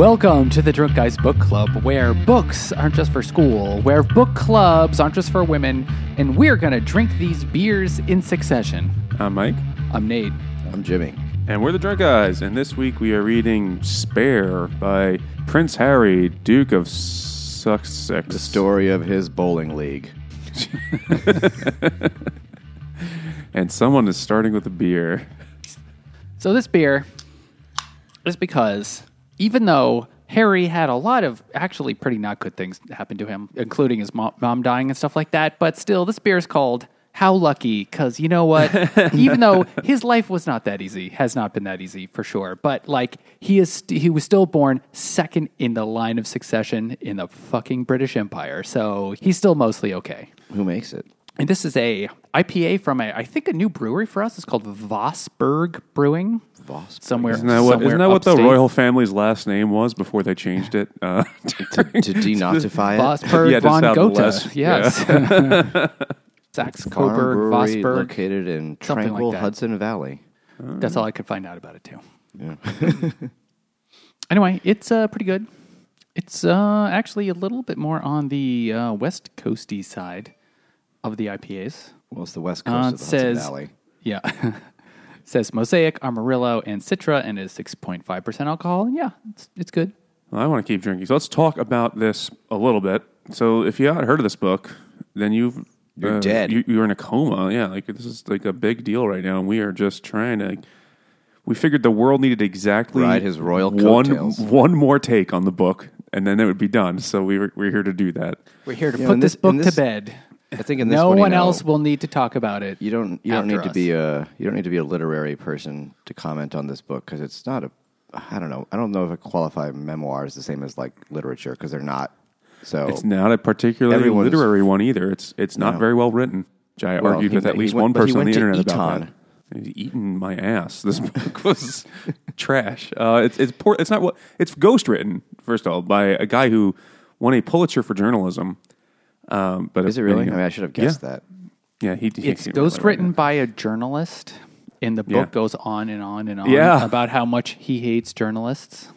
Welcome to the Drunk Guys Book Club, where books aren't just for school, where book clubs aren't just for women, and we're going to drink these beers in succession. I'm Mike, I'm Nate. I'm Jimmy. and we're the Drunk Guys. And this week we are reading Spare by Prince Harry, Duke of Sussex. The story of his bowling league. And someone is starting with a beer. So, this beer is because even though Harry had a lot of actually pretty not good things happen to him, including his mom, mom dying and stuff like that, but still, this beer is called How Lucky, because you know what? even though his life was not that easy, has not been that easy for sure, but like he is, he was still born second in the line of succession in the fucking British Empire, so he's still mostly okay. Who makes it? And this is a IPA from a, I think a new brewery for us. It's called Vosburgh Brewing. Vosburgh. Somewhere. Isn't that what, somewhere isn't that what the royal family's last name was before they changed it? Uh, To, to denotify it? Vosburgh Yeah, to von sound Gotha. yes. Saxe Farm Coburg brewery Vosburgh. located in Something like tranquil that. Hudson Valley. That's all I could find out about it too. Yeah. Anyway, it's uh, pretty good. It's uh, actually a little bit more on the uh, west coasty side of the IPAs. well, it's the west coast Uh, of the says Hudson Valley. Yeah. Says Mosaic, Amarillo, and Citra, and is six point five percent alcohol. And yeah, it's it's good. I want to keep drinking. So let's talk about this a little bit. So if you haven't heard of this book, then you've uh, You're dead. You, you're in a coma. Yeah, like this is like a big deal right now, and we are just trying to. We figured the world needed exactly Ride his royal one coattails. one more take on the book, and then it would be done. So we were we're here to do that. We're here to Yeah, put this, this- book in to this- bdon't I think in this No one, you one know, else will need to talk about it. You don't. You don't after need to be a. You don't need to be a literary person to comment on this book because it's not a. I don't know. I don't know if a qualified memoir is the same as like literature because they're not. So It's not a particularly literary one either. It's it's not No. very well written. Which I Well, argued with at least went- one person on the went to internet about Eton. that. He's eating my ass. This book was trash. Uh, it's it's poor. It's not what it's ghost written. First of all, by a guy who won a Pulitzer for journalism. Um, but is it really? I mean, I should have guessed yeah. that. Yeah, he. he It's can't ghost written it. by a journalist, and the book Yeah. goes on and on and on Yeah. about how much he hates journalists.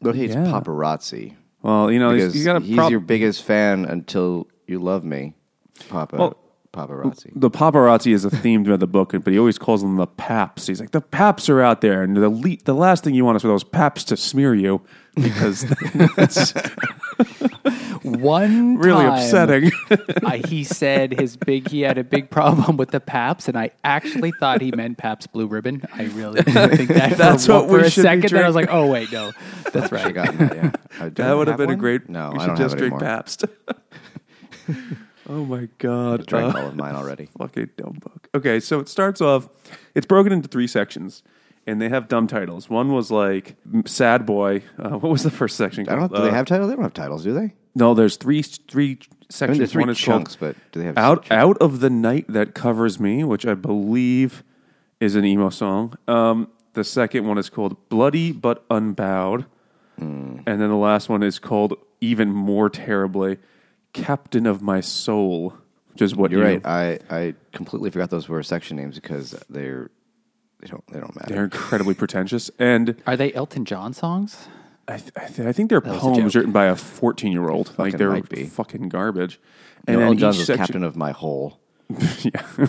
But he's Yeah. paparazzi Well, you know, because he's, you got a he's your biggest fan until you love me, Papa. Well, paparazzi. the paparazzi is a theme throughout the book, but he always calls them the paps. He's like, the paps are out there, and the le- the last thing you want is for those paps to smear you because it's One really time, upsetting. I, he said his big he had a big problem with the Paps, and I actually thought he meant Pabst Blue Ribbon. I really didn't think that. That's for, what for we a should second. Then I was like, oh wait, no, that's right. I got that. Yeah, That would have been a great. No, we I should don't just have it drink anymore. Pabst. oh my god! I drank Uh, all of mine already. fucking dumb book. Okay, so it starts off. It's broken into three sections, and they have dumb titles. One was like "Sad Boy." Uh, what was the first section? I don't. called? Do they Uh, have titles? They don't have titles, do they? No, there's three three I sections. mean, there's three One is chunks, but do they have "Out sections? Out of the Night That Covers Me," which I believe is an emo song. Um, the second one is called "Bloody but Unbowed," Hmm. and then the last one is called even more terribly, "Captain of My Soul," which is what You're you, right. I, I completely forgot those were section names because they're they don't they don't matter. They're incredibly pretentious, and Are they Elton John songs? I, th- I, th- I think they're was a poems joke. written by a 14 year old. Like Fucking they're might be. fucking garbage. And then Elton John's each was section- captain of my whole. yeah.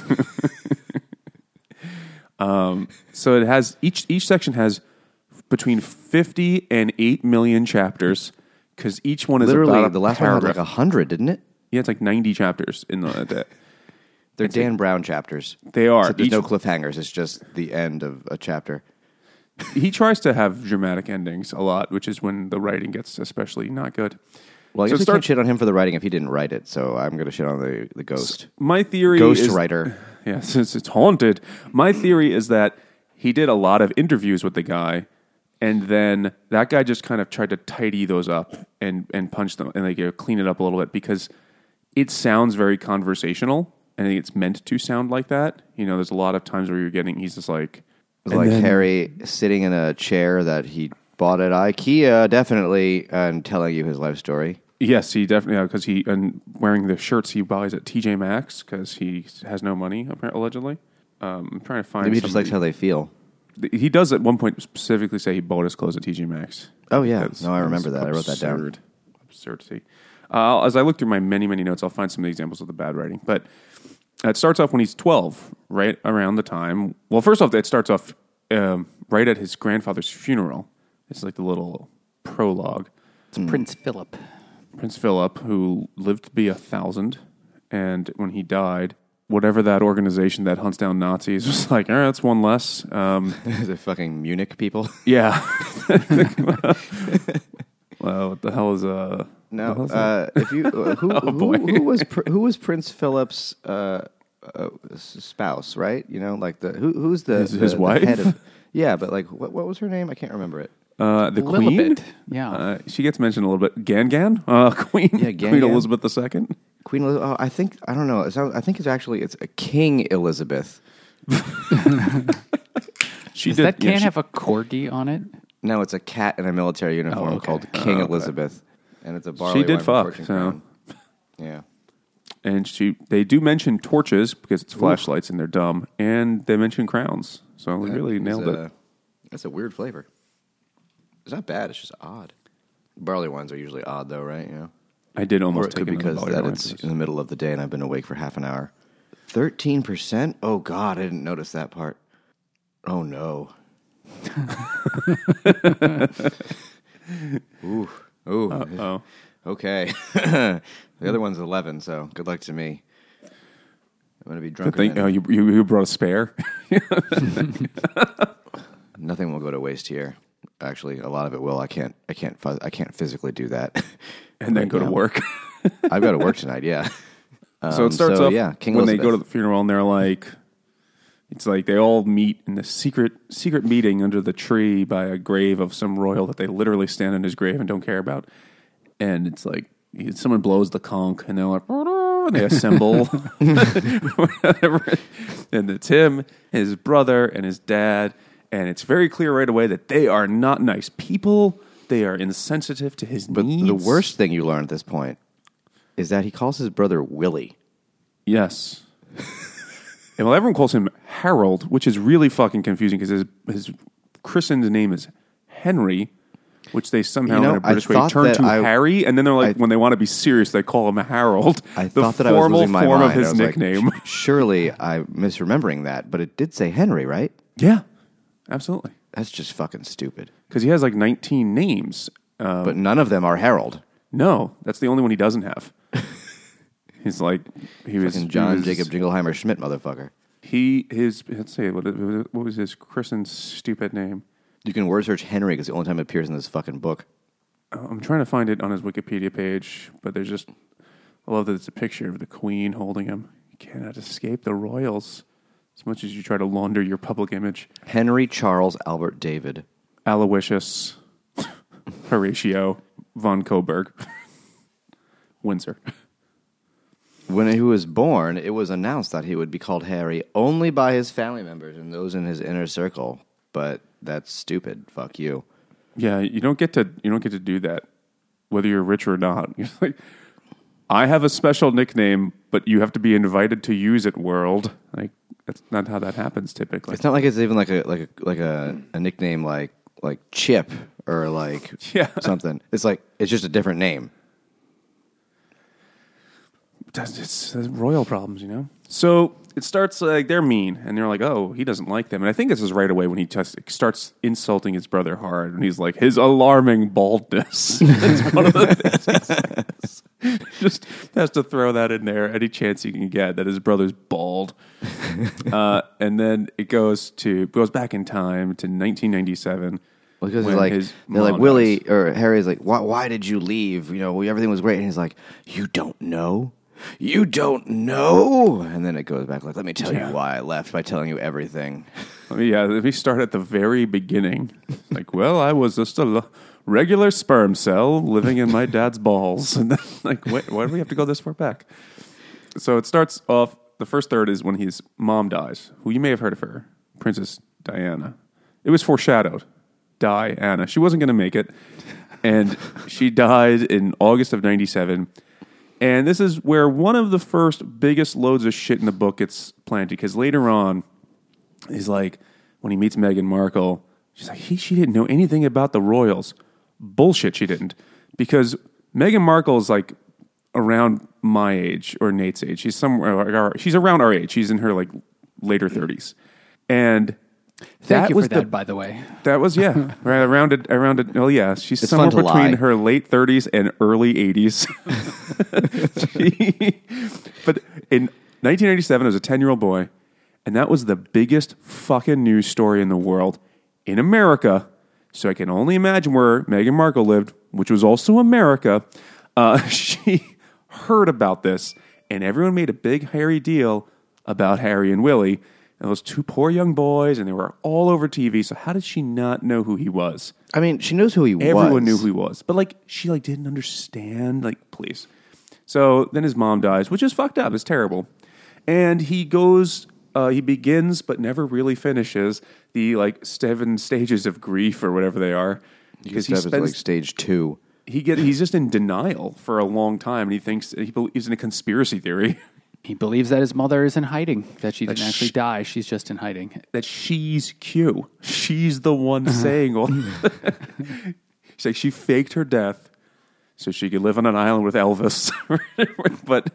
um, so it has each each section has between 50 and 8 million chapters because each one is Literally, about a the last one paragraph. had like hundred, didn't it? yeah, it's like 90 chapters in the that. They're Dan Brown chapters. They are. Except there's Each- no cliffhangers. It's just the end of a chapter. he tries to have dramatic endings a lot, which is when the writing gets especially not good. Well, I So guess it we starts- can't shit on him for the writing if he didn't write it. So I'm going to shit on the the ghost. My theory Ghost is, writer. Yeah, since it's haunted. My theory is that he did a lot of interviews with the guy, and then that guy just kind of tried to tidy those up and and punch them and like you know, clean it up a little bit because it sounds very conversational and it's meant to sound like that. You know, there's a lot of times where you're getting he's just like and like then- Harry sitting in a chair that he bought at IKEA, definitely, and telling you his life story. Yes, he definitely because he and wearing the shirts he buys at TJ Maxx because he has no money apparently allegedly. Um, I'm trying to find. Maybe he just of likes how they feel. he does at one point specifically say he bought his clothes at TJ Maxx. Oh, yeah. That's- No, I remember that's that. I wrote that down. absurd. Absurdity. Uh, as I look through my many, many notes, I'll find some of the examples of the bad writing. But it starts off when he's 12, right around the time. Well, first off, it starts off um, right at his grandfather's funeral. It's like the little prologue. It's Prince Philip. Prince Philip, who lived to be a thousand, and when he died, whatever that organization that hunts down Nazis was like, all right, that's one less. Um, the fucking Munich people. yeah. well, what the hell is uh? No, what the hell's that? uh, if you uh, who, who, who was who was Prince Philip's uh, uh, spouse, right? You know, like the who, who's the His- the- his the wife? head of- yeah, but like what, what was her name? I can't remember it. Uh, the Queen. Lilibet, yeah. Uh, she gets mentioned a little bit. Gan Gan, uh, Queen, Yeah, Gan Queen Elizabeth II. Queen. Eliz- Oh, I think I don't know. It sounds, I think it's actually it's a King Elizabeth. She Does did. that yeah, can she- have a corgi on it? No, it's a cat in a military uniform Oh, okay. called King Oh, okay. Elizabeth, and it's a barley She did fuck, so- Crown. Yeah. and she. They do mention torches because it's flashlights and they're dumb, and they mention crowns. So we really nailed a- it. That's a weird flavor. It's not bad. It's just odd. Barley wines are usually odd, though, right? You know, I did or almost it take be because Barley that it's in the middle of the day and I've been awake for half an hour. Thirteen percent. Oh God, I didn't notice that part. Oh no. ooh, ooh. Oh, Okay. the other one's eleven, so good luck to me. I'm gonna be drunk. thing. Oh, you, you you brought a spare. Nothing will go to waste here. Actually, a lot of it will. I can't. I can't. I can't physically do that. and then go to work. I've got to work tonight. Yeah. so Um, it starts so, off yeah, King when they go to the funeral and they're like, it's like they all meet in a secret secret meeting under the tree by a grave of some royal that they literally stand in his grave and don't care about. And it's like someone blows the conch and they're like, and they assemble. And it's him, his brother, and his dad. And it's very clear right away that they are not nice people. They are insensitive to his But needs. the worst thing you learn at this point is that he calls his brother Willie. Yes. and well, everyone calls him Harold, which is really fucking confusing because his his christened name is Henry, which they somehow You know, in a I British way thought turn that to I- Harry, and then they're like, I- when they want to be serious, they call him Harold. I the thought that I was formal losing my form mind. of I his was like, nickname. "Sh- surely I'm misremembering that, but it did say Henry, right? yeah, absolutely. That's just fucking stupid. Because he has like 19 names. Uh, But none of them are Harold. no, that's the only one he doesn't have. He's like he was Fucking John he was- Jacob Jingleheimer Schmidt, motherfucker. He his let's see what what was his christened stupid name? You can word search Henry because the only time it appears in this fucking book. Oh, I'm trying to find it on his Wikipedia page, but there's just I love that it's a picture of the Queen holding him. You cannot escape the royals as much as you try to launder your public image. Henry Charles Albert David. Aloysius, Horatio, von Coburg, Windsor. When he was born, it was announced that he would be called Harry only by his family members and those in his inner circle. But that's stupid. Fuck you. Yeah, you don't get to you don't get to do that, whether you're rich or not. Like, I have a special nickname, but you have to be invited to use it. World, like that's not how that happens typically. It's not like it's even like a like a like a, a nickname like like Chip or like Yeah. something. It's like it's just a different name. That's- it's, it's royal problems, you know. So it starts like they're mean, and they're like, "Oh, he doesn't like them." And I think this is right away when he just starts insulting his brother hard, and he's like, "His alarming baldness." It's one of the things he says. Just has to throw that in there any chance he can get that his brother's bald. uh, and then it goes to goes back in time to 1997. Because when he's like his they're like Willie or Harry's like why why did you leave? You know everything was great, and he's like you don't know, you don't know, and then it goes back like let me tell you why I left by telling you everything. Yeah, let me start at the very beginning, like, well, I was just a l- regular sperm cell living in my dad's balls, and then, like, wait, why do we have to go this far back? So it starts off. The first third is when his mom dies, who you may have heard of her, Princess Diana. It was foreshadowed, Diana. She wasn't going to make it, and she died in August of '97. And this is where one of the first biggest loads of shit in the book gets planted because later on, he's like, when he meets Meghan Markle, she's like, he, she didn't know anything about the royals. Bullshit, she didn't. Because Meghan Markle is like around my age or Nate's age. She's somewhere, she's around our age. She's in her like later 30s. And Thank that you was for that, the by the way. that was yeah, right around it around it. Oh yeah, she's It's somewhere between lie. her late thirties and early eighties. but in 1987, I was a 10 year old boy, and that was the biggest fucking news story in the world in America. So I can only imagine where Meghan Markle lived, which was also America. Uh, she heard about this, and everyone made a big hairy deal about Harry and Willie. And those two poor young boys, and they were all over TV. So how did she not know who he was? I mean, she knows who he was. Everyone knew who he was, but like she like didn't understand. Like, please. So then his mom dies, which is fucked up. It's terrible. And he goes. Uh, he begins, but never really finishes the like seven stages of grief or whatever they are. because he spends like stage two. he get he's just in denial for a long time, and he thinks he believes in a conspiracy theory He believes that his mother is in hiding, that she didn't That actually sh- die. She's just in hiding. that she's Q. She's the one uh-huh. saying all. She's like she faked her death so she could live on an island with Elvis, but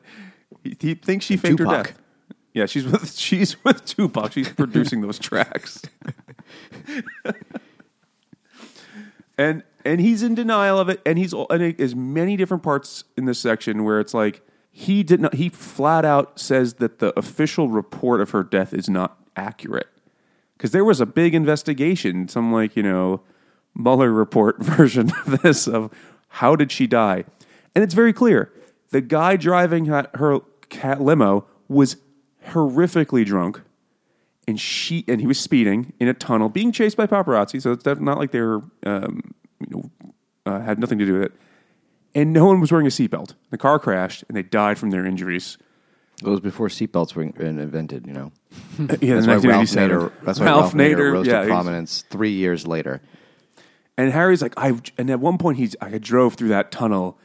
he, he thinks she faked her death. Yeah, she's with she's with Tupac. She's producing those tracks, and and he's in denial of it. And he's and there's many different parts in this section where it's like he did not. He flat out says that the official report of her death is not accurate because there was a big investigation, some like you know Mueller report version of this of how did she die, and it's very clear. The guy driving her cat limo was horrifically drunk, and she and he was speeding in a tunnel, being chased by paparazzi. So it's not like they were um, you know uh, had nothing to do with it. And no one was wearing a seatbelt. The car crashed, and they died from their injuries. It was before seatbelts were in- invented. You know, Yeah, that's why Ralph Nader. That's why Ralph, Nader, rose yeah, to he's- prominence three years later. And Harry's like, I. And at one point, he's, I drove through that tunnel.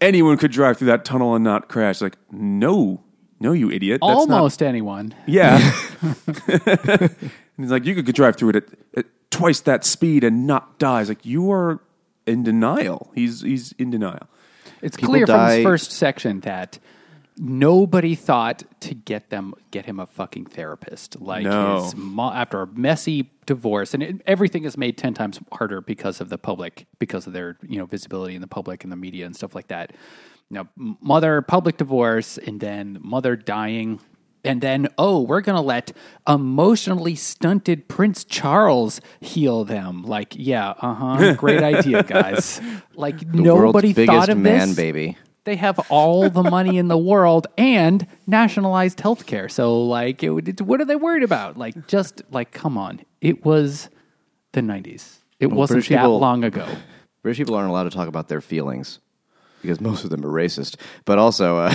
Anyone could drive through that tunnel and not crash. Like, no, no, you idiot. That's not- Almost anyone. yeah. and he's like, you could drive through it at, at twice that speed and not die. He's like, you are in denial. He's he's in denial. It's People clear from die- this first section that nobody thought to get them get him a fucking therapist. Like No. his mo- after a messy divorce, and it, everything is made ten times harder because of the public, because of their you know visibility in the public and the media and stuff like that. You know, m- mother public divorce, and then mother dying. And then, oh, we're going to let emotionally stunted Prince Charles heal them. Like, yeah, uh huh. Great idea, guys. Like, The nobody thought of man this. baby. They have all the money in the world and nationalized healthcare. So, like, it, it- what are they worried about? Like, just like, come on. It was the '90s. It wasn't British that people- long ago. British people aren't allowed to talk about their feelings because most of them are racist. But also, uh,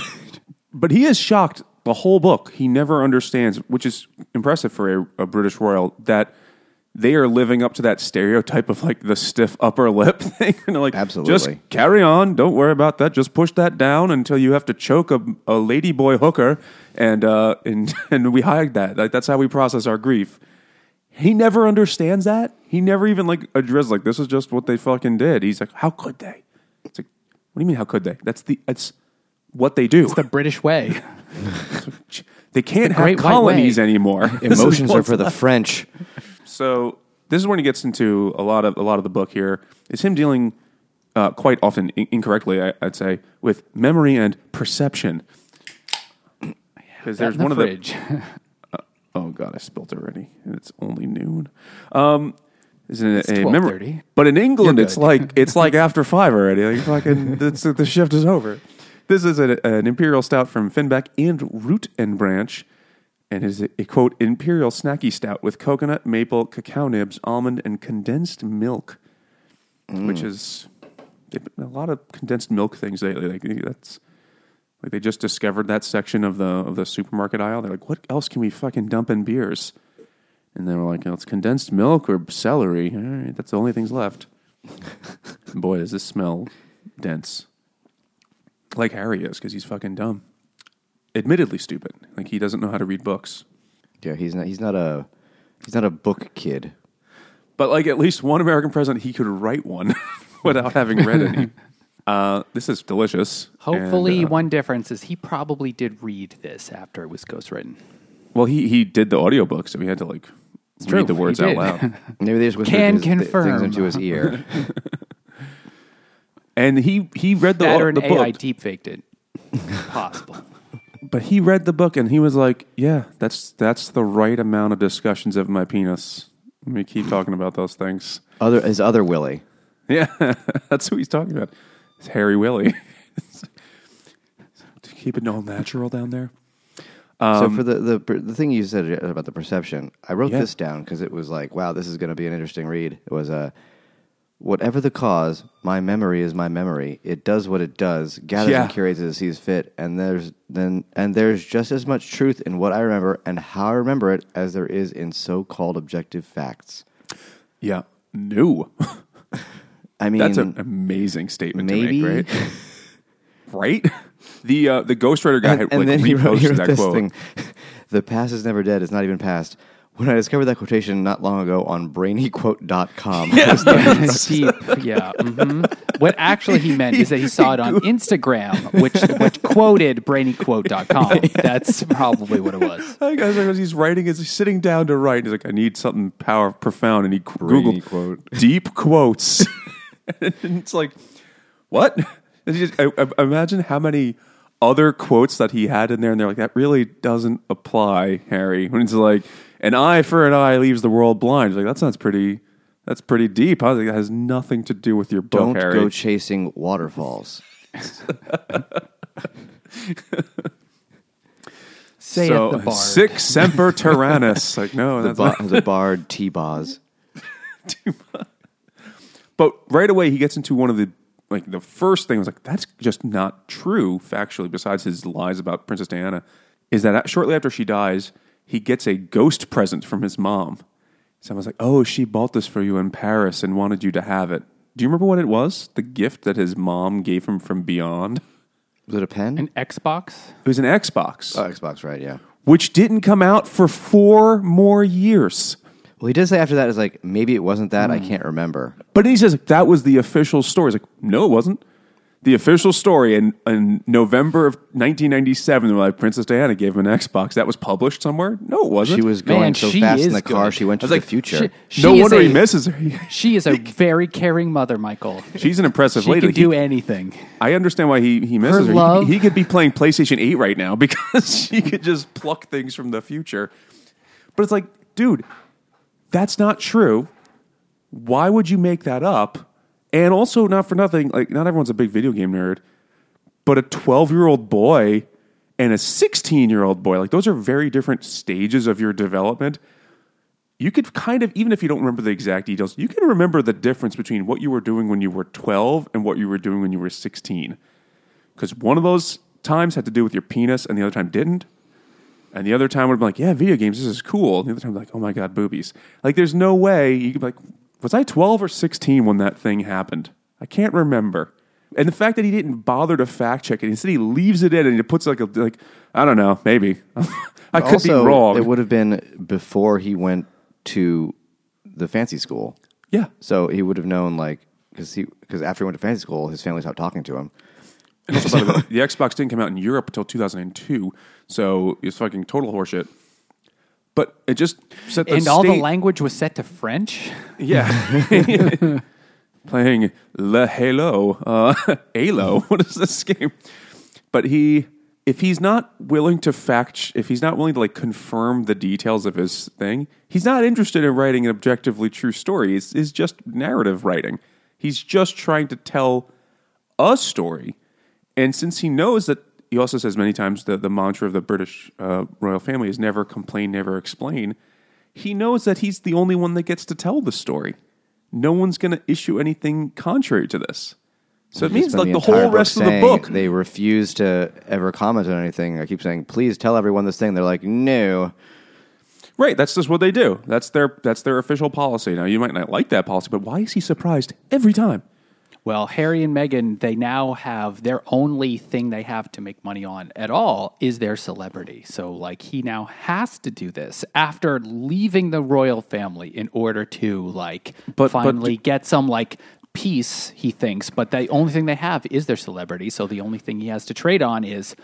But he is shocked the whole book. He never understands, which is impressive for a, a British royal, that they are living up to that stereotype of like the stiff upper lip thing. and like, Absolutely. just carry on. Don't worry about that. Just push that down until you have to choke a, a ladyboy hooker, and uh, and and we hide that. Like, that's how we process our grief. He never understands that. He never even like addresses like this is just what they fucking did. He's like, how could they? It's like, what do you mean? How could they? That's the it's what they do. It's the British way. They can't the have colonies anymore. Emotions are for the. French. So this is when he gets into a lot of a lot of the book. Here is him dealing uh, quite often in- incorrectly, I, I'd say, with memory and perception. Because there's the one fridge. of the oh god, I spilt already, and it's only noon. Um, is it It's a memory? But in England, it's like it's like after five already. Like fucking, the shift is over. This is a, an imperial stout from Finback and Root and Branch, and is a, a quote imperial snacky stout with coconut, maple, cacao nibs, almond, and condensed milk, mm. which is a lot of condensed milk things lately. Like that's like they just discovered that section of the of the supermarket aisle. They're like, what else can we fucking dump in beers? And they were like, it's condensed milk or celery. All right, that's the only things left. Boy, does this smell dense. Like Harry is, because he's fucking dumb. Admittedly stupid. Like he doesn't know how to read books. Yeah, he's not. He's not a He's not a book kid. But like at least one American president, he could write one without having read any. Uh, this is delicious. Hopefully, And, uh, one difference is he probably did read this after it was ghostwritten. well, he he did the audiobook, so he had to like true, read the words out loud. Maybe they just whispered Can his, th- things confirm. into his ear. And he he read the That or an the AI book, deepfaked it. Possible. but he read the book and he was like, "Yeah, that's that's the right amount of discussions of my penis." Let me keep talking about those things. other his other Willie. Yeah, that's who he's talking about. It's Harry Willie. to keep it all natural down there. so um, for the, the the thing you said about the perception, I wrote Yeah. this down because it was like, wow, this is going to be an interesting read. It was a whatever the cause, my memory is my memory. It does what it does, gathers Yeah. and curates as it sees fit, and there's then and there's just as much truth in what I remember and how I remember it as there is in so-called objective facts. Yeah, no, I mean, that's an amazing statement maybe to make, right? right? The uh, the ghostwriter guy had and like then he wrote, reposted he wrote that this quote. thing: "The past is never dead. It's not even past." When I discovered that quotation not long ago on brainyquote.com, It's deep. Yeah. hmm What actually he meant is that he saw it on Instagram, which which quoted brainyquote.com. That's probably what it was. I guys, like, he's writing, as he's sitting down to write, he's like, "I need something power profound," and he Brainy googled quote. deep quotes. and it's like, what? And just, I, I imagine how many other quotes that he had in there, and they're like, "That really doesn't apply, Harry." When it's like, "An eye for an eye leaves the world blind," He's like that sounds pretty. That's pretty deep. I was like, that has nothing to do with your book, don't Harry. go chasing waterfalls. Say so it the bard. sic semper tyrannis. like no, The, that's ba- the bard T-Boz. But right away, he gets into one of the like the first thing was like that's just not true factually. Besides his lies about Princess Diana, is that shortly after she dies, he gets a ghost present from his mom. Someone's like, "Oh, she bought this for you in Paris and wanted you to have it." Do you remember what it was? The gift that his mom gave him from beyond. Was it a pen? An Xbox? It was an Xbox, oh, Xbox, right? Yeah. which didn't come out for four more years. Well, he did say after that, "Is like maybe it wasn't that. Hmm. I can't remember." But he says that was the official story. It's like, no, it wasn't. The official story in, in November of 1997, when like Princess Diana gave him an Xbox, that was published somewhere. No, it wasn't. She was going Man, so she fast in is the car, good. she went to was the future. She- no is wonder he a- misses her. She is a very caring mother, Michael. She's an impressive She lady. can do He- anything. I understand why he, he misses Her her. He- love- He, could be playing PlayStation 8 right now because she could just pluck things from the future. But it's like, dude, that's not true. Why would you make that up? And also, not for nothing, like, not everyone's a big video game nerd, but a 12 year old boy and a 16 year old boy, like, those are very different stages of your development. You could kind of, even if you don't remember the exact details, you can remember the difference between what you were doing when you were 12 and what you were doing when you were 16 because one of those times had to do with your penis and the other time didn't. And the other time would be like, yeah, video games, this is cool. And the other time, like, oh my God, boobies. Like, there's no way you could be like, was I 12 or 16 when that thing happened? I can't remember. And the fact that he didn't bother to fact check it, instead he leaves it in and he puts like a, like, I don't know, maybe. I could also, be wrong. It would have been before he went to the fancy school, yeah. so he would have known like because he because after he went to fancy school, his family stopped talking to him. And also, by the way, the Xbox didn't come out in Europe until 2002, so it's fucking total horseshit. But it just set the and all the state- language was set to French. Yeah. Playing Le Halo. Uh, Halo. What is this game? But he, if he's not willing to fact, if he's not willing to like confirm the details of his thing, he's not interested in writing an objectively true story. It's, it's just narrative writing. He's just trying to tell a story. And since he knows that, he also says many times that the mantra of the British uh, royal family is never complain, never explain. He knows that he's the only one that gets to tell the story. No one's going to issue anything contrary to this. So it means like the, entire whole rest of the book. They refuse to ever comment on anything. I keep saying, "Please tell everyone this thing." They're like, "No." Right, that's just what they do. That's their that's their official policy. Now you might not like that policy, but why is he surprised every time? Well, Harry and Meghan, they now have their only thing they have to make money on at all is their celebrity. So, like, he now has to do this after leaving the royal family in order to, like, But- but finally get some, like, peace, he thinks. But the only thing they have is their celebrity. So, the only thing he has to trade on is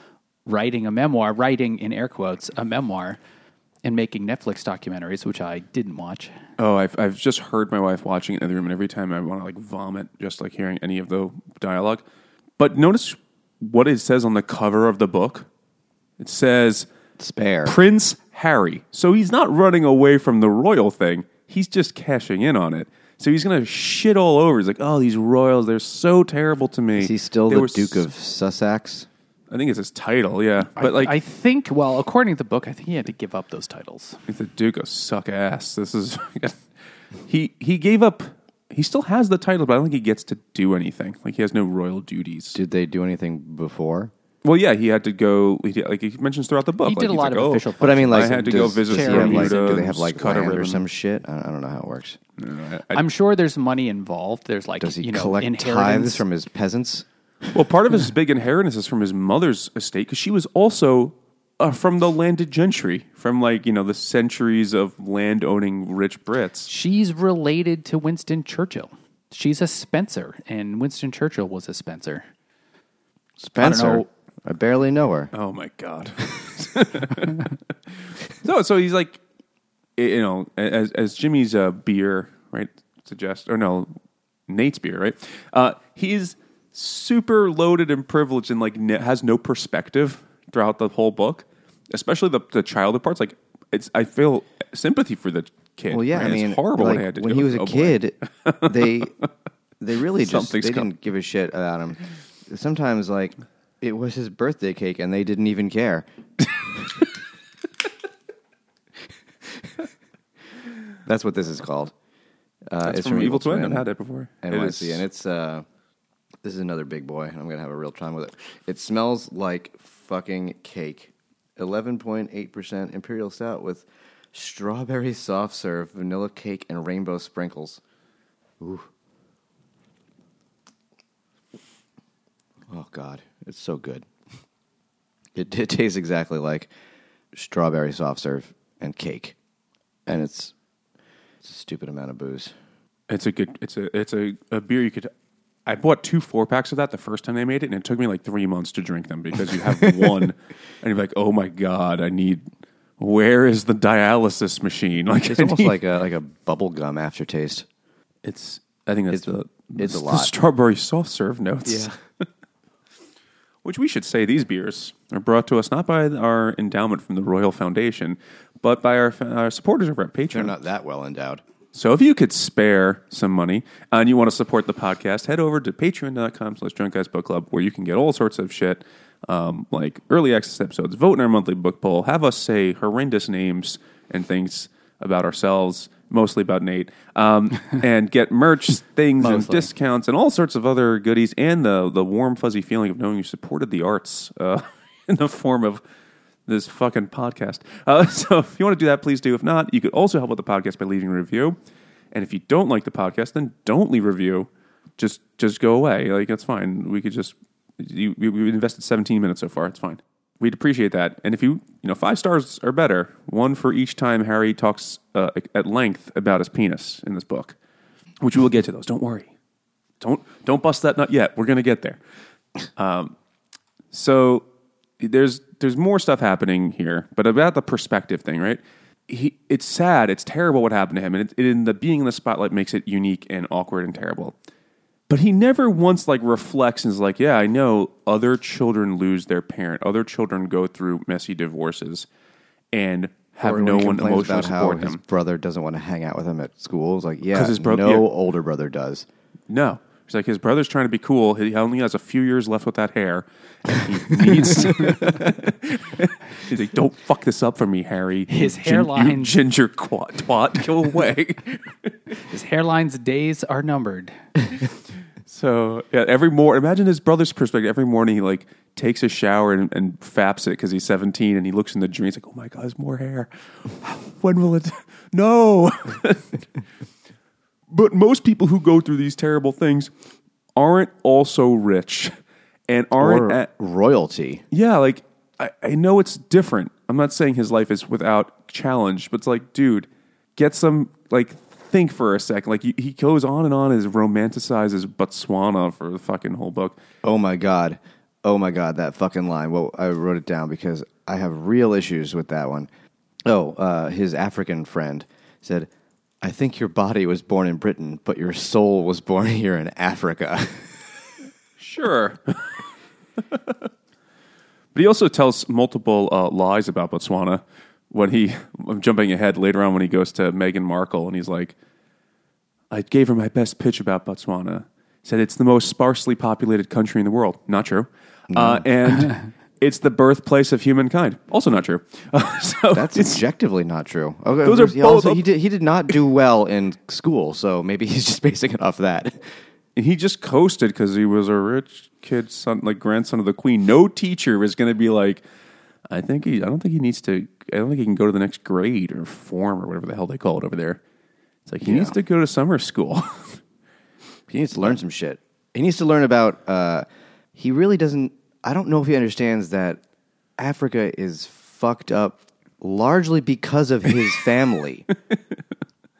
writing a memoir, writing in air quotes, a memoir, and making Netflix documentaries, which I didn't watch. Oh, I've I've just heard my wife watching it in the room, and every time I want to like vomit just like hearing any of the dialogue. But notice what it says on the cover of the book. It says Spare. Prince Harry. So he's not running away from the royal thing. He's just cashing in on it. So he's gonna shit all over. He's like, "Oh, these royals, they're so terrible to me." Is he still They the Duke s- of Sussex? I think it's his title, yeah. But like, I think, well, according to the book, I think he had to give up those titles. He's the Duke of suck ass. This is he he gave up. He still has the title, but I don't think he gets to do anything. Like he has no royal duties. Did they do anything before? Well, yeah, he had to go. He, like he mentions throughout the book, He like, did a he's lot like, of oh, official. But I mean, like, I had to go does- visit does he have, like, Bermuda do they have and like cut a land or ribbon. some shit? I, I don't know how it works. I- I- I'm sure there's money involved. There's like Does he you know collect inheritance tithes from his peasants? Well, part of his big inheritance is from his mother's estate because she was also uh, from the landed gentry, from like you know the centuries of land owning rich Brits. She's related to Winston Churchill. She's a Spencer, and Winston Churchill was a Spencer. Spencer. know. I barely know her. Oh my god. no, so he's like, you know, as as Jimmy's uh, beer right suggests, or no, Nate's beer right. Uh, he's super loaded and privileged and like has no perspective throughout the whole book, especially the the childhood parts. Like, it's I feel sympathy for the kid. Well, yeah, right? I mean, it's horrible like, what had to when he was a Oh, kid, they they really just they Something's didn't give a shit about him. Sometimes, like it was his birthday cake, and they didn't even care. That's what this is called. Uh, it's from, Evil Twin. I've had it before. It NYC, is- and it's uh, this is another big boy, and I'm gonna have a real time with it. It smells like fucking cake. Eleven point eight percent imperial stout with strawberry soft serve, vanilla cake, and rainbow sprinkles. Ooh. Oh God, it's so good. It, it tastes exactly like strawberry soft serve and cake, and it's it's a stupid amount of booze. It's a good. It's a. It's a, a beer you could. I bought two four packs of that the first time they made it, and it took me like three months to drink them because you have one, and you're like, oh my god, I need. Where is the dialysis machine? Like It's I almost need- like a like a bubble gum aftertaste. it's. I think that's It's- the it's a lot. strawberry soft serve notes. Which we should say these beers are brought to us not by our endowment from the Royal Foundation, but by our, our supporters over at Patreon. They're not that well endowed. So if you could spare some money and you want to support the podcast, head over to patreon.com slash drunk guys book club where you can get all sorts of shit um, like early access episodes, vote in our monthly book poll, have us say horrendous names and things about ourselves, mostly about Nate, um, and get merch, things, and Mostly. discounts, and all sorts of other goodies, and the, the warm, fuzzy feeling of knowing you supported the arts uh, in the form of this fucking podcast. Uh, so if you want to do that, please do. If not, you could also help out the podcast by leaving a review. And if you don't like the podcast, then don't leave a review. Just just go away. Like that's fine. We could just you, we, we've invested 17 minutes so far. It's fine. We'd appreciate that. And if you you know five stars are better, one for each time Harry talks uh, at length about his penis in this book, which we will get to those. Don't worry. Don't don't bust that nut yet. We're gonna get there. Um, So there's there's more stuff happening here, but about the perspective thing, right? He, it's sad, it's terrible what happened to him, and it, it, in the being in the spotlight makes it unique and awkward and terrible. But he never once like reflects and is like, "Yeah, I know other children lose their parent, other children go through messy divorces, and have no one emotionally support his them." brother doesn't want to hang out with him at school. It's like, yeah, his bro- no yeah. older brother does. No. He's like, his brother's trying to be cool. He only has a few years left with that hair. And he needs To He's like, don't fuck this up for me, Harry. His You hairline- You ginger quat, twat, go away. His hairline's days are numbered. so, yeah, every morning, imagine his brother's perspective. Every morning he, like, takes a shower and, and faps it because he's 17 and he looks in the dream. He's like, oh my God, there's more hair. When will it? No. But most people who go through these terrible things aren't also rich and aren't or at, royalty. yeah, like I, I know it's different. I'm not saying his life is without challenge, but it's like, dude, get some like think for a second. Like he, he goes on and on as romanticizes Botswana for the fucking whole book. Oh my god. Oh my god, that fucking line. Well, I wrote it down because I have real issues with that one. Oh, uh, his African friend said, "I think your body was born in Britain, but your soul was born here in Africa." Sure. but he also tells multiple uh, lies about Botswana when he, I'm jumping ahead later on when he goes to Meghan Markle and he's like, I gave her my best pitch about Botswana. Said it's the most sparsely populated country in the world. Not true. Uh, and it's the birthplace of humankind. Also not true. so That's objectively not true. Okay, Those are he also- both- he did he did not do well in school, so maybe he's just basing it off that. he just coasted because he was a rich kid, son, like grandson of the queen. No teacher is going to be like, I think he. I don't think he needs to. I don't think he can go to the next grade or form or whatever the hell they call it over there. It's like he needs to go to summer school. He needs to learn some shit. He needs to learn about. Uh, he really doesn't. I don't know if he understands that Africa is fucked up largely because of his family.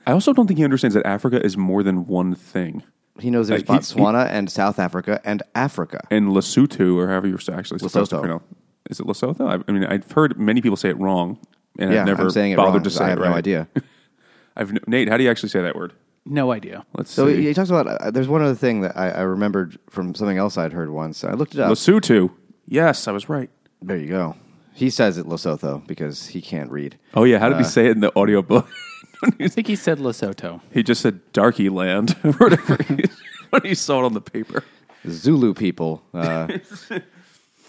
I also don't think he understands that Africa is more than one thing. he knows there's Like, he- Botswana and South Africa and Africa. And Lesotho, or however you're actually supposed to Lesotho. pronounce. Is it Lesotho? I, I mean, I've heard many people say it wrong, and yeah, I've never I'm saying it bothered wrong. to say I have it right. no idea. I've Nate. How do you actually say that word? No idea. Let's So see. he, he talks about. Uh, there's one other thing that I, I remembered from something else I'd heard once. I looked it up. Lesotho. Yes, I was right. there you go. He says it Lesotho because he can't read. Oh yeah, how did Uh, he say it in the audiobook? I think he said Lesotho. he just said Darky Land or whatever he- when he saw it on the paper. Zulu people. Uh,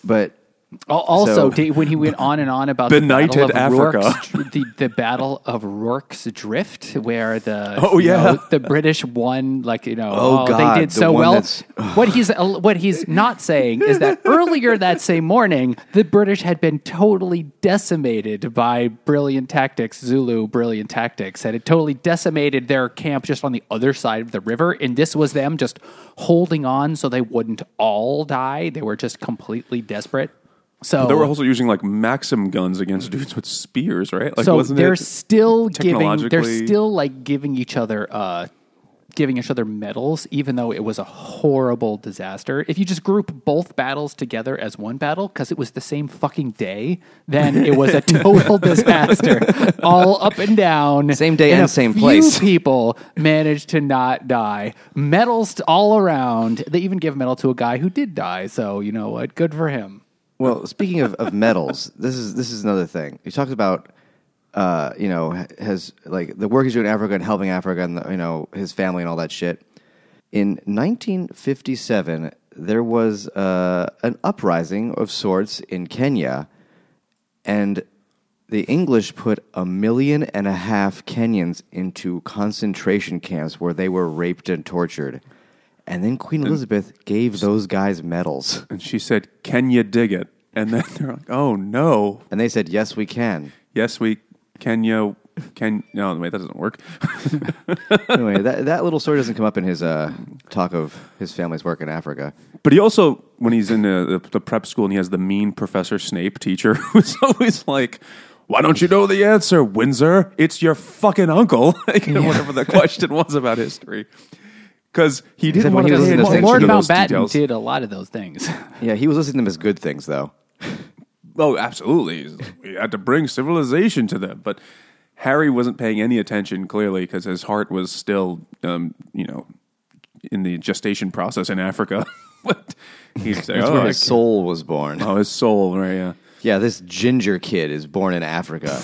but Al- Also, So- when he went on and on about Benighted the battle of Africa. The, the battle of Rorke's Drift, where the Oh, yeah. know, the British won, like you know, Oh, oh God, they did the so well. what he's what he's not saying is that earlier that same morning, the British had been totally decimated by brilliant tactics, Zulu brilliant tactics, and it totally decimated their camp just on the other side of the river. And this was them just holding on so they wouldn't all die. They were just completely desperate. So They were also using like Maxim guns against dudes with spears, right? Like, so wasn't they're it still giving they're still like giving each other uh giving each other medals even though it was a horrible disaster. If you just group both battles together as one battle because it was the same fucking day then it was a total disaster. All up and down. Same day and and a same few place. people managed to not die. Medals all around. They even give a medal to a guy who did die so you know what? Good for him Well, speaking of, of medals, this is this is another thing. He talks about, uh, you know, ha- has like the work he's doing in Africa and helping Africa and the, you know his family and all that shit. In 1957, there was uh, an uprising of sorts in Kenya, and the English put a million and a half Kenyans into concentration camps where they were raped and tortured. And then Queen Elizabeth gave those guys medals. And she said, "Can you dig it?" And then they're like, "Oh no, And they said, yes, we can. yes we can you can no wait that doesn't work." anyway, that, that little story doesn't come up in his uh, talk of his family's work in Africa. But he also, when he's in the, the, the prep school and he has the mean Professor Snape teacher who's always like, why don't you know the answer, Windsor? It's your fucking uncle. Like, Whatever the question was about history. Because he didn't Except when want he to was pay in the attention thing, Lord to those Mountbatten details. did a lot of those things Yeah, he was listening to them as good things, though. Oh, absolutely. We had to bring civilization to them. But Harry wasn't paying any attention, clearly, because his heart was still, um, you know, in the gestation process in Africa. but he's like, That's oh, where I his can't- soul was born. oh, his soul, right? Yeah. Yeah, this ginger kid is born in Africa.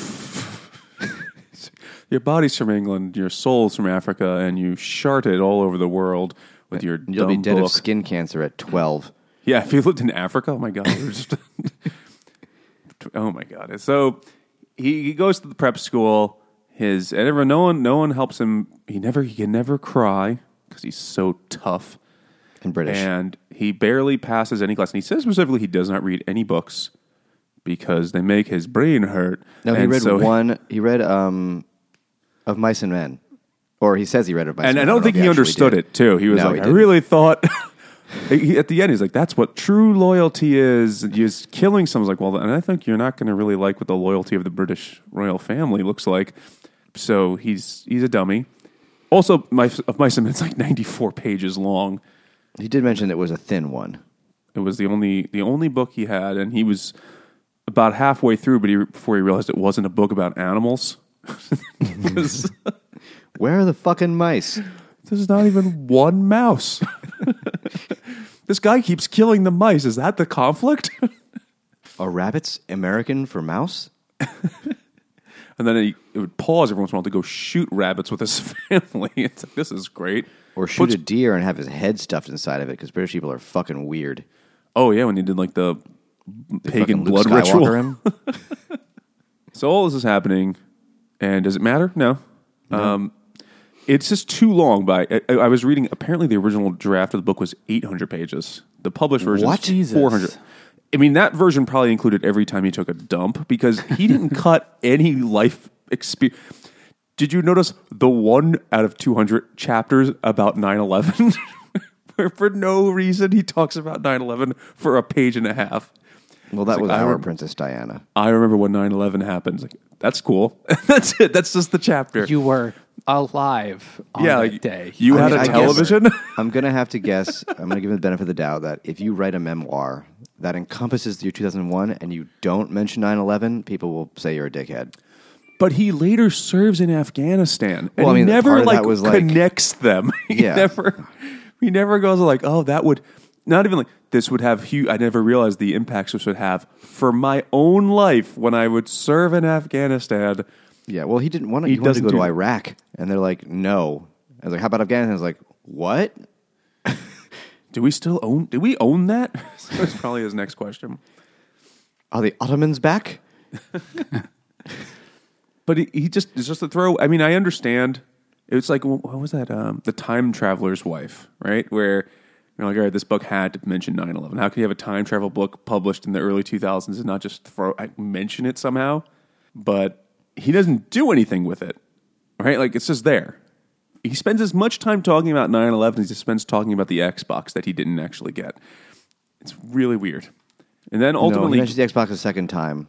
Your body's from England, your soul's from Africa, and you shart it all over the world with your You'll be dead book. of skin cancer at 12. Yeah, if you lived in Africa, oh my god, just oh my god. So he, he goes to the prep school. His and everyone, no one, no one helps him. He never, he can never cry because he's so tough, In British. and he barely passes any class. And he says specifically he does not read any books because they make his brain hurt. no, he And read so one. He read um, Of Mice and Men. Or he says he read Of Mice and, and I don't think he understood did. it too. He was No, like, he I didn't. really thought he, at the end, he's like, "That's what true loyalty is." He's killing someone's like, "Well," and I think you're not going to really like what the loyalty of the British royal family looks like. So he's he's a dummy. Also, my of Mice and Men, it's like 94 pages long. He did mention it was a thin one. It was the only the only book he had, and he was about halfway through, but he, before he realized it wasn't a book about animals. Where are the fucking mice? There's not even one mouse. this guy keeps killing the mice. Is that the conflict? Are rabbits American for mouse? and then he it would pause every once in a while to go shoot rabbits with his family. It's like, this is great. Or shoot Puts- a deer and have his head stuffed inside of it because British people are fucking weird. Oh yeah, when he did like the pagan Fucking Luke blood Skywalker ritual. him. So all this is happening, and does it matter? No. Um, it's just too long. By I, I was reading. Apparently, the original draft of the book was 800 pages. The published version What? is Jesus. 400. I mean, that version probably included every time he took a dump because he didn't cut any life experience. Did you notice the one out of 200 chapters about 9 11? Where for no reason he talks about 9 11 for a page and a half. Well, that was like, our rem- Princess Diana. I remember when 9 11 happened. Like, that's cool. that's it. That's just the chapter. You were alive on yeah, that day. you I had mean, a I guess- television. I'm gonna have to guess. I'm gonna give him the benefit of the doubt that if you write a memoir that encompasses the year 2001 and you don't mention 9/11, people will say you're a dickhead. but he later serves in Afghanistan, and Well, I he never part of that like was, like- connects them. he Yeah. never, he never goes like, oh, that would not even like this would have huge. I never realized the impacts this would have for my own life when I would serve in Afghanistan. Yeah, well, he didn't want to. He He, wanted to go to Iraq, and they're like, no. I was like, how about Afghanistan? I was like, what? Do we still own? Do we own that? That's probably his next question. Are the Ottomans back? But he, he just it's just a throw. I mean, I understand. It was like what was that? Um, the time traveler's wife, right? Where you're like, all right, this book had to mention 9-11. How can you have a time travel book published in the early 2000s and not just throw mention it somehow? But he doesn't do anything with it, right? Like it's just there. He spends as much time talking about 9-11 as he spends talking about the Xbox that he didn't actually get. It's really weird. And then no, ultimately, he mentions the Xbox a second time.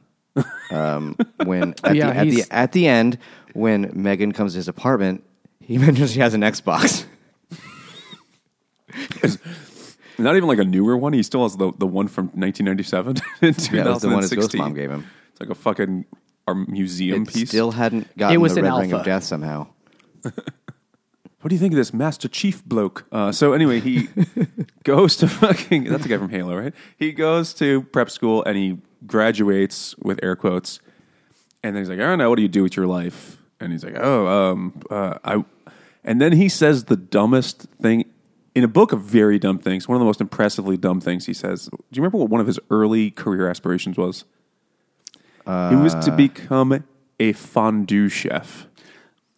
Um, when at, Yeah, the, at, the, at the end, when Meghan comes to his apartment, he mentions he has an Xbox. Not even like a newer one. He still has the, the one from 1997 and 2016. Yeah, that's the one his ghost mom gave him. It's like a fucking our museum It piece. still hadn't gotten It was the an red ring of death somehow. what do you think of this Master Chief bloke? Uh, so anyway, he goes to fucking. That's the guy from Halo, right? He goes to prep school and he graduates with air quotes. And then he's like, I don't know, what do you do with your life? And he's like, oh, um, uh, I. And then he says the dumbest thing in a book of very dumb things. One of the most impressively dumb things he says. Do you remember what one of his early career aspirations was? it was to uh, become a fondue chef,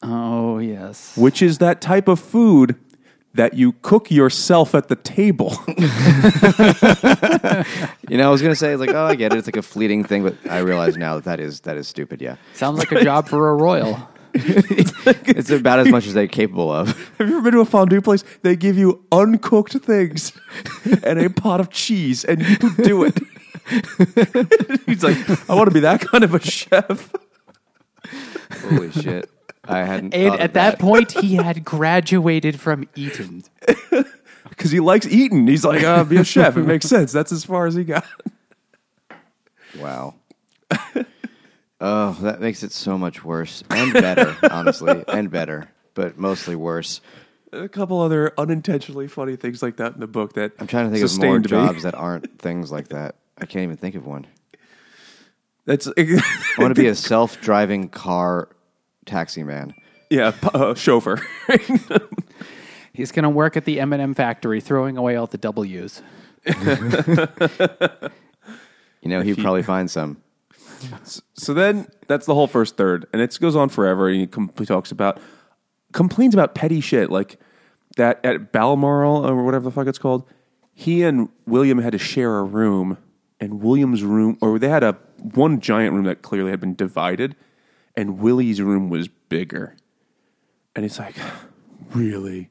oh yes. which is that type of food that you cook yourself at the table. You know, I was gonna say like, oh, I get it. It's like a fleeting thing, but I realize now that that is that is stupid. Yeah, Sounds like a job for a royal. it's about as much as they're capable of. Have you ever been to a fondue place? They give you uncooked things and a pot of cheese, and you do it. He's like, I want to be that kind of a chef. Holy shit! I hadn't. And at that point, he had graduated from Eton. Because he likes eating. He's like, uh, be a chef. It makes sense. That's as far as he got. Wow. Oh, that makes it so much worse and better, honestly, and better, but mostly worse. A couple other unintentionally funny things like that in the book that I'm trying to think of more me. jobs that aren't things like that. I can't even think of one. That's I want to be a self-driving car taxi man. yeah, uh, chauffeur. He's going to work at the M&M factory, throwing away all the W's. You know, he'd probably find some. So then that's the whole first third, and it goes on forever. And he, com- he talks about complains about petty shit like that at Balmoral or whatever the fuck it's called. He and William had to share a room, and William's room, or they had a one giant room that clearly had been divided, and Willie's room was bigger. And it's like, really?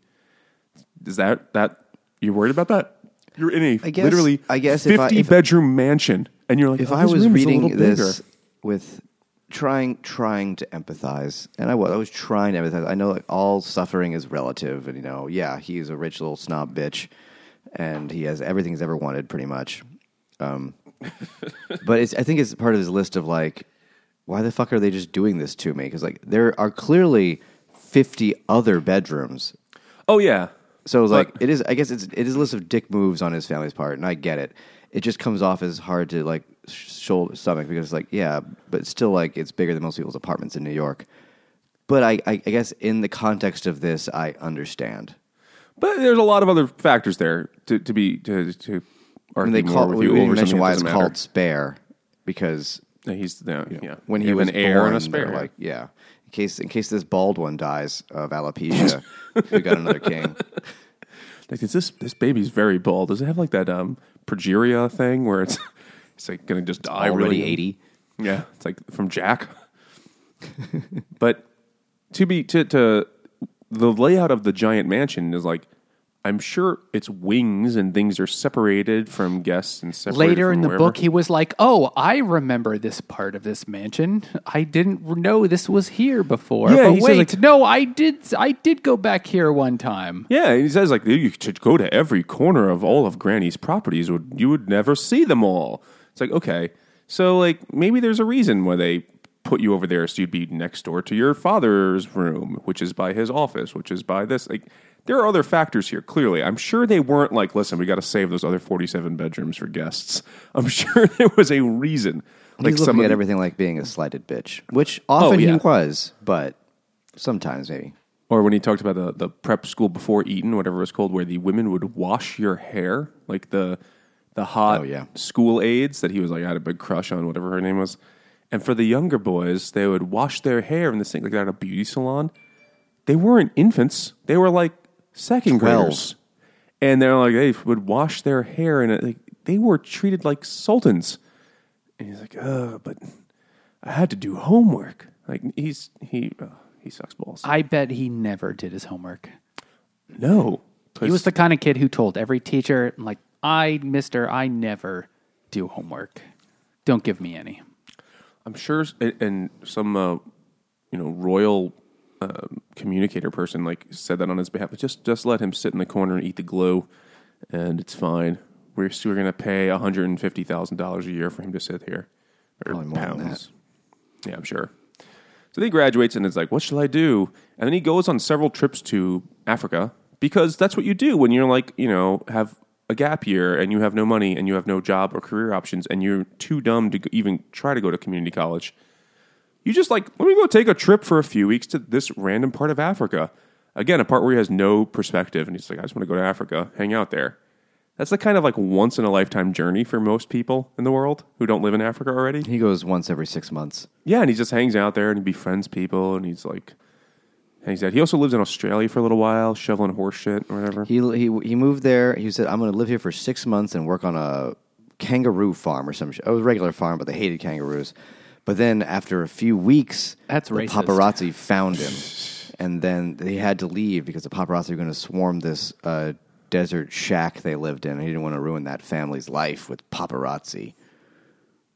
Is that that you're worried about that? You're in a I guess- literally I guess if I- fifty if- bedroom mansion, and you're like, if oh, I was room is a reading this bigger. with trying trying to empathize, and I was I was trying to empathize. I know like all suffering is relative, and you know, yeah, he's a rich little snob bitch, and he has everything he's ever wanted, pretty much. Um, but it's I think it's part of his list of like, why the fuck are they just doing this to me? Because like there are clearly fifty other bedrooms Oh yeah, so like But- it is. I guess it's it is a list of dick moves on his family's part, and I get it. It just comes off as hard to like shoulder stomach because it's like yeah, but still like it's bigger than most people's apartments in New York. But I, I, I guess in the context of this, I understand. but there's a lot of other factors there to, to be to to I mean, they call with we you didn't over mention something why it's doesn't called spare because Yeah, he's yeah, yeah. when he was an heir born, and a spare, like yeah, in case in case this bald one dies of alopecia, we got another king. Like, is this this baby's very bald? Does it have like that um progeria thing where it's it's like gonna just die Already really eighty. Yeah, it's like from Jack. but to be to to the layout of the giant mansion is like I'm sure its wings and things are separated from guests and separated Later in the wherever. book, he was like, "Oh, I remember this part of this mansion. I didn't know this was here before. Yeah, but he says, wait, like- no, I did. I did go back here one time. Yeah, he says like you should go to every corner of all of Granny's properties, would you would never see them all. It's like okay, so like maybe there's a reason why they put you over there so you'd be next door to your father's room, which is by his office, which is by this. Like there are other factors here. Clearly, I'm sure they weren't like, listen, we got to save those other 47 bedrooms for guests. I'm sure there was a reason. Like He's looking at everything like being a slighted bitch, which often oh, yeah. he was, but sometimes maybe. Or when he talked about the, the prep school before Eton, whatever it was called, where the women would wash your hair, like the the hot Oh, yeah. school aides that he was like I had a big crush on, whatever her name was. And for the younger boys, they would wash their hair in this thing like they're at a beauty salon. They weren't infants; they were like second Twelve. graders, and they're like they would wash their hair, and like, they were treated like sultans. And he's like, "Uh, but I had to do homework." Like he's he uh, he sucks balls. I bet he never did his homework. No. He was the kind of kid who told every teacher, like, I, mister, I never do homework. Don't give me any. I'm sure, and- and some, uh, you know, royal uh, communicator person like said that on his behalf. Just, just let him sit in the corner and eat the glue, and it's fine. We're still going to pay 150 thousand dollars a year for him to sit here, or Probably more than pounds. Yeah, I'm sure. So then he graduates and it's like, what shall I do? And then he goes on several trips to Africa because that's what you do when you're like, you know, have a gap year and you have no money and you have no job or career options and you're too dumb to even try to go to community college. You just like, let me go take a trip for a few weeks to this random part of Africa. Again, a part where he has no perspective and he's like, I just want to go to Africa, hang out there. That's the kind of like once in a lifetime journey for most people in the world who don't live in Africa already. He goes once every six months. Yeah, and he just hangs out there and he befriends people and he's like hangs out. He also lives in Australia for a little while, shoveling horse shit or whatever. He he he moved there. He said, "I'm going to live here for six months and work on a kangaroo farm or some shit. It was a regular farm, but they hated kangaroos. But then after a few weeks, That's the racist. paparazzi found him, and then they had to leave because the paparazzi were going to swarm this uh, desert shack they lived in. He didn't want to ruin that family's life with paparazzi,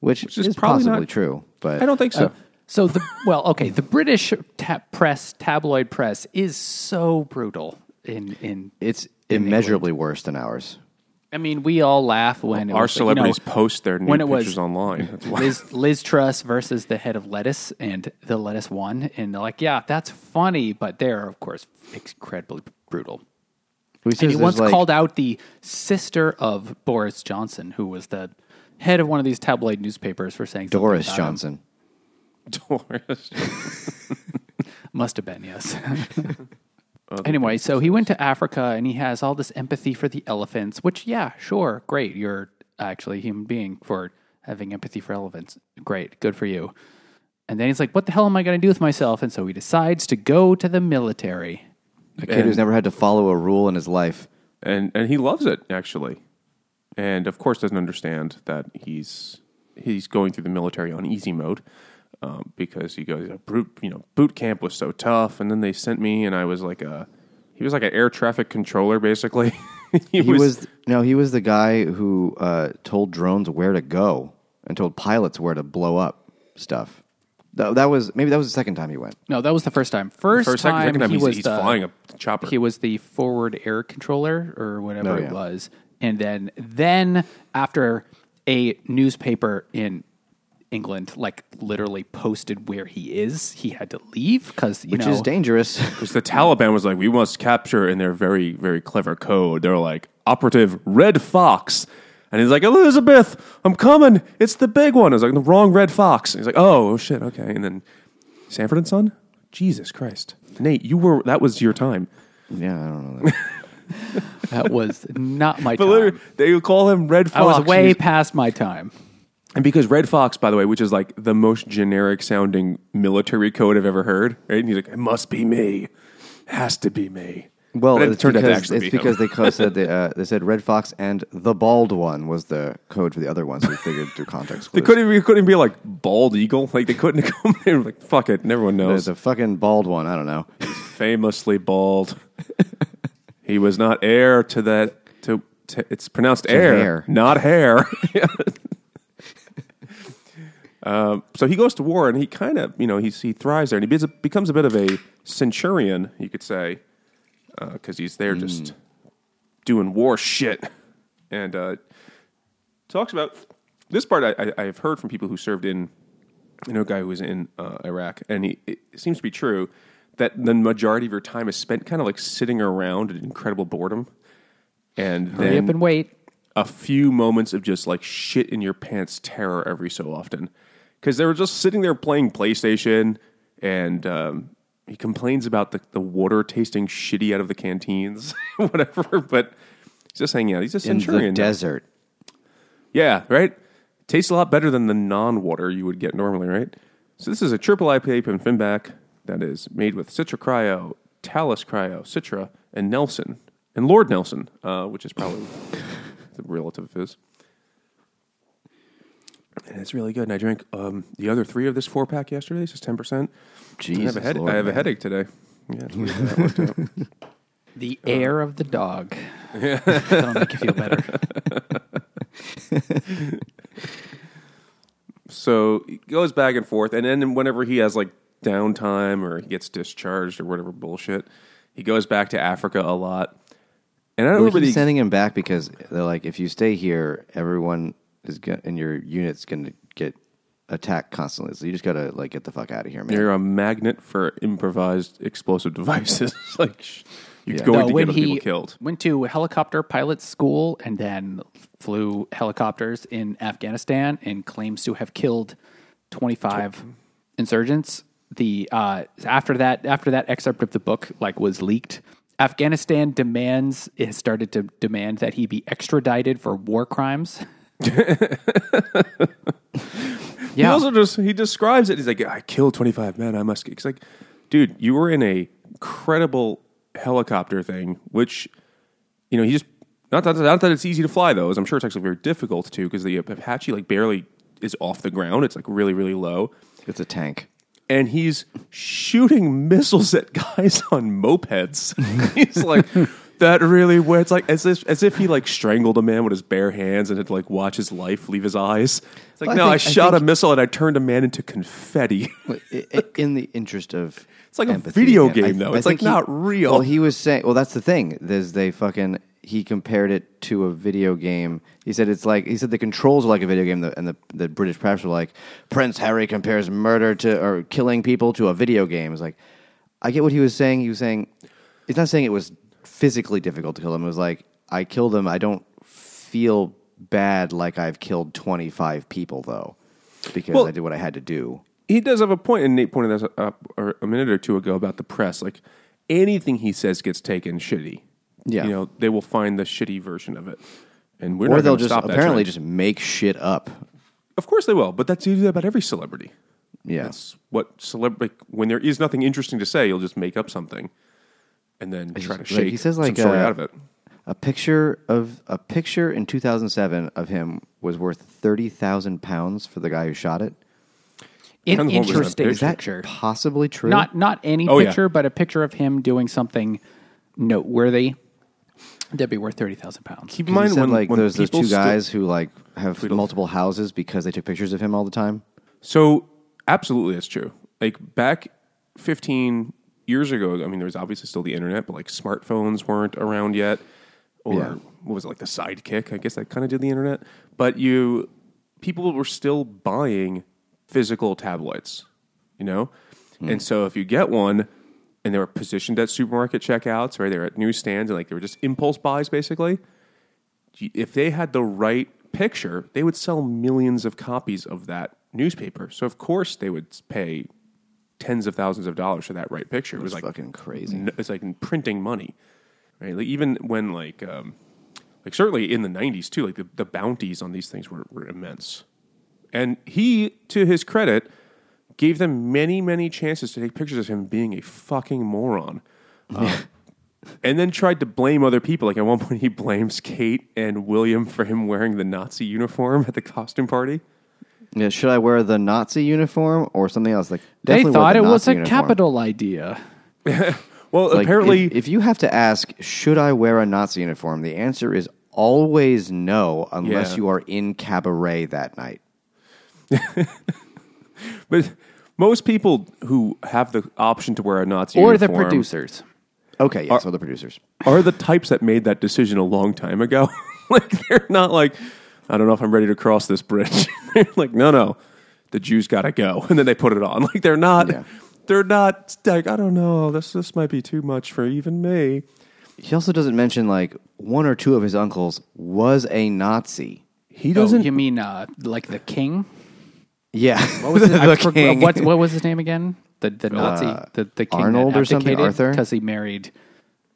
which, is is, probably possibly not- true. But I don't think so. So the well, okay, the British ta- press, tabloid press, is so brutal. In in, it's in immeasurably worse than ours. I mean, we all laugh when it Our was, you know, celebrities post their when nude it was pictures online. Liz, Liz Truss versus the head of lettuce, and the lettuce won. And they're like, yeah, that's funny, but they're of course incredibly brutal. He And he once like- called out the sister of Boris Johnson, who was the head of one of these tabloid newspapers, for saying Doris about him. Johnson. Doris. Must have been, yes. anyway, so he went to Africa and he has all this empathy for the elephants, which, yeah, sure, great. You're actually a human being for having empathy for elephants. Great, good for you. And then he's like, what the hell am I going to do with myself? And so he decides to go to the military. A kid who's never had to follow a rule in his life. and and he loves it actually, and of course doesn't understand that he's he's going through the military on easy mode um, because he goes, "Boot- you know, boot camp was so tough, and then they sent me, and I was like a he was like an air traffic controller basically. he, He was, no, he was the guy who uh, told drones where to go and told pilots where to blow up stuff. That, that was maybe that was the second time he went. No, that was the first time. First, first time, second time he he's, was he's the, flying a chopper. He was the forward air controller or whatever Oh, it was, and then then after a newspaper in England like literally posted where he is, he had to leave because you Which know is dangerous. Because the Taliban was like, we must capture in their very, very clever code. They're like, operative Red Fox. And he's like, Elizabeth, I'm coming. It's the big one. I was like, the wrong Red Fox. And he's like, oh, oh, shit, okay. And then Sanford and Son? Jesus Christ. Nate, you were, that was your time. yeah, I don't know. That. that was not my But literally, time. they would call him Red Fox. I was way he's- past my time. And because Red Fox, by the way, which is like the most generic sounding military code I've ever heard, right? And he's like, it must be me. Has to be me. Well, But it it's turned out to because, actually it's be him. because they co- said they, uh, they said Red Fox and the bald one was the code for the other one. So we figured through context. They clues. couldn't even, couldn't be like bald eagle. Like they couldn't come in like fuck it. and Everyone knows. There's a fucking bald one. I don't know. Famously bald. he was not heir to that. To, to it's pronounced heir, hair. not hair. Um, so he goes to war and he kind of you know he's, he thrives there and he becomes a, becomes a bit of a centurion you could say because he's there just doing war shit. And uh, talks about this part I, I, I've heard from people who served in you know a guy who was in uh, Iraq, and he, it seems to be true that the majority of your time is spent kind of like sitting around in incredible boredom, and Hurry up then and wait. a few moments of just like shit in your pants terror every so often, because they were just sitting there playing PlayStation, and um, he complains about the, the water tasting shitty out of the canteens, whatever. But he's just hanging out. He's a In centurion. the desert. Yeah, right? Tastes a lot better than the non water you would get normally, right? So this is a triple IPA from Finback that is made with Citra Cryo, Talus Cryo, Citra, and Nelson. And Lord Nelson, uh, which is probably the relative of his. And it's really good. And I drank um, the other three of this four pack yesterday. It's just 10%. I have a, head- Lord, I have a man. headache today. Yeah, that worked out. The air of the dog. That'll make you feel better. So he goes back and forth, and then whenever he has like downtime or he gets discharged or whatever bullshit, he goes back to Africa a lot. And I don't They remember keep the sending him back because they're like, if you stay here, everyone is go- in your unit's going to get attacked constantly. So you just got to like get the fuck out of here, man. you're a magnet for improvised explosive devices. like sh- you're Yeah. going No, to when get other he people killed. went to helicopter pilot school and then flew helicopters in Afghanistan and claims to have killed 25 insurgents. The uh, after that after that excerpt of the book like was leaked, Afghanistan demands it has started to demand that he be extradited for war crimes. He yeah, also just he describes it. He's like, I killed twenty five men. I must. He's like, dude, you were in a credible helicopter thing, which you know he just not that not that it's easy to fly though. As I'm sure it's actually very difficult to because the Apache like barely is off the ground. It's like really really low, It's a tank. and he's shooting missiles at guys on mopeds. he's like. That really where it's like as if as if he like strangled a man with his bare hands and had like watch his life leave his eyes. It's like Well, no, I, think- I shot a missile and I turned a man into confetti. I- i- in the interest of It's like a empathy, video I- game, though. It's, like, he- not real. Well, he was saying. Well, that's the thing. There's they fucking. He compared it to a video game. He said it's like he said the controls are like a video game, and the the British press were like Prince Harry compares murder to or killing people to a video game. It's like I get what he was saying. He was saying he's not saying it was physically difficult to kill them. It was like I killed them. I don't feel bad like I've killed 25 people though because Well- I did what I had to do. he does have a point, and Nate pointed this up a minute or two ago about the press. Like anything he says gets taken shitty. Yeah. you know they will find the shitty version of it, and we're or they'll just apparently trend. just make shit up. Of course they will, but that's you do that about every celebrity. Yeah. That's what celebrity. When there is nothing interesting to say, you'll just make up something, and then try to like, shake he says, like, some story uh, out of it. A picture of a picture in 2007 of him was worth 30,000 pounds for the guy who shot it. an Depends on what was in interesting picture. Is that picture. possibly true? Not not any Oh, yeah. picture, but a picture of him doing something noteworthy. That'd be worth thirty thousand pounds. Keep in 'Cause he mind said, when like when there's those two sto- guys who like have Tweedle. multiple houses because they took pictures of him all the time. So absolutely, that's true. Like back 15 years ago, I mean, there was obviously still the internet, but like smartphones weren't around yet, or Yeah. what was it like the Sidekick? I guess that kind of did the internet. But you, people were still buying physical tabloids, you know, hmm. and so if you get one. And they were positioned at supermarket checkouts, right? They were at newsstands, and like they were just impulse buys, basically. If they had the right picture, they would sell millions of copies of that newspaper. So of course they would pay tens of thousands of dollars for that right picture. It was like fucking crazy. n- it's like printing money, right? Like even when like um, like certainly in the '90s too, like the, the bounties on these things were, were immense. And he, to his credit, gave them many many chances to take pictures of him being a fucking moron. Um, and then tried to blame other people. Like at one point, he blames Kate and William for him wearing the Nazi uniform at the costume party. Yeah, should I wear the Nazi uniform or something else? Like They definitely wear thought the it was Nazi a uniform. capital idea. Well, Like, apparently, if, if you have to ask, should I wear a Nazi uniform? The answer is always no, unless Yeah. you are in cabaret that night. but most people who have the option to wear a Nazi Or the uniform producers. Okay, yes, or the producers. are the types that made that decision a long time ago. like they're not like, I don't know if I'm ready to cross this bridge. they're like, no, no, the Jews got to go, and then they put it on. Like they're not, Yeah. they're not like, I don't know, this this might be too much for even me. He also doesn't mention like one or two of his uncles was a Nazi. He Oh, doesn't. you mean uh, like the king? Yeah, What was his, the forgot- king. what, what was his name again? The the Nazi, Uh, the the king Arnold or something? Arthur? because he married.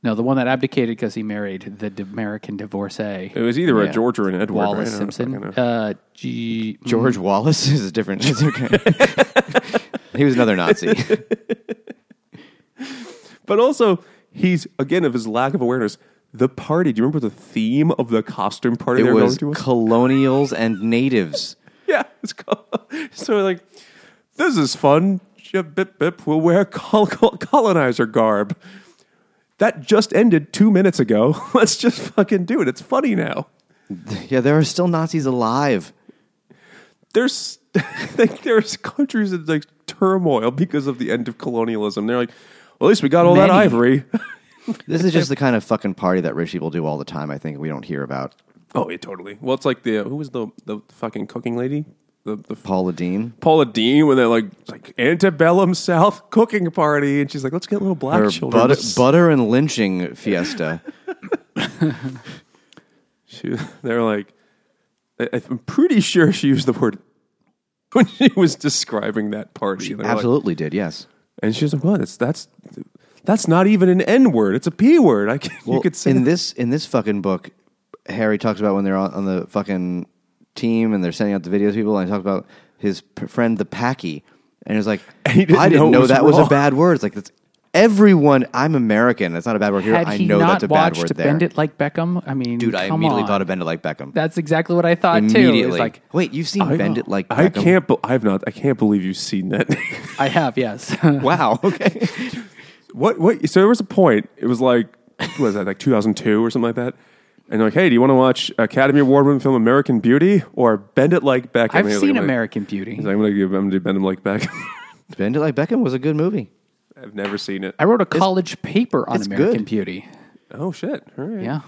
No, the one that abdicated because he married the d- American divorcee it was either Yeah. a George or an Edward. Wallis right? Simpson. Uh, G, George Wallace is a different. It's okay. he was another Nazi. But also, he's again of his lack of awareness. The party. Do you remember the theme of the costume party It they were was going to? colonials and natives. Yeah, it's called, so like this is fun. Jip, bip, bip. We'll wear col- col- colonizer garb. That just ended two minutes ago. Let's just fucking do it. It's funny now. Yeah, there are still Nazis alive. There's like there's countries in like turmoil because of the end of colonialism. They're like, well, at least we got all that ivory. This is just the kind of fucking party that rich people do all the time. I think we don't hear about. oh, yeah, totally. Well, it's like the uh, who was the the fucking cooking lady, the the Paula Deen, Paula Deen when they're like like antebellum South cooking party, and she's like, let's get a little black her children. butter, butter and lynching fiesta. She, they're like, I- I'm pretty sure she used the word when she was describing that party. Like- Absolutely did. Yes. and she's like, "What? That's that's that's not even an N word. It's a P word. I can, you could say in this in this fucking book, Harry talks about when they're on, on the fucking team and they're sending out the videos to people, and he talks about his p- friend the Packy, and he was like, he didn't I didn't know know, was that was a wrong. bad word. It's like that's everyone. I'm American. That's not a bad word here. Had I he know not that's a bad watched word there. Bend It Like Beckham? I mean, Dude, I come immediately on. thought of Bend It Like Beckham. That's exactly what I thought too. immediately. It's like Wait, you've seen Bend It Like Beckham? I can't. Be, I have not. I can't believe you've seen that. I have, yes. Wow. Okay. what? What? So there was a point. It was like, what was that? Like 2002 or something like that. And they're like, hey, do you want to watch Academy Award winning film American Beauty or Bend It Like Beckham? I've And seen like, American Beauty. He's like, I'm gonna give. I'm gonna do Bend It Like Beckham. Bend It Like Beckham was a good movie. I've never seen it. I wrote a college paper on it's American good. Beauty. Oh shit! All right. Yeah.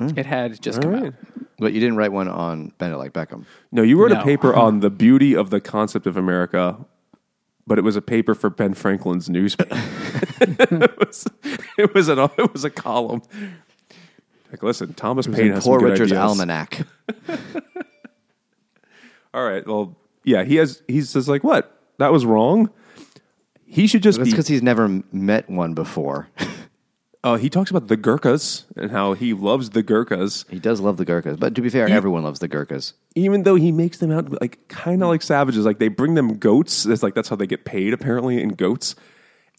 Hmm. It had just All come right. out. But you didn't write one on Bend It Like Beckham. No, you wrote No. a paper on the beauty of the concept of America, but it was a paper for Ben Franklin's newspaper. it, was, it was an it was a column. Like, listen, Thomas Paine has Poor Richard's ideas. Almanac. All right, well, yeah, he has. He says like, what? That was wrong. He should just That's be. because he's never met one before. Uh, he talks about the Gurkhas and how he loves the Gurkhas, he does love the Gurkhas, but to be fair, everyone loves the Gurkhas. even though he makes them out like kind of like savages. Like they bring them goats. It's like that's how they get paid apparently in goats.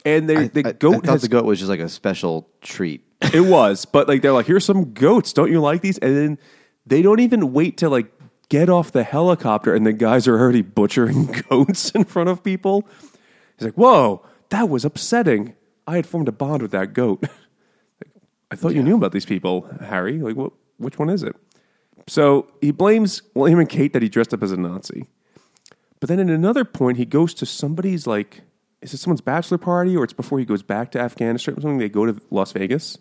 And they, I, the I- I thought has the goat was just like a special treat. It was, but like they're like, here's some goats. Don't you like these? And then they don't even wait to like get off the helicopter, and the guys are already butchering goats in front of people. He's like, "Whoa, that was upsetting. I had formed a bond with that goat." Like, I thought you knew about these people, Harry. Like, what? Which one is it? So he blames William and Kate that he dressed up as a Nazi. But then at another point, he goes to somebody's like, is it someone's bachelor party or it's before he goes back to Afghanistan or something? They go to Las Vegas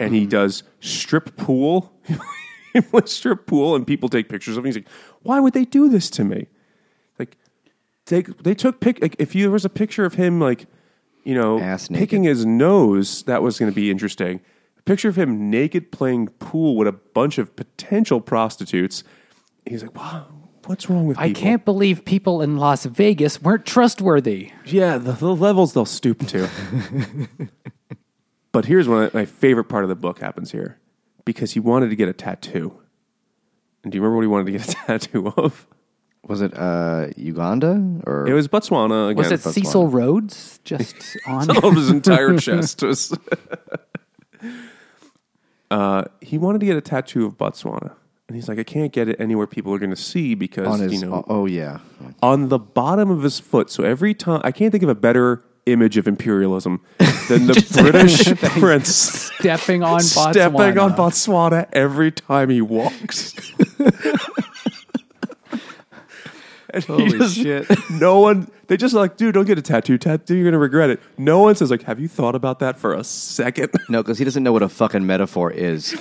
and he mm-hmm. does strip pool. he plays strip pool and people take pictures of him. He's like, why would they do this to me? Like, they, they took pic. Like, if there was a picture of him, like, you know, Ass picking his nose, that was going to be interesting. A picture of him naked playing pool with a bunch of potential prostitutes. He's like, wow, what's wrong with I people? can't believe people in Las Vegas weren't trustworthy. Yeah, the, the levels they'll stoop to. but here's one of my favorite part of the book happens here because he wanted to get a tattoo. And do you remember what he wanted to get a tattoo of? Was it uh, Uganda or It was Botswana again. Was it Cecil Rhodes just on? of his entire chest was. uh, he wanted to get a tattoo of Botswana, and he's like, I can't get it anywhere people are going to see because on his? you know oh, oh, yeah, on the bottom of his foot. So every time, I can't think of a better image of imperialism than the British prince stepping on Botswana. stepping on Botswana every time he walks. and he Holy just- shit. No one, they just like, dude, don't get a tattoo. Tattoo, you're going to regret it. No one says, like, have you thought about that for a second? no, because he doesn't know what a fucking metaphor is.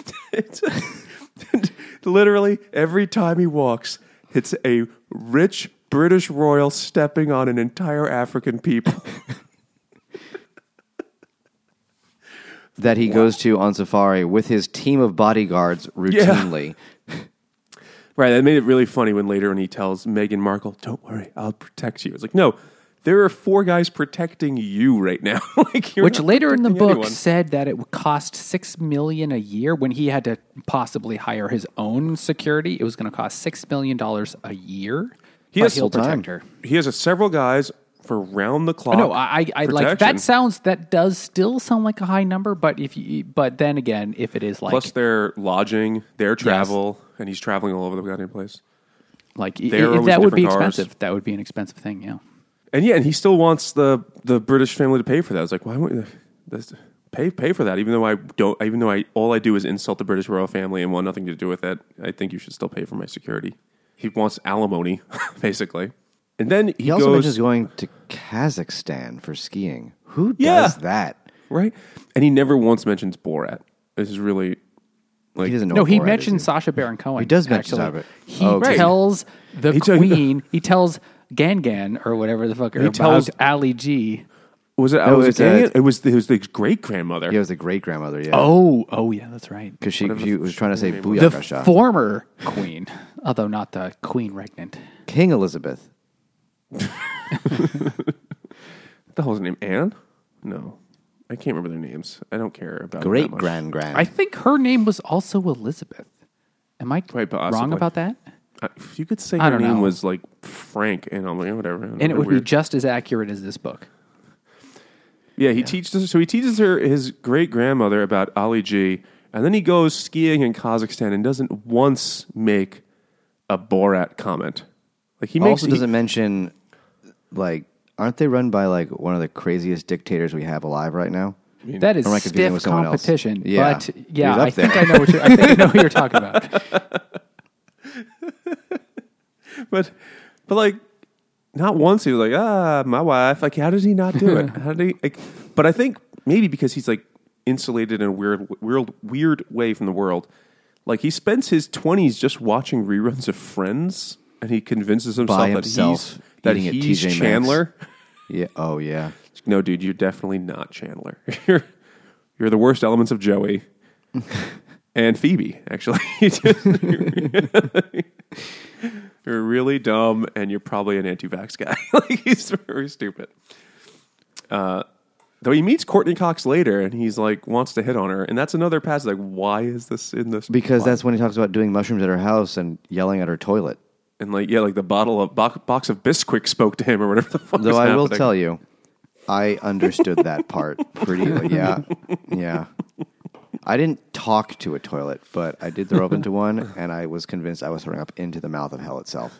Literally, every time he walks, it's a rich British royal stepping on an entire African people. That he goes to on safari with his team of bodyguards routinely. Right. That made it really funny when later when he tells Meghan Markle, "Don't worry, I'll protect you." It's like, no, there are four guys protecting you right now. like, you're Which not later in the protecting book anyone. said that it would cost six million a year when he had to possibly hire his own security. It was going to cost six million dollars a year. He but has he'll protect her. he has a several guys for round the clock. No, I, I, I like protection. that. Sounds that does still sound like a high number, but if you, but then again, if it is like Plus their lodging, their travel, and he's traveling all over the goddamn place. like i- They're if always that would be different cars. expensive. That would be an expensive thing. Yeah. And yeah, and he still wants the the British family to pay for that. It's like, why won't pay pay for that? Even though I don't, even though I all I do is insult the British royal family and want nothing to do with it, I think you should still pay for my security. He wants alimony, basically. And then he, He also goes mentions going to Kazakhstan for skiing. Who Yeah. does that? right, and he never once mentions Borat. This is really like He doesn't know. No, he Borat mentioned is. Sacha Baron Cohen. He does mention actually. Sacha. He Oh, okay. tells the He took- queen. he tells Gangan or whatever the fuck He about tells- Ali G. was it? No, was it's it, a- it was it was the great grandmother. He was the great grandmother. Yeah. Oh, oh yeah, that's right. because she, she was trying to say The Booyaka former queen, although not the queen regnant. King Elizabeth. What the hell was her name? Anne? No, I can't remember their names. I don't care about them that Great much. grand grand. I think her name was also Elizabeth. Am I Quite wrong possibly. about that? Uh, If you could say I her don't name know. was like Frank, and I'm like whatever, And it would be just as accurate as this book. yeah. He teaches so he teaches her his great grandmother about Ali G, and then he goes skiing in Kazakhstan and doesn't once make a Borat comment. Like he makes also he- doesn't mention like aren't they run by like one of the craziest dictators we have alive right now? That is Or am I confusing stiff with someone else? competition. Yeah. But yeah, was up I think there. I know what you're, I think I know what you're talking about. but but like not once he was like ah my wife like how did he not do it how did he like but i think maybe because he's like insulated in a weird weird weird way from the world like he spends his 20s just watching reruns of friends and he convinces himself By that himself, he's that eating at he's TJ Maxx. chandler Yeah. Oh yeah. no dude you're definitely not chandler you're you're the worst elements of joey and phoebe actually You're really dumb, and you're probably an anti-vax guy. like he's very stupid. Uh, though he meets Courteney Cox later, and he's like wants to hit on her, and that's another passage. Like, why is this in this? Because plot? that's when he talks about doing mushrooms at her house and yelling at her toilet. And like yeah, like the bottle of bo- box of Bisquick spoke to him or whatever the fuck. Though I will tell you, I understood that part pretty. Yeah, yeah. I didn't talk to a toilet, but I did throw up into one, and I was convinced I was throwing up into the mouth of hell itself.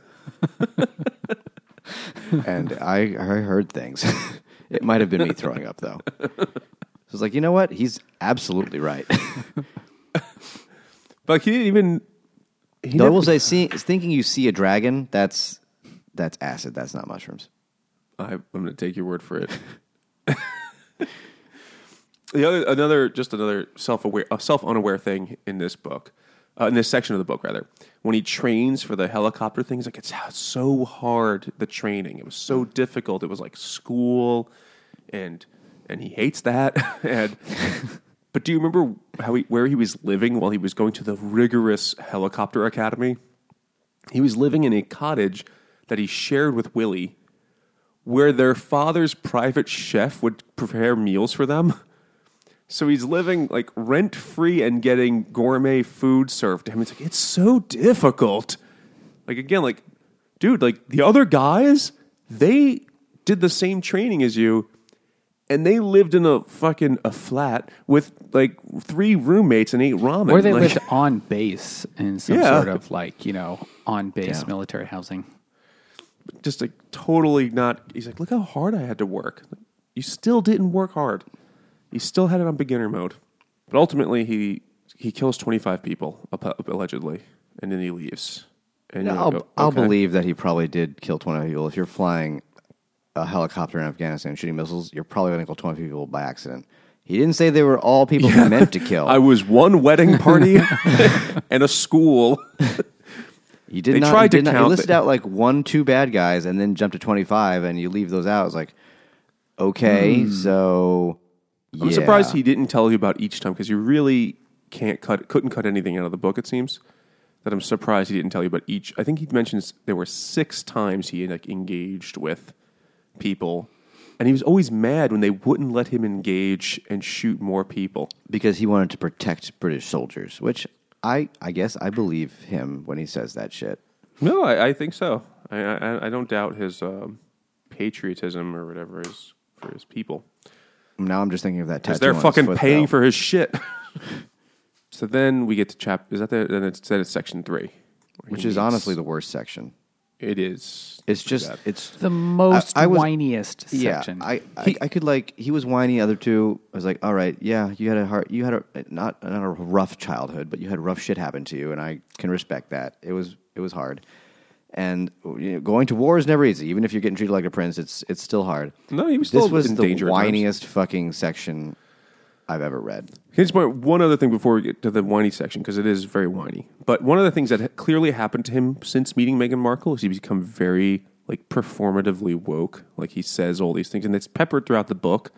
and I, I heard things. it might have been me throwing up, though. I was like, you know what? He's absolutely right. But he didn't even. He Though I never- will say, see, thinking you see a dragon, that's that's acid. That's not mushrooms. I, I'm going to take your word for it. the other, another, just another self-aware, a self-unaware thing in this book, uh, in this section of the book, rather, when he trains for the helicopter things, like it's so hard. The training, it was so difficult. It was like school, and and he hates that. and but do you remember how he, where he was living while he was going to the rigorous helicopter academy? He was living in a cottage that he shared with Willie where their father's private chef would prepare meals for them. So he's living like rent free and getting gourmet food served to him. It's like it's so difficult. Like again, like dude, like the other guys, they did the same training as you, and they lived in a fucking a flat with like three roommates and ate ramen. Or they Like, lived on base in some Yeah. sort of like, you know, on base Yeah. military housing. just like totally not. He's like, look how hard I had to work. You still didn't work hard. You still had it on beginner mode. But ultimately, he he kills twenty five people allegedly, and then he leaves. And you're I'll, like, oh, I'll believe that he probably did kill 20 people. If you're flying a helicopter in Afghanistan shooting missiles, you're probably going to kill 20 people by accident. He didn't say they were all people he meant to kill. I was one wedding party and a school. he did they not. tried he, to did not, count listed the- out like one, two bad guys, and then jumped to 25, and you leave those out. It's like, okay, so. Hmm. I'm yeah. surprised he didn't tell you about each time because you really can't cut, couldn't cut anything out of the book. It seems that I'm surprised he didn't tell you about each. I think he mentions there were six times he like engaged with people, and he was always mad when they wouldn't let him engage and shoot more people. because he wanted to protect British soldiers, which I, I guess I believe him when he says that shit. No, I, I think so. I, I, I don't doubt his um, patriotism or whatever is for his people. Now I'm just thinking of that tattoo. Because they're on his fucking foot, paying though. for his shit. so then we get to chap. Is that the? Then it's then it's section three, which is meets- honestly the worst section. It is. It's just bad. it's The most I was- whiniest section. Yeah, I, I I could like he was whiny. Other two, I was like, all right, yeah, you had a hard, you had a not not a rough childhood, but you had rough shit happen to you, and I can respect that. It was it was hard, and you know, going to war is never easy. Even if you're getting treated like a prince, it's it's still hard. No, he was this was in the danger at times. whiniest fucking section I've ever read. Can I just point one other thing before we get to the whiny section because it is very whiny. But one of the things that ha- clearly happened to him since meeting Meghan Markle is he's become very like performatively woke. Like he says all these things, and it's peppered throughout the book.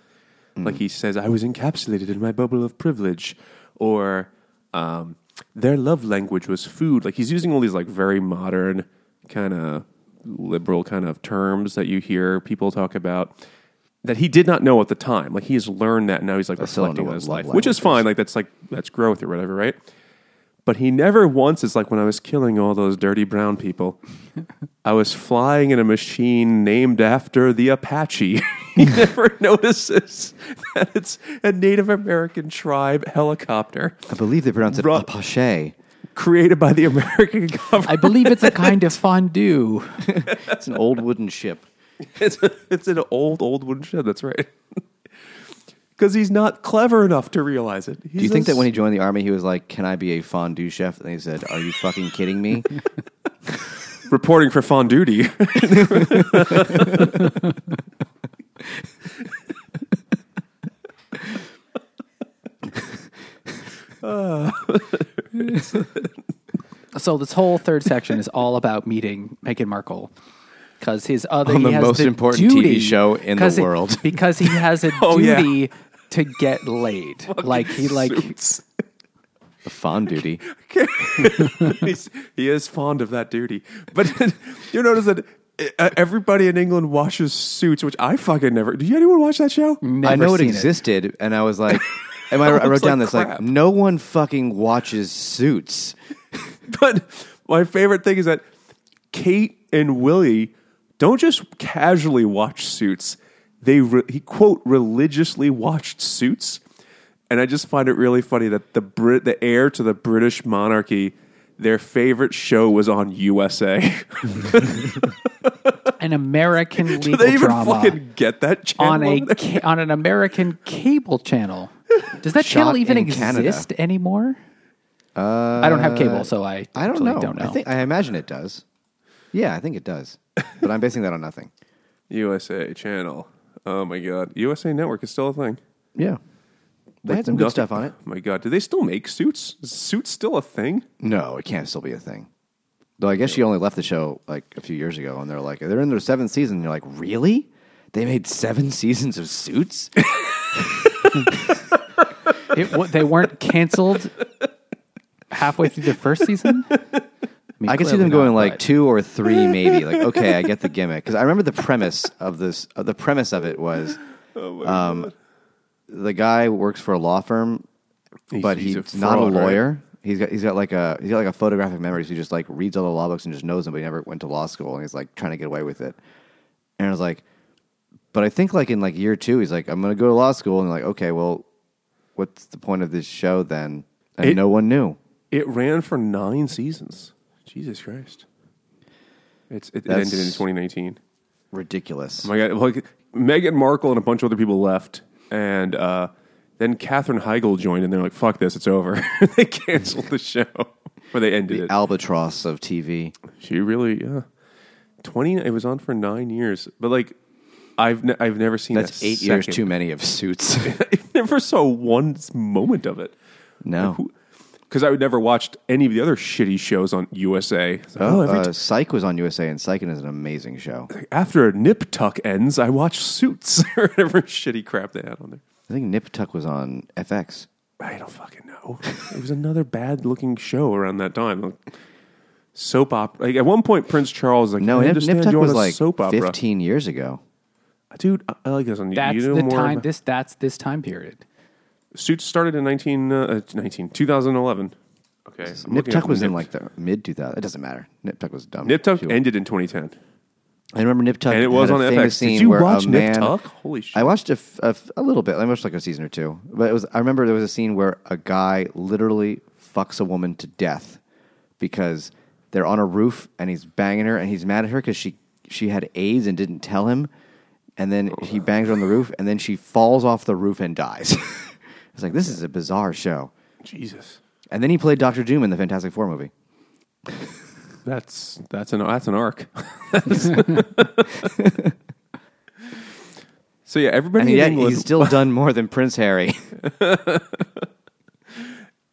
Like he says, "I was encapsulated in my bubble of privilege," or um, "Their love language was food." Like he's using all these like very modern kind of liberal kind of terms that you hear people talk about that he did not know at the time. Like he has learned that and now he's like I reflecting on his life, which is fine. Like that's like that's growth or whatever, right? But he never once is like when I was killing all those dirty brown people. I was flying in a machine named after the Apache. he never notices that it's a Native American tribe helicopter I believe they pronounce it Ru- Apache. created by the American government. I believe it's a kind of fondue. It's an old wooden ship. It's, it's an old, old wooden shed. That's right. Because he's not clever enough to realize it. Do you think that when he joined the army, he was like, "Can I be a fondue chef?" And he said, "Are you fucking kidding me?" reporting for fondue duty? So this whole third section is all about meeting Meghan Markle because his other On the he has most the important TV show in the he- world. because he has a Oh, yeah. duty to get laid. like he like Suits. The fond duty. He's, he is fond of that duty. But you notice that uh, everybody in England watches Suits, which I fucking never. Did you anyone watch that show? never I know it seen existed, and I was like, and I, I Looks wrote down like this like, no one fucking watches Suits. But my favorite thing is that Kate and Willie don't just casually watch Suits. They re- he quote religiously watched Suits, and I just find it really funny that the Brit, the heir to the British monarchy, their favorite show was on USA. an American Do they even drama fucking get that channel? on a ca- on an American cable channel. Does that channel even in Canada. exist anymore? Uh, I don't have cable, so I I don't know. Don't know. I think I imagine it does. Yeah, I think it does. But I'm basing that on nothing. USA channel. Oh my god, USA Network is still a thing. Yeah. They had some good Nothing- stuff on it. Oh my god, do they still make suits? Is suits still a thing? No, it can't still be a thing. Though I guess she only left the show like a few years ago, and they're like, they're in their seventh season. And you're like, really? They made seven seasons of Suits? It, wa- they weren't canceled halfway through the first season. Mean, I could see clearly them going not, like but- two or three, maybe. Like, okay, I get the gimmick because I remember the premise of this. Uh, the premise of it was, um, the guy works for a law firm, He's- but he's he's, a not a fraud, right? lawyer. He's got he's got like a he's got like a photographic memory. So he just like reads all the law books and just knows them, but he never went to law school, and he's like trying to get away with it. And I was like, but I think like in like year two, he's like, I'm going to go to law school, and like, okay, well, what's the point of this show then? And It- no one knew. It ran for nine seasons. Jesus Christ! It's it, it ended in 2019. Ridiculous. Oh my god! Like Meghan Markle and a bunch of other people left, and uh, then Katherine Heigl joined, and they're like, "Fuck this, it's over." they canceled the show, or they ended the it. albatross of TV. She really, yeah. Twenty. It was on for nine years, but like, I've ne- I've never seen That's eight years second- too many of Suits. I never saw one moment of it. no. Because I would never watched any of the other shitty shows on USA. It's like, Oh, oh, every uh, t- Psych was on USA, and Psych is an amazing show. after Nip Tuck ends, I watch Suits or whatever shitty crap they had on there. I think Nip Tuck was on FX. I don't fucking know. it was another bad looking show around that time. Like, soap opera. Like, at one point, Prince Charles was like, No, I Nip, understand Nip Tuck was like soap opera. 15 years ago. Dude, I, I like this one. That's you know the more time. about- This that's this time period. Suits started in 19, uh, 19 2011. Okay. I'm Nip looking Tuck up was in Nip- like the mid 2000s. It doesn't matter. Nip Tuck was dumb. Nip Tuck too. ended in 2010. I remember Nip Tuck And it was had on a FX. famous Did scene you where watch a Nip man, Tuck? Holy shit. I watched a, f- a f- a little bit. I watched like a season or two, but it was. I remember there was a scene where a guy literally fucks a woman to death because they're on a roof and he's banging her and he's mad at her because she she had AIDS and didn't tell him, and then he bangs her on the roof and then she falls off the roof and dies. it's like this is a bizarre show. Jesus. And then he played Doctor Doom in the Fantastic Four movie. That's that's an that's an arc. so yeah, everybody And in yet England, he's still done more than Prince Harry.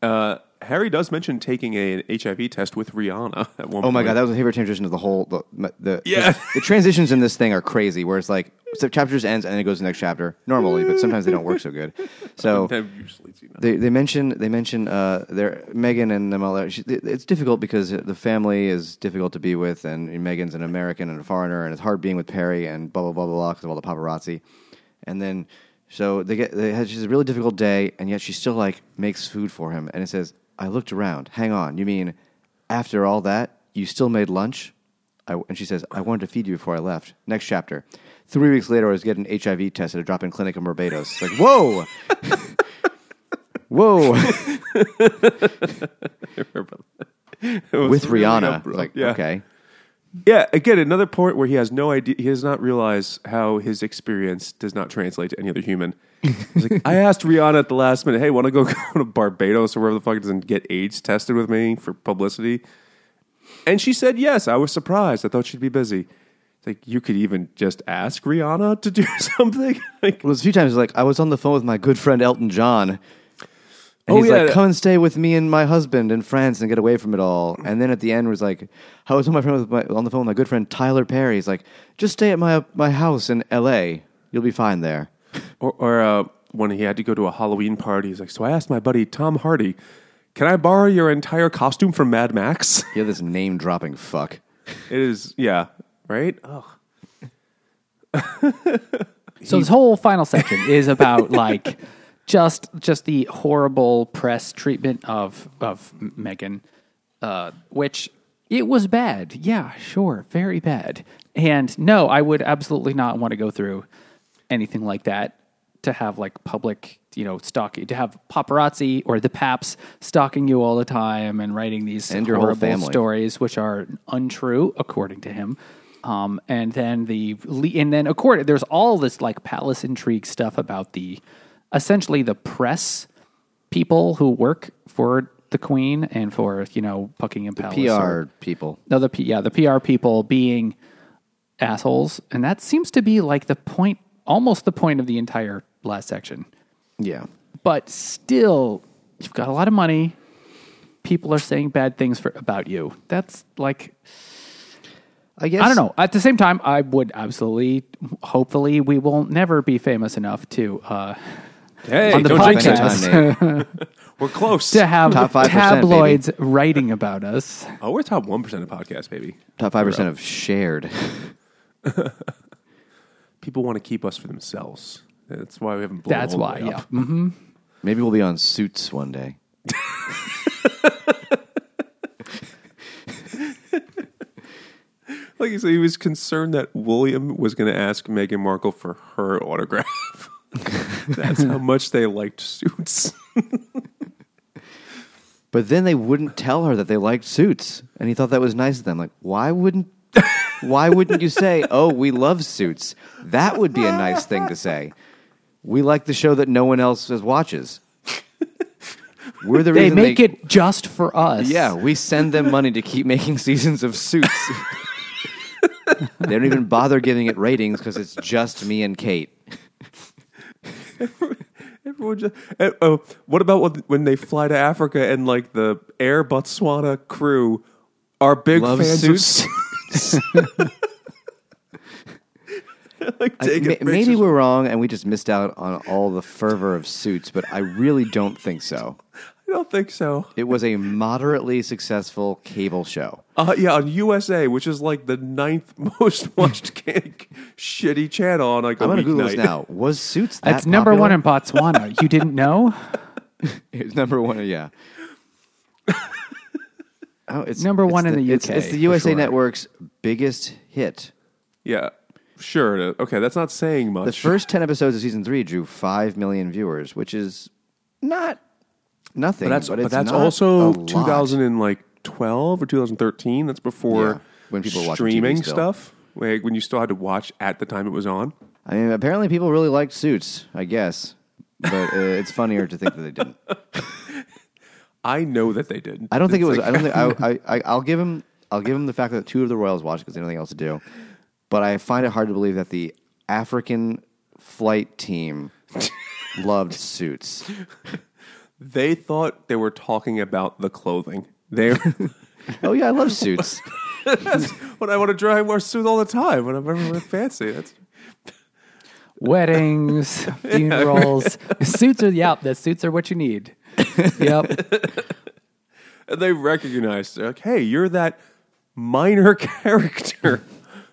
Uh, Harry does mention taking a, an HIV test with Rihanna at one. Oh my point. god, that was a favorite transition of the whole. The, the Yeah. the, the transitions in this thing are crazy. Where it's like so chapter just ends and then it goes to the next chapter normally, but sometimes they don't work so good. So I've usually seen that. they they mention they mention uh, their Megan and them all. that- she- It's difficult because the family is difficult to be with, and Megan's an American and a foreigner, and it's hard being with Perry and blah blah blah blah blah because of all the paparazzi. And then so they get they had she's a really difficult day, and yet she still like makes food for him, and it says, "I looked around. Hang on, you mean after all that you still made lunch?" I, and she says, "I wanted to feed you before I left." Next chapter. Three weeks later, I was getting an HIV test at a drop-in clinic in Barbados. It's like, whoa, whoa. with Rihanna. Like, Yeah. okay. Yeah, again, another point where he has no idea. He does not realize how his experience does not translate to any other human. He's like, I asked Rihanna at the last minute, "Hey, want to go go to Barbados or wherever the fuck it is and get AIDS tested with me for publicity?" And she said yes. I was surprised. I thought she'd be busy. It's like you could even just ask Rihanna to do something. like, Well, there's a few times like I was on the phone with my good friend Elton John. And Oh, he's yeah. like, come and stay with me and my husband in France and get away from it all. And then at the end was like, I was on my friend with my, on the phone with my good friend Tyler Perry. He's like, just stay at my my house in L.A. You'll be fine there. Or or uh, when he had to go to a Halloween party, he's like, "So I asked my buddy Tom Hardy, can I borrow your entire costume from Mad Max?" You're this name dropping fuck. It is, yeah, right. Oh, So this whole final section is about like just just the horrible press treatment of of Megan, uh, which it was bad. Yeah, sure, very bad. And no, I would absolutely not want to go through anything like that to have like public, you know, stalking, to have paparazzi or the paps stalking you all the time and writing these And horrible stories, which are untrue according to him. Um, and then the and then according there's all this like palace intrigue stuff about the essentially the press people who work for the queen and for you know Buckingham Palace. PR or- people. no, the P, yeah, the PR people being assholes, and that seems to be like the point, almost the point of the entire last section. Yeah. But still, you've got a lot of money. People are saying bad things for about you. That's like I guess I don't know. At the same time, I would absolutely, hopefully, we will never be famous enough to uh, Hey, On the don't jinx podcast. it. Anytime, We're close. to have Top 5%, tabloids writing about us. Oh, we're top one percent of podcasts, baby. Top five percent of shared. People want to keep us for themselves. That's why we haven't. Blown That's all the why. way Yeah. up. hmm Maybe we'll be on Suits one day. Like you said, he was concerned that William was going to ask Meghan Markle for her autograph. That's how much they liked suits. But then they wouldn't tell her that they liked Suits, and he thought that was nice of them. Like, why wouldn't? Why wouldn't you say, "Oh, we love Suits"? That would be a nice thing to say. We like the show that no one else watches. We're the They reason make it just for us. Yeah, we send them money to keep making seasons of Suits. they don't even bother giving it ratings because it's just me and Kate. Everyone just, uh, oh, what about when- when they fly to Africa and like the Air Botswana crew are big Love fans Suits? of suits? like I- ma- maybe we're wrong and we just missed out on all the fervor of Suits, but I really don't think so. I don't think so. It was a moderately successful cable show. Uh, yeah, on USA, which is like the ninth most watched cake, shitty channel on like a I'm going to Google weeknight. this now. Was Suits that That's number one in? Botswana. you didn't know? It's number one. Yeah. Oh, it's Number it's one in the It's, UK, it's the USA sure. Network's biggest hit. Yeah, sure. Okay, that's not saying much. The first ten episodes of season three drew five million viewers, which is not nothing. but that's but, but it's that's not also a lot. 2012 or 2013. That's before Yeah, when people were TV streaming stuff. Like when you still had to watch at the time it was on. I mean, apparently people really liked Suits. I guess, but uh, it's funnier to think that they didn't. I know that they did. I don't think it was. like- I don't think. I, I, I, I'll give him. I'll give him the fact that two of the Royals watched because they had nothing else to do. But I find it hard to believe that the African flight team loved Suits. they thought they were talking about the clothing. They Oh yeah, I love Suits. when I want to dry, I wear suits all the time. When I'm everywhere fancy, that's Weddings, funerals. suits are, yeah, the suits are what you need. Yep. and they recognize. They're like, "Hey, you're that minor character."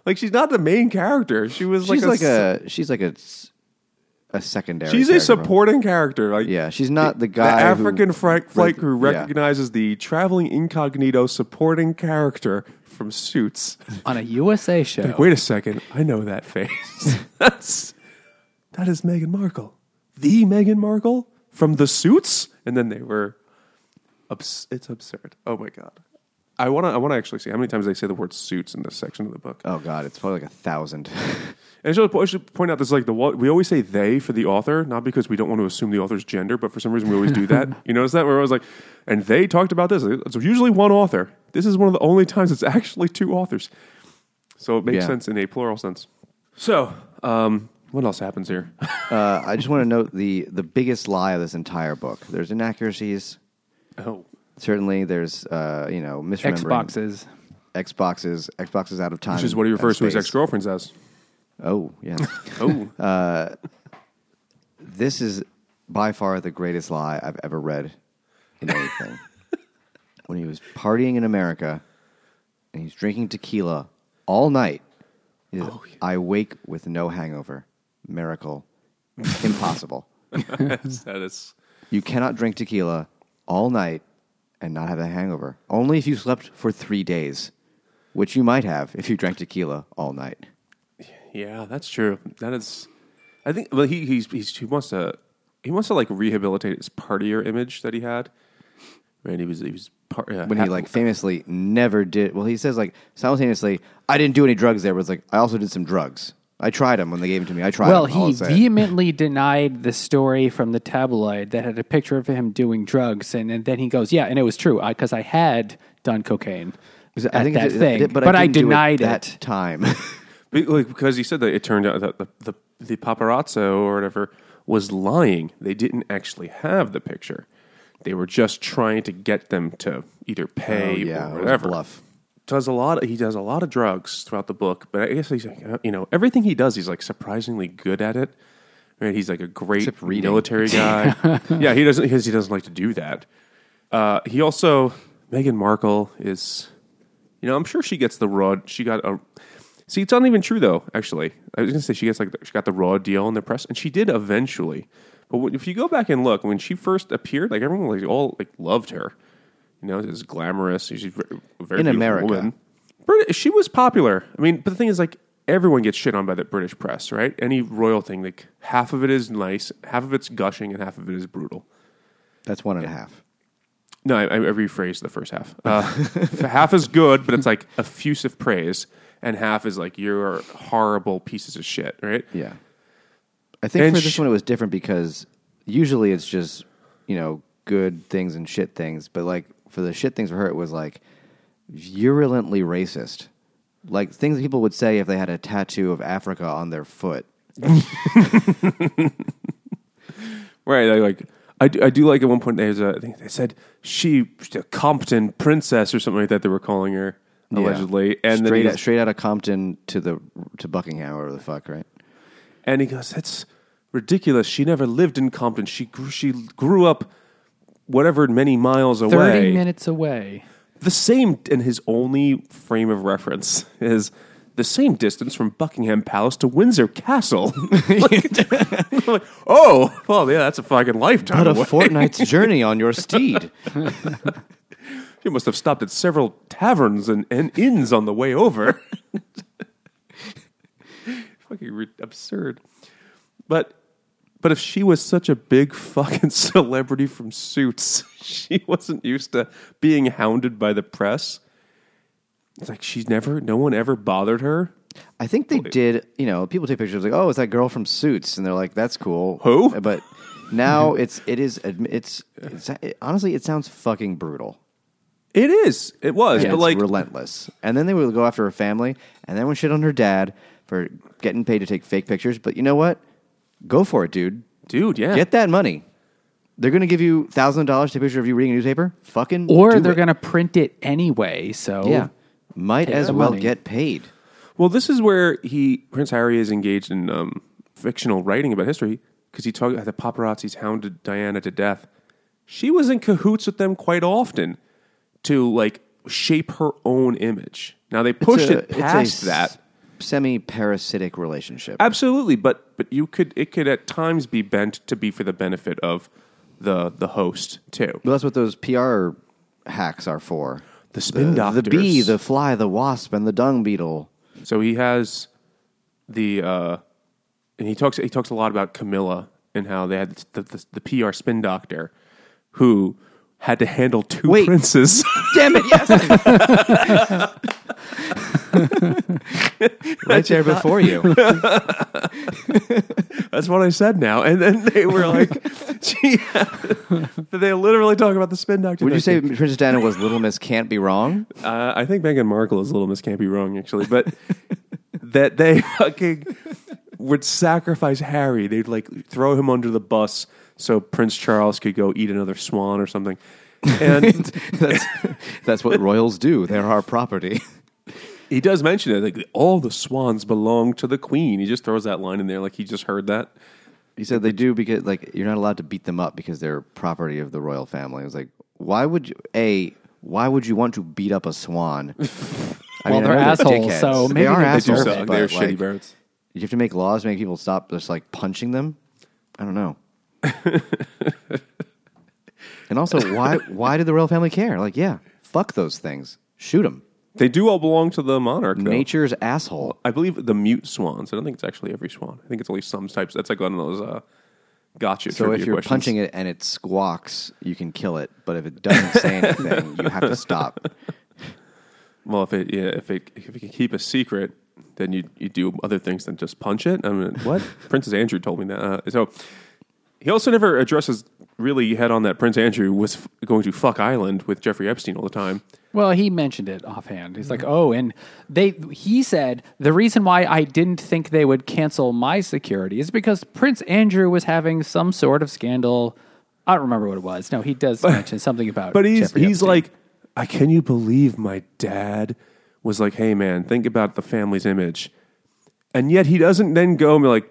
like she's not the main character. She was she's like like a. She's like a a secondary. She's a supporting character. Like Yeah, she's not the guy The who- African flight, flight crew yeah. recognizes the traveling incognito supporting character from Suits. On a USA show. Like, Wait a second, I know that face. That's that is Meghan Markle, the Meghan Markle from the Suits. And then they were, it's absurd. Oh my god, I want to. I want to actually see how many times they say the word Suits in this section of the book. Oh god, it's probably like a thousand. And I should, I should point out this like the we always say they for the author, not because we don't want to assume the author's gender, but for some reason we always do that. you notice that? Where I was like, and they talked about this. It's usually one author. This is one of the only times it's actually two authors. So it makes Yeah. sense in a plural sense. So, um, what else happens here? Uh, I just want to note the the biggest lie of this entire book. There's inaccuracies. Oh, Certainly, there's uh, you know misremembering Xboxes. Xboxes, Xboxes out of time, which is what he refers to his ex girlfriends as. Oh yeah. Oh, this is by far the greatest lie I've ever read in anything. when he was partying in America and he's drinking tequila all night, he says, I wake with no hangover. Miracle, impossible. That's- You cannot drink tequila all night and not have a hangover. Only if you slept for three days, which you might have if you drank tequila all night. Yeah, that's true. That is. I think. Well, he he's, he's he wants to he wants to like rehabilitate his partier image that he had. Right, he was he was Har- yeah. when he like famously never did. Well, he says like simultaneously, I didn't do any drugs there, but it's like I also did some drugs. I tried them when they gave them to me. I tried. Well, them, he vehemently denied the story from the tabloid that had a picture of him doing drugs, and, and then he goes, "Yeah, and it was true because I, had done cocaine Because at that it- thing, but, but, I, didn't do denied it." that time. Because he said that it turned out that the, the, the paparazzo or whatever was lying. They didn't actually have the picture. They were just trying to get them to either pay Oh, yeah, it or was a whatever. bluff. Does a lot. He does a lot of drugs throughout the book, but I guess he's like, you know everything he does, he's like surprisingly good at it. Right? He's like a great military guy. yeah, he doesn't because he doesn't like to do that. Uh, he also Meghan Markle is, you know, I'm sure she gets the raw. She got a. See, it's not even true though. Actually, I was gonna say she gets like she got the raw deal in the press, and she did eventually. But if you go back and look, when she first appeared, like everyone like all like loved her. You know, it's glamorous. She's a very, very In America. woman. Brit- she was popular. I mean, but the thing is, like, everyone gets shit on by the British press, right? Any royal thing, like, half of it is nice, half of it's gushing, and half of it is brutal. That's one and a half. No, I, I rephrased the first half. Uh, half is good, but it's like effusive praise, and half is like you're horrible pieces of shit, right? Yeah. I think And for this sh- one it was different because usually it's just, you know, good things and shit things. But like for the shit things for her, it was like virulently racist. Like things that people would say if they had a tattoo of Africa on their foot. Right. I like. I do, I do like at one point there's a I think they said she a Compton princess or something like that they were calling her allegedly, and then straight out, straight out of Compton to the to Buckingham or the fuck, right? And he goes, "That's ridiculous. She never lived in Compton. She grew, she grew up whatever many miles away. Thirty minutes away. The same, and his only frame of reference is the same distance from Buckingham Palace to Windsor Castle. like, like, oh, well, yeah, that's a fucking lifetime But a away. fortnight's journey on your steed. You must have stopped at several taverns and, and inns on the way over. fucking re- absurd. But but if she was such a big fucking celebrity from Suits, she wasn't used to being hounded by the press. It's like she's never, no one ever bothered her. I think they did. You know, people take pictures like, "Oh, it's that girl from Suits," and they're like, "That's cool." Who? But now it's it is it's, it's it, honestly it sounds fucking brutal. It is, it was, And but like, relentless. And then they would go after her family, and then would shit on her dad for getting paid to take fake pictures. But you know what? Go for it, dude. dude, yeah, Get that money. They're going to give you thousand dollars to take a picture of you reading a newspaper. Fucking Or do they're going to print it anyway. So yeah. Might as well money. get paid. Well, this is where he Prince Harry is engaged in um, fictional writing about history because he talked the paparazzis hounded Diana to death. She was in cahoots with them quite often to like shape her own image. Now they pushed it past that. Semi parasitic relationship. Absolutely, but but you could it could at times be bent to be for the benefit of the the host too. Well, that's what those PR hacks are for. The spin the, the bee, the fly, the wasp, and the dung beetle. So he has the uh, and he talks he talks a lot about Camilla and how they had the, the, the PR spin doctor who had to handle two Wait. princes. Damn it! Yes, right there before you. That's what I said now. And then they were like, gee, they literally talk about the spin doctor. Would you say. Princess Diana was Little Miss Can't Be Wrong? Uh, I think Meghan Markle is Little Miss Can't Be Wrong, actually, but that they fucking would sacrifice Harry. They'd like throw him under the bus so Prince Charles could go eat another swan or something. And That's that's what royals do. They're our property. He does mention it like all the swans belong to the queen. He just throws that line in there like he just heard that. He said they do because like you're not allowed to beat them up because they're property of the royal family. I was like, why would you? A, why would you want to beat up a swan? I Well, they're I know assholes, dickheads. so they maybe are they They do assholes. suck. but, They're like, shitty birds. You have to make laws to make people stop just like punching them. I don't know. and also, why why did the royal family care? Like, yeah, fuck those things. Shoot them. They do all belong to the monarch. Though. Nature's asshole. I believe the mute swans. I don't think it's actually every swan. I think it's only some types. That's like one of those uh, Gotcha. So if you're punching it and it squawks, you can kill it. But if it doesn't say anything, you have to stop. well, if it yeah, if it if it can keep a secret, then you you do other things than just punch it. I mean, what Princess Andrew told me that. Uh, so he also never addresses really head on that Prince Andrew was f- going to fuck Island with Jeffrey Epstein all the time. Well, he mentioned it offhand. He's like, mm-hmm. "Oh, and they." He said the reason why I didn't think they would cancel my security is because Prince Andrew was having some sort of scandal. I don't remember what it was. No, he does mention something about. It. But he's Jeffrey he's Epstein. like, I can you believe my dad was like, hey man, think about the family's image, and yet he doesn't then go and be like,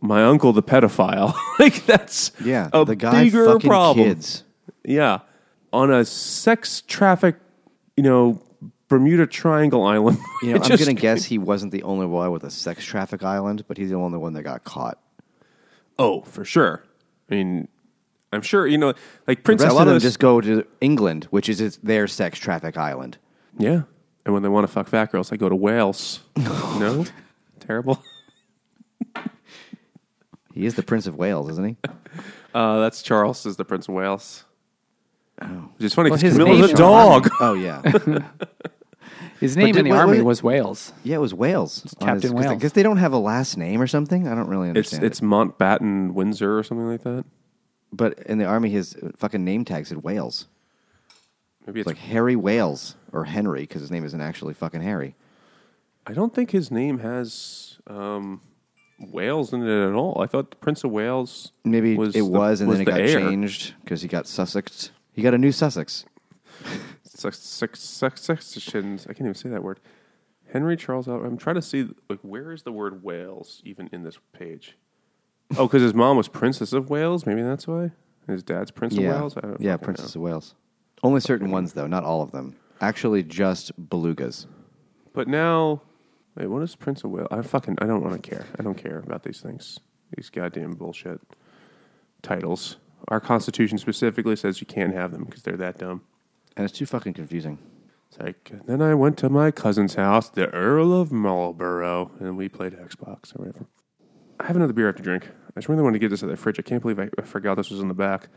my uncle the pedophile. like that's Yeah, a the guy bigger fucking problem. kids. Yeah, on a sex traffic, you know, Bermuda Triangle island. You know, I'm just- gonna guess he wasn't the only one with a sex traffic island, but he's the only one that got caught. Oh, for sure. I mean, I'm sure you know, like The Prince. rest a lot of them this- just go to England, which is its, their sex traffic island. yeah. And when they want to fuck fat girls, they go to Wales. no, terrible. He is the Prince of Wales, isn't he? Uh, that's Charles is the Prince of Wales. Oh, Which is funny Well, because his Camilla's name- a dog. oh yeah, his name did- in the wait, army wait. was Wales. yeah. It was Wales. Captain his- 'cause Wales. guess they don't have a last name or something. I don't really It's understand. it's it. Mountbatten Windsor or something like that. But in the army, his fucking name tag said Wales. Maybe it's It's like Harry Wales or Henry because his name isn't actually fucking Harry. I don't think his name has um, Wales in it at all. I thought the Prince of Wales Maybe was it the- was, and then it the got heir. changed because he got Sussex. He got a new Sussex. Suc- suc- suc- Successions. I can't even say that word. Henry Charles. Al- I'm trying to see like where is the word Wales even in this page? Oh, because his mom was Princess of Wales. Maybe that's why. His dad's Prince yeah, of Wales. I don't yeah, Princess know. of Wales. Only certain ones though, not all of them. Actually, just belugas. But now, wait, what is Prince of Wales? I fucking I don't want to care. I don't care about these things. These goddamn bullshit titles. Our Constitution specifically says you can't have them because they're that dumb. And it's too fucking confusing. It's like then I went to my cousin's house, the Earl of Marlborough, and we played Xbox or whatever. I have another beer I have to drink. I just really want to get this out of the fridge. I can't believe I, I forgot this was in the back.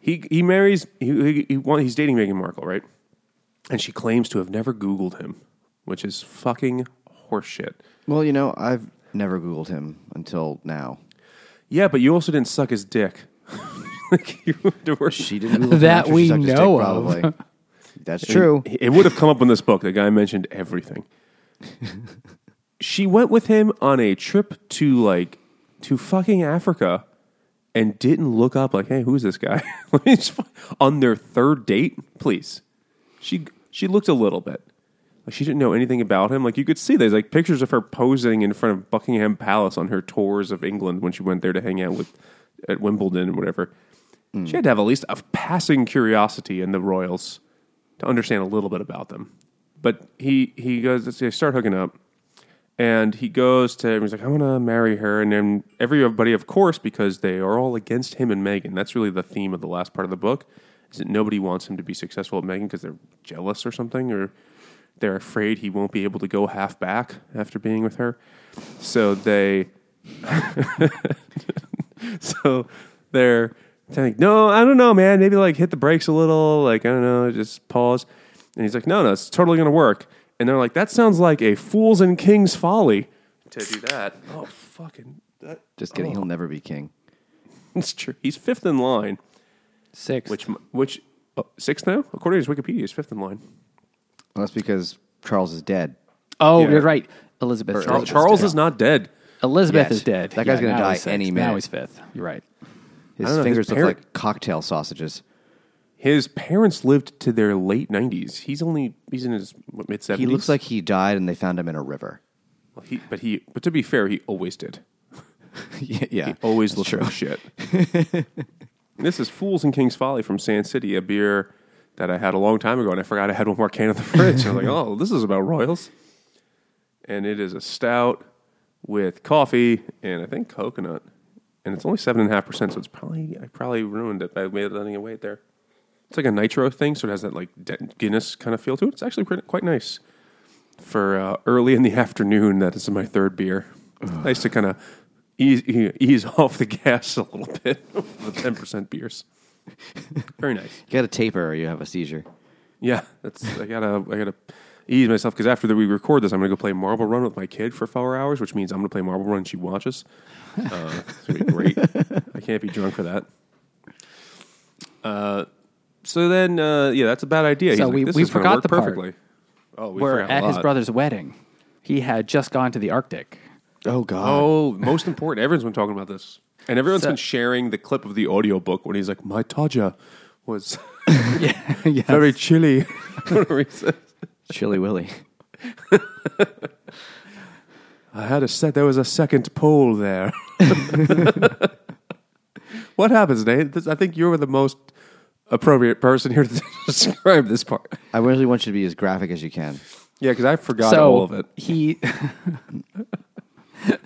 He he marries he, he, he he's dating Meghan Markle, right? And she claims to have never Googled him, which is fucking horseshit. Well, you know, I've never Googled him until now. Yeah, but you also didn't suck his dick. Like you divorced. She didn't Google him That we sucked his know of. probably. That's true. It, it would have come up in this book. The guy mentioned everything. she went with him on a trip to like to fucking Africa and didn't look up like, hey, who's this guy? Let me just fi- on their third date, please. She she looked a little bit like she didn't know anything about him. Like you could see there's like pictures of her posing in front of Buckingham Palace on her tours of England when she went there to hang out with at Wimbledon and whatever. Mm. She had to have at least a passing curiosity in the royals to understand a little bit about them. But he he goes, they start hooking up, and he goes to he's like, I want to marry her, and then everybody, of course, because they are all against him and Megan. That's really the theme of the last part of the book, is that nobody wants him to be successful at Megan because they're jealous or something, or they're afraid he won't be able to go half back after being with her. So they, so they're like, no, I don't know, man. Maybe like hit the brakes a little, like I don't know, just pause. And he's like, no, no, it's totally going to work. And they're like, that sounds like a fool's and king's folly to do that. Oh, fucking, that, Just kidding. He'll oh. never be king. it's true. He's fifth in line, Six. which which oh, sixth now, according to his Wikipedia, is fifth in line. Well, that's because Charles is dead. oh, Yeah. you're right. Elizabeth. Charles, Charles is not dead. Elizabeth Yes. is dead. That guy's gonna die he's sixth. any Now minute. he's fifth. You're right. His know, fingers his look parent- like cocktail sausages. His parents lived to their late nineties. He's only he's in his mid seventies. He looks like he died and they found him in a river. Well, he, but he, but to be fair, he always did. yeah, yeah. He always looked like shit. this is Fools and King's Folly from Sand City, a beer that I had a long time ago, and I forgot I had one more can in the fridge. I was like, oh, this is about Royals. And it is a stout with coffee and I think coconut. And it's only seven and a half percent, so it's probably I probably ruined it by letting it wait there. It's like a nitro thing, so it has that like Guinness kind of feel to it. It's actually quite, quite nice for uh, early in the afternoon. That is my third beer. nice to kind of ease, ease off the gas a little bit with the ten percent beers. Very nice. You got to taper or you have a seizure. Yeah, that's I gotta I gotta ease myself because after we record this, I'm gonna go play Marble Run with my kid for four hours, which means I'm gonna play Marble Run and she watches. Uh, it's gonna be great. I can't be drunk for that. Uh, so then, uh, yeah, that's a bad idea. So He's we- like, this we is gonna forgot work the part perfectly. Oh, we Where forgot a at his lot. brother's wedding, he had just gone to the Arctic. Oh God. Oh, most important. Everyone's been talking about this. And everyone's So- been sharing the clip of the audiobook when he's like, My Todger was yeah, yeah. very chilly. Whatever he says. Chilly Willy. I had a set. There was a second pole there. what happens, Nate? This, I think you were the most appropriate person here to describe this part. I really want you to be as graphic as you can. Yeah, because I forgot so all of it. he.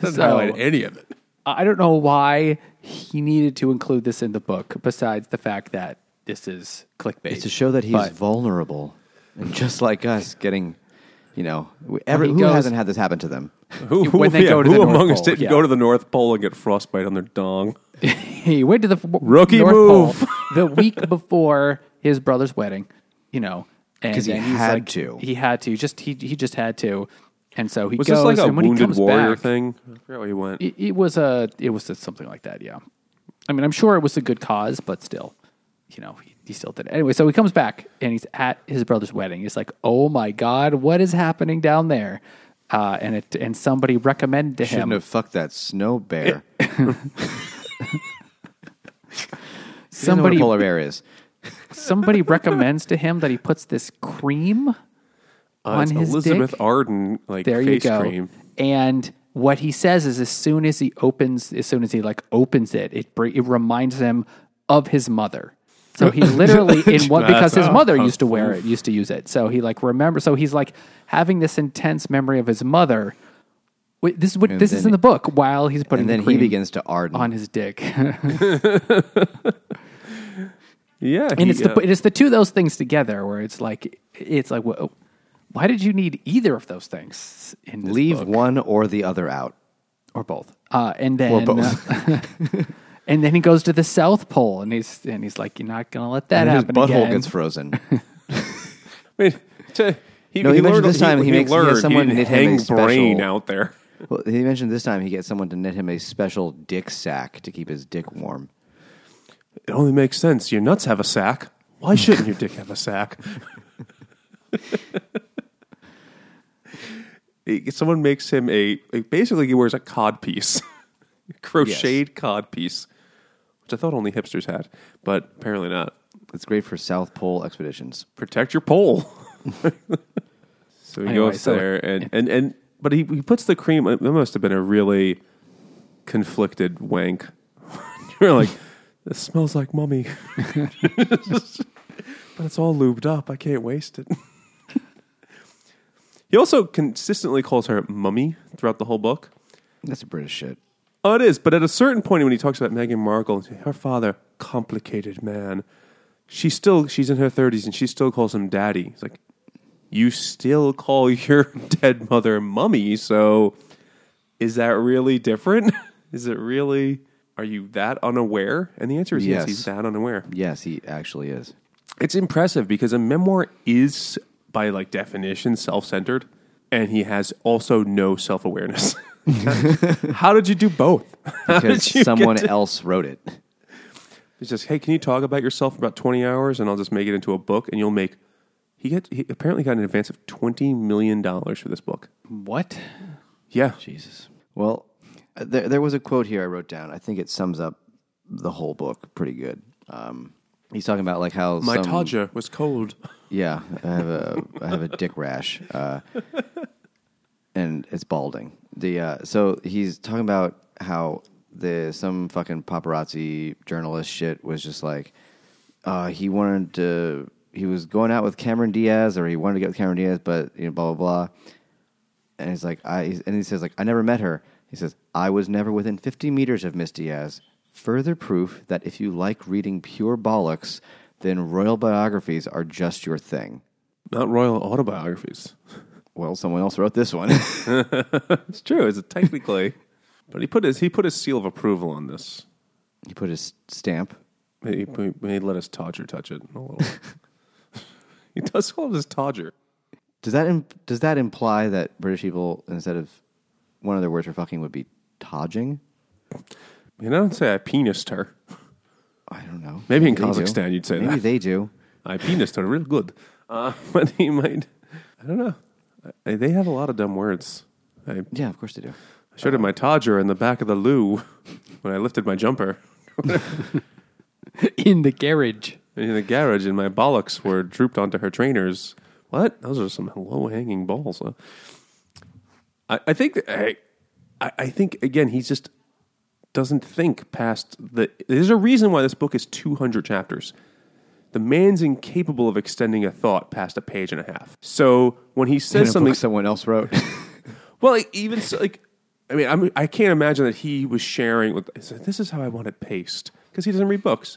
Doesn't so- highlight any of it. I don't know why he needed to include this in the book, besides the fact that this is clickbait. It's to show that he's But- vulnerable, and just like us, getting, you know, every, he who goes- hasn't had this happen to them? Who, who, When they yeah, go to who the North among us Pole, didn't yeah. go to the North Pole and get frostbite on their dong? he went to the Rookie North move. Pole the week before his brother's wedding. You know, and 'Cause he had like- to. He had to. Just he he just had to, and so he Was goes. this like a and when he wounded comes warrior back, thing? I forgot where he went. It, it was a it was something like that. Yeah, I mean, I'm sure it was a good cause, but still, you know, he, he still did it anyway. So he comes back and he's at his brother's wedding. He's like, "Oh my god, what is happening down there?" Uh, and it and somebody recommended to him. Shouldn't him have fucked that snow bear. somebody polar bear is. somebody recommends to him that he puts this cream Uh, on it's his Elizabeth dick. Arden like There you face go. cream. And what he says is, as soon as he opens, as soon as he like opens it, it br- it reminds him of his mother. So he literally in what because his mother used to wear it, used to use it. So he like remember. So he's like having this intense memory of his mother. Wait, this is what this is then- in the book. While he's putting And then the he cream begins to arden. on his dick, Yeah, and he, it's the uh, it's the two of those things together where it's like it's like wh- why did you need either of those things in this Leave book? one or the other out. or both. Uh, and then Or both. and then he goes to the South Pole, and he's and he's like, "You're not gonna let that and his happen butthole again." gets frozen. I mean, to- he, No, he mentioned this time he makes- he has learned someone didn't knit him a hang special- brain out there. well, he mentioned this time he gets someone to knit him a special dick sack to keep his dick warm. It only makes sense. Your nuts have a sack. Why shouldn't your dick have a sack? He- Someone makes him a, a- basically he wears a cod piece, crocheted cod piece, which I thought only hipsters had, but apparently not. It's great for South Pole expeditions. Protect your pole. so he Anyway, goes so- there and, and and but he he puts the cream. It must have been a really conflicted wank. You're like, this smells like mummy, but it's all lubed up. I can't waste it. he also consistently calls her mummy throughout the whole book. That's a British shit. Oh, it is. But at a certain point, when he talks about Meghan Markle, her father, complicated man, she still she's in her thirties and she still calls him daddy. It's like, you still call your dead mother mummy. So, is that really different? is it really? Are you that unaware? And the answer is yes. Yes. he's that unaware. Yes, he actually is. It's impressive because a memoir is, by like definition, self-centered, and he has also no self-awareness. How did you do both? How Because did you get someone to- else wrote it. It's just, hey, can you talk about yourself for about 20 hours and I'll just make it into a book and you'll make. He, get, he apparently got an advance of $20 million for this book. what? Yeah. Jesus. Well, uh, there, there was a quote here I wrote down. I think it sums up the whole book pretty good. Um, he's talking about like how My some, Todger was cold. Yeah, I have a I have a dick rash, uh, and it's balding. The uh, so he's talking about how the some fucking paparazzi journalist shit was just like uh, he wanted to he was going out with Cameron Diaz or he wanted to get with Cameron Diaz, but you know blah blah blah. And he's like I and he says like I never met her. He says I was never within 50 meters of Miss Diaz. Further proof that if you like reading pure bollocks, then royal biographies are just your thing. Not royal autobiographies. Well, someone else wrote this one. It's true. It's technically. But he put his he put his seal of approval on this. He put his stamp. He, he, he let his Todger touch it a little. he does call it his Todger. Does that im- does that imply that British people instead of one of their words for fucking would be todging? You know, don't say I penised her. I don't know. Maybe in they do. Kazakhstan you'd say that. Maybe that. they do. I penised her real good. Uh, but he might. I don't know. I, they have a lot of dumb words. I Yeah, of course they do. showed him my Todger in the back of the loo when I lifted my jumper in the garage. in the garage, and my bollocks were drooped onto her trainers. What? Those are some low hanging balls. Huh? I, I think. I, I I think again, he's just doesn't think past the. There's a reason why this book is 200 chapters. The man's incapable of extending a thought past a page and a half. So when he says something, someone else wrote. well, like, even so, like, I mean, I'm, I can't imagine that he was sharing with. This is how I want it paced because he doesn't read books.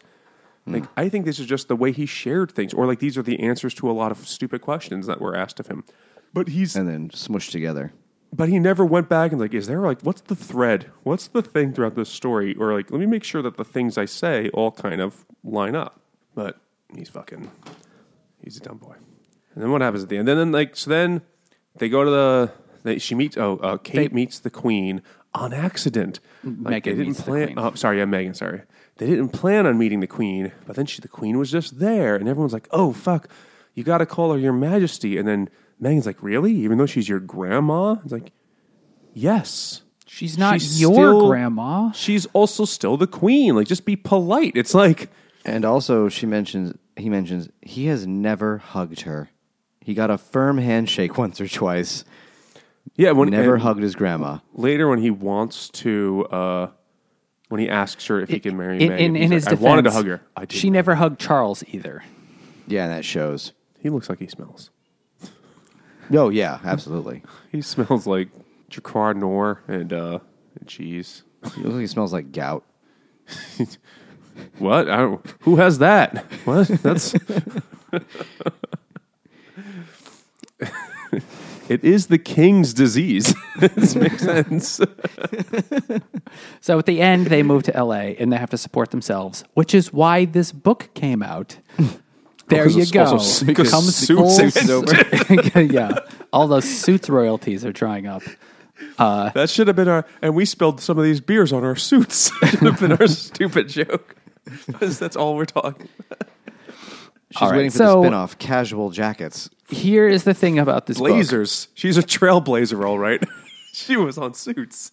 Hmm. Like, I think this is just the way he shared things, or like these are the answers to a lot of stupid questions that were asked of him. But he's, and then smushed together. But he never went back and like, is there like, what's the thread? What's the thing throughout this story? Or like, let me make sure that the things I say all kind of line up. But he's fucking, he's a dumb boy. And then what happens at the end? And then like, so then they go to the, they, she meets, oh, uh, Kate They- meets the queen on accident. Like, Meghan they didn't plan. Oh, sorry, yeah, Megan. Sorry, they didn't plan on meeting the queen, but then she, the queen was just there, and everyone's like, "Oh fuck, you got to call her your Majesty." And then Megan's like, "Really? Even though she's your grandma?" It's like, "Yes." She's not She's your still- grandma. She's also still the queen. Like, just be polite. It's like, And also, she mentions he mentions he has never hugged her. He got a firm handshake once or twice. yeah, when Never and hugged his grandma. later when he wants to, uh, when he asks her if he can marry in, Megan, in, he's in like, his I wanted to hug her. I did. She never hugged Charles either. Yeah, and that shows. He looks like he smells. Oh yeah, absolutely. He smells like Jacquard Noir and uh, cheese. He looks like he smells like gout. What? I don't, who has that? What? That's. it is the king's disease. this makes sense. So at the end, they move to LA and they have to support themselves, which is why this book came out. There you go. also- because Comes Suits full- is yeah, all those suits royalties are drying up. Uh, that should have been our. And we spilled some of these beers on our suits. should have been our stupid joke. Because that's all we're talking. She's All right, waiting for so- the spin-off, Casual Jackets. Here is the thing about this book. Blazers. She's a trailblazer, all right. she was on suits.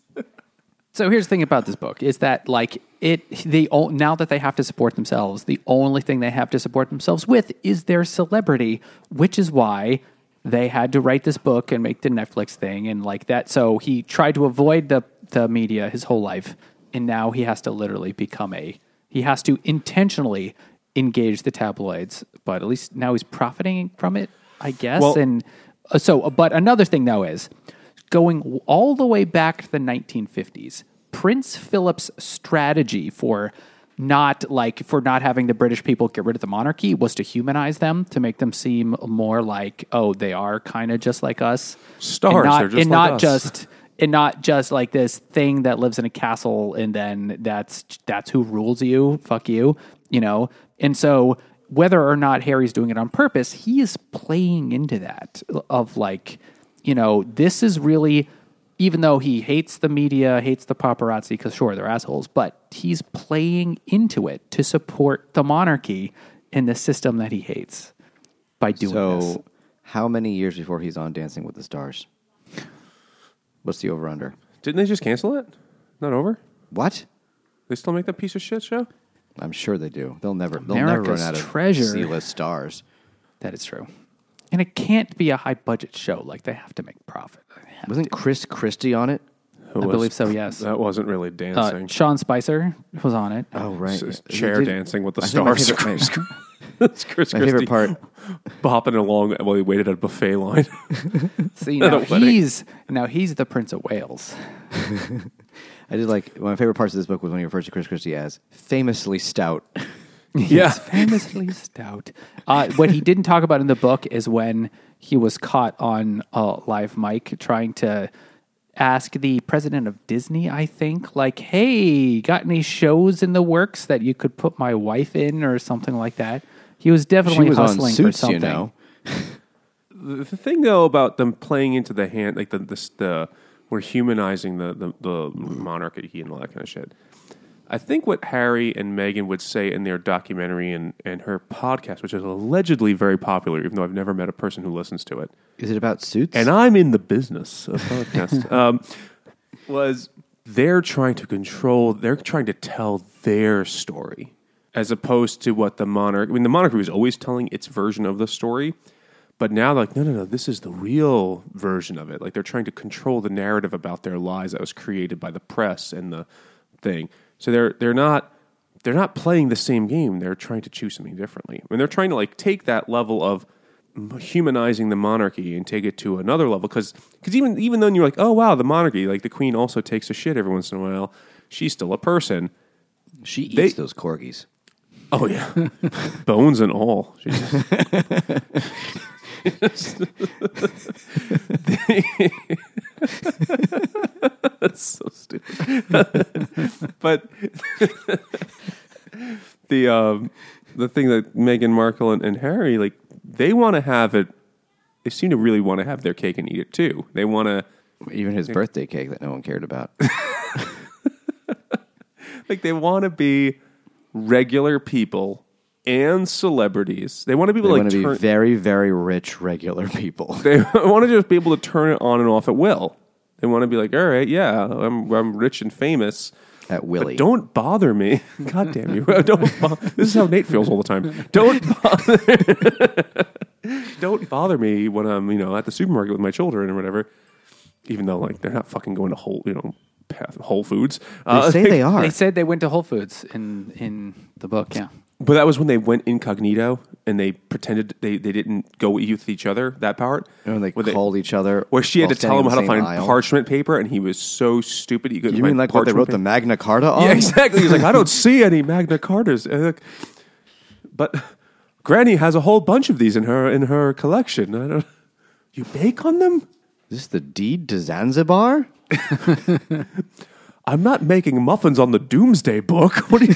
So here's the thing about this book is that like it they o- now that they have to support themselves, the only thing they have to support themselves with is their celebrity, which is why they had to write this book and make the Netflix thing and like that. So he tried to avoid the the media his whole life, and now he has to literally become a he has to intentionally engage the tabloids, but at least now he's profiting from it, I guess. Well- and uh, so, but another thing though is going all the way back to the 1950s. Prince Philip's strategy for not like for not having the British people get rid of the monarchy was to humanize them to make them seem more like oh they are kind of just like us Stars, and not, and like not us. just and not just like this thing that lives in a castle and then that's that's who rules you fuck you you know and so whether or not harry's doing it on purpose he is playing into that of like you know this is really even though he hates the media hates the paparazzi because sure they're assholes but he's playing into it to support the monarchy in the system that he hates by doing this So, how many years before he's on Dancing with the Stars? What's the over/under? Didn't they just cancel it? Not over? What? They still make that piece of shit show? I'm sure they do. They'll never. They'll never America's run out of treasure. C-list stars. That is true. And it can't be a high budget show. Like they have to make profit. Wasn't Chris Christie on it? Who I was- believe so, yes. That wasn't really Uh, dancing. Sean Spicer was on it. Oh right, S- chair Did- dancing with the I think my stars. favorite- my- That's Chris My favorite Christie part. bopping along while he waited at a buffet line. See, now wedding. he's now he's the Prince of Wales. I did like one of my favorite parts of this book was when he refers to Chris Christie as famously stout. Yeah. famously stout. Uh, what he didn't talk about in the book is when he was caught on a live mic trying to ask the president of Disney, I think, like, "Hey, got any shows in the works that you could put my wife in, or something like that?" He was She definitely was on hustling for something. you know. the, the thing though about them playing into the hand, like the the, the we're humanizing the, the the monarchy and all that kind of shit. I think what Harry and Meghan would say in their documentary and, and her podcast, which is allegedly very popular, even though I've never met a person who listens to it, Is it about Suits? and I'm in the business of podcast, um, was they're trying to control, they're trying to tell their story as opposed to what the monarch, I mean, the monarchy was always telling its version of the story. But now, they're like, no, no, no, this is the real version of it. Like, they're trying to control the narrative about their lies that was created by the press and the thing. So they're they're not they're not playing the same game. They're trying to choose something differently. I mean, they're trying to like take that level of humanizing the monarchy and take it to another level. Because because even even then you're like, oh wow, the monarchy, like the queen also takes a shit every once in a while. She's still a person. she eats they- those corgis. Oh yeah, bones and all. That's so stupid. but the um, the thing that Meghan Markle and, and Harry like they want to have it. They seem to really want to have their cake and eat it too. They want to Even his birthday cake that no one cared about. like they want to be regular people and celebrities. They want to be They able to want like to turn, be very, very rich, regular people. They want to just be able to turn it on and off at will. They want to be like, all right, yeah, I'm I'm rich and famous. At Willie. Don't bother me. God damn you. don't bo- this is how Nate feels all the time. Don't bother Don't bother me when I'm, you know, at the supermarket with my children or whatever. Even though like they're not fucking going to whole, you know, Path- Whole Foods. They Uh, say they are. They said they went to Whole Foods in in the book. Yeah, But that was when they went incognito and they pretended they, they didn't go with each other. That part, And they Where called each other. where she had to tell him how to find aisle. parchment paper, and he was so stupid he couldn't. You mean like what they wrote the. Magna Carta on? Yeah, exactly. He's like, I don't see any Magna Cartas, but Granny has a whole bunch of these in her in her collection. I don't, you bake on them? Is this the deed to Zanzibar? I'm not making muffins on the Doomsday Book. What are you?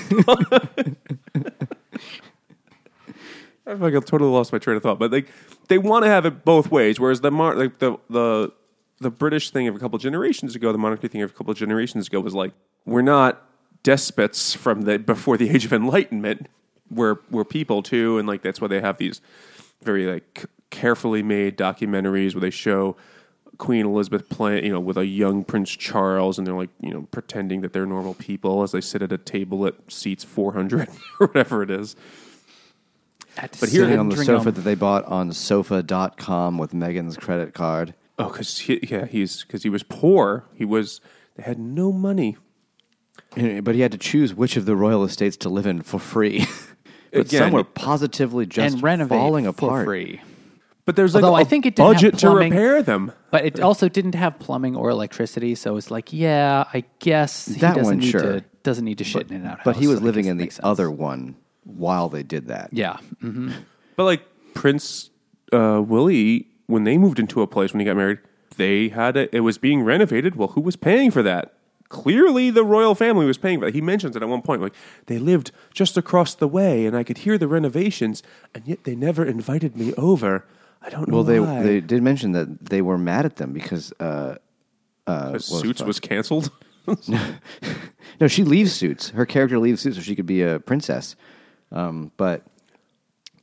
I I totally lost my train of thought, but like they want to have it both ways. Whereas the mar- like the the the British thing of a couple generations ago, the monarchy thing of a couple of generations ago was like we're not despots from the before the age of enlightenment. We're we're people too, and like that's why they have these very like carefully made documentaries where they show Queen Elizabeth playing, you know, with a young Prince Charles, and they're like, you know, pretending that they're normal people as they sit at a table that seats 400 or whatever it is. but here- Sitting on the sofa that they bought on sofa.com with Meghan's credit card. Oh, because he, yeah, he's because he was poor. He was. They had no money. But he had to choose which of the royal estates to live in for free. but Again, some were positively just and renovate falling for apart. free. But there's like Although a I think it didn't have budget to plumbing. repair them. But it also didn't have plumbing or electricity, so it's like, yeah, I guess he That doesn't one, need sure. to doesn't need to shit in and out. But he was so living in the sense. other one while they did that. Yeah, hmm But like Prince uh, Willie, when they moved into a place when he got married, they had a, it was being renovated. Well, who was paying for that? Clearly, the royal family was paying for that. He mentions it at one point. Like they lived just across the way, and I could hear the renovations, and yet they never invited me over. I don't know Well, they why. they did mention that they were mad at them because uh, uh, what Suits fuck? was canceled. no, she leaves Suits. Her character leaves Suits so she could be a princess. Um, but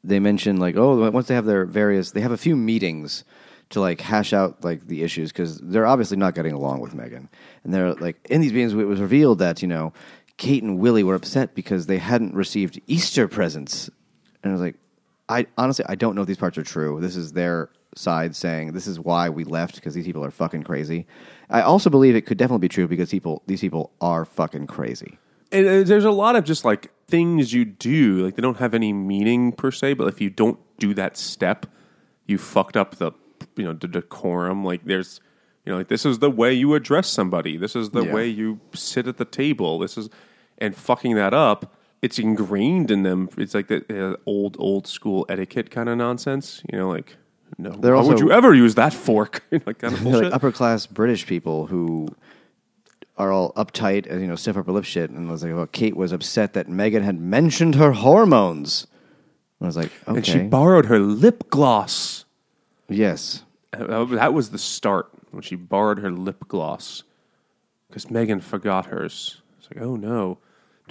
they mentioned like, oh, once they have their various, they have a few meetings to like hash out like the issues because they're obviously not getting along with Meghan. And they're like, in these meetings, it was revealed that you know, Kate and Willie were upset because they hadn't received Easter presents. And I was like, I honestly, I don't know if these parts are true. This is their side saying this is why we left because these people are fucking crazy. I also believe it could definitely be true because people, these people are fucking crazy. And uh, there's a lot of just like things you do, like they don't have any meaning per se, but if you don't do that step, you fucked up the you know the decorum. Like there's you know like this is the way you address somebody. This is the Yeah. way you sit at the table. This is and fucking that up. It's ingrained in them. It's like the uh, old old school etiquette kind of nonsense. You know, like no, They're why would you ever use that fork? like kind of bullshit. like upper class British people who are all uptight and you know stiff upper lip shit. And I was like, well, Kate was upset that Meghan had mentioned her hormones. I was like, okay, And she borrowed her lip gloss. yes, That was the start when she borrowed her lip gloss because Meghan forgot hers. It's like, oh no,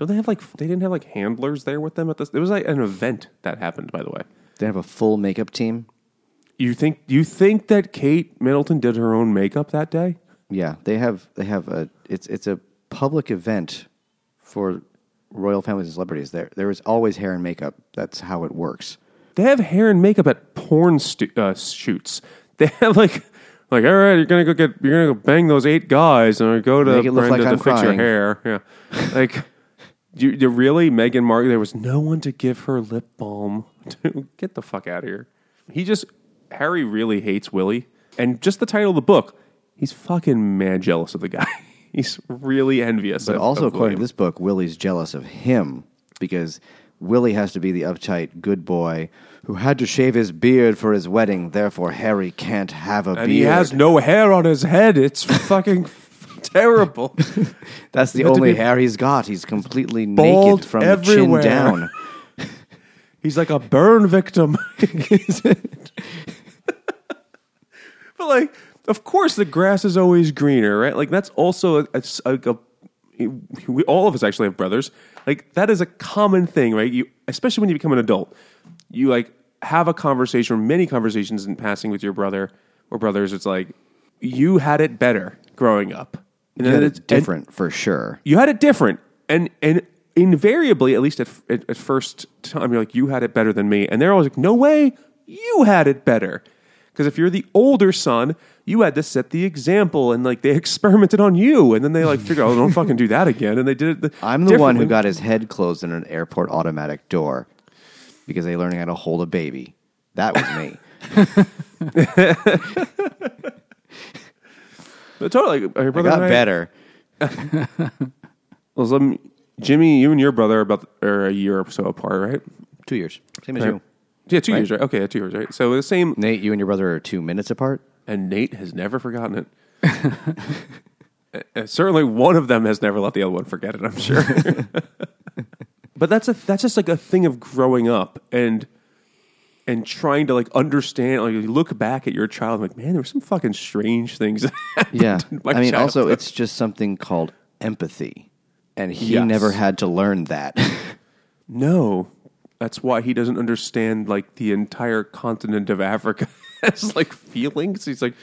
don't they have like they didn't have like handlers there with them at this? It was like an event that happened, by the way. they have a full makeup team. You think you think that Kate Middleton did her own makeup that day? Yeah, they have they have a it's it's a public event for royal families and celebrities. There there is always hair and makeup. That's how it works. They have hair and makeup at porn stu- uh, shoots. They have like, like all right, you're gonna go get, you're gonna go bang those eight guys, and go to Make it look Brenda like to fix your crying. hair. Yeah, like, you, you really, Meghan Markle? There was no one to give her lip balm. Dude, get the fuck out of here. He just Harry really hates Willie, and just the title of the book, he's fucking mad jealous of the guy. he's really envious. But of, also, of according to this book, Willie's jealous of him because Willie has to be the uptight good boy who had to shave his beard for his wedding. Therefore, Harry can't have a and beard. he has no hair on his head. It's fucking terrible. That's the only hair he's got. He's completely Bald naked from everywhere. the chin down. He's like a burn victim. but like, of course, the grass is always greener, right? Like that's also a, like a, we all of us actually have brothers. Like that is a common thing, right? You especially when you become an adult, you like have a conversation or many conversations in passing with your brother or brothers. It's like you had it better growing up. Then it's different for sure. you had it different and and invariably at least at, at, at first time you're like you had it better than me and they're always like no way you had it better because if you're the older son you had to set the example and like they experimented on you and then they like figure oh don't fucking do that again and they did it I'm the one who got his head closed in an airport automatic door because they learning how to hold a baby. That was me. But totally like, your I brother got and I- better. well, some- Jimmy you and your brother are about are a year or so apart right Two years. Same as you. yeah two years right okay yeah, two years right so the same Nate, you and your brother are two minutes apart. and Nate has never forgotten it. Uh, Certainly, one of them has never let the other one forget it. I'm sure. but that's a that's just like a thing of growing up and and trying to like understand. Like you look back at your child, like man, there were some fucking strange things. Yeah. I mean, also, it's just something called empathy. And he Yes. never had to learn that. no. That's why he doesn't understand like the entire continent of Africa has like feelings. He's like,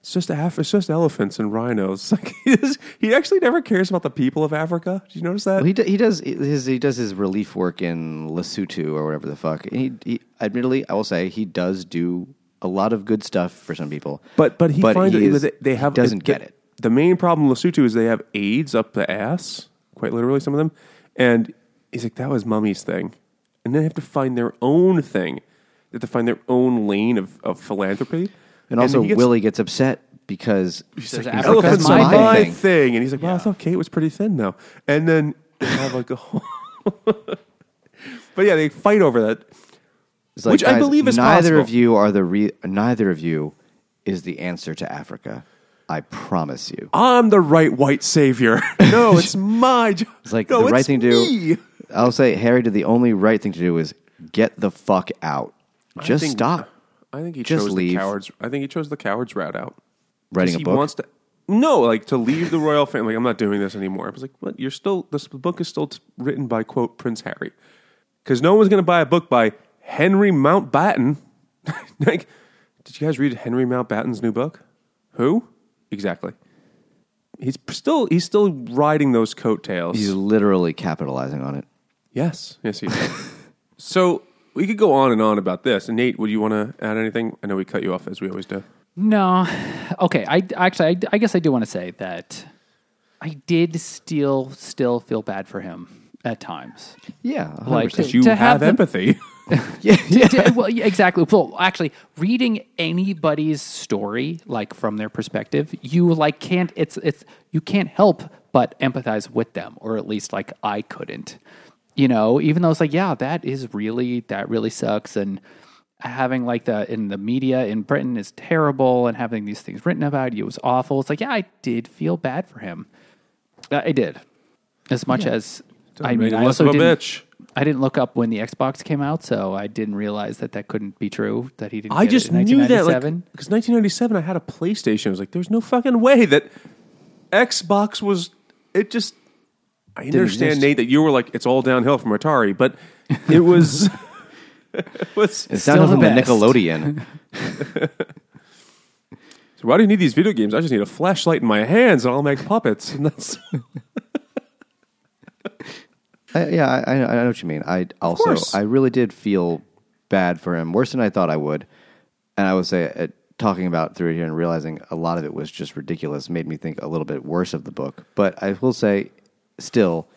it's just Af- it's just elephants and rhinos. Like he, is, he actually never cares about the people of Africa. Did you notice that? Well, he, do, he does his he does his relief work in Lesotho or whatever the fuck. And he, he admittedly, I will say he does do a lot of good stuff for some people. but but he finds he that is- they- have he doesn't the, get it. The main problem in Lesotho is they have AIDS up the ass, quite literally, some of them. And he's like, that was mummy's thing, and then they have to find their own thing. They have to find their own lane of, of philanthropy. And also, he gets- Willie gets upset because Says he's like, Africa's elephants oh, my are thing. my thing. thing. And he's like, well, I thought Kate was pretty thin though. And then they have like a whole. but yeah, they fight over that. It's like, Which I believe is neither possible. of you are the re- neither of you is the answer to Africa. I promise you. I'm the right white savior. no, it's my job. It's like no, the right it's thing to me. do. I'll say Harry did the only right thing to do is get the fuck out. Just think- stop I think he Just chose leave. the cowards. I think he chose the cowards route out. 'Cause writing a he book. wants to. No, like to leave the royal family. I'm not doing this anymore. I was like, what? You're still. This book is still t- written by quote Prince Harry, because no one's going to buy a book by Henry Mountbatten. like, did you guys read Henry Mountbatten's new book? Who exactly? He's still he's still riding those coattails. He's literally capitalizing on it. Yes, yes, he is. so we could go on and on about this. And Nate, would you want to add anything? I know we cut you off as we always do. No. Okay. I actually, I, I guess I do want to say that I did still still feel bad for him at times. Yeah, Like, 100%. You To have, have them- empathy. yeah, yeah. Yeah, well, yeah, exactly. Well, actually, reading anybody's story, like from their perspective, you like can't. It's it's you can't help but empathize with them, or at least like I couldn't. You know, even though it's like, yeah, that is really that really sucks, and having like the in the media in Britain is terrible and having these things written about you was awful. It's like, yeah, I did feel bad for him. Uh, I did. As much as I mean, I also a didn't, bitch. I didn't look up when the Xbox came out, so I didn't realize that that couldn't be true. That he didn't. I get just knew that, like, because 1997, I had a PlayStation. I was like, "There's no fucking way that Xbox was." It just. I understand, exist. Nate, that you were like, "It's all downhill from Atari," but it was. it was. It's Still down from the the best. Nickelodeon. So why do you need these video games? I just need a flashlight in my hands, and I'll make puppets. And that's I, yeah, I, I I know what you mean. I also. I really did feel bad for him, worse than I thought I would. And I would say, uh, talking about through it here and realizing a lot of it was just ridiculous made me think a little bit worse of the book. But I will say, still,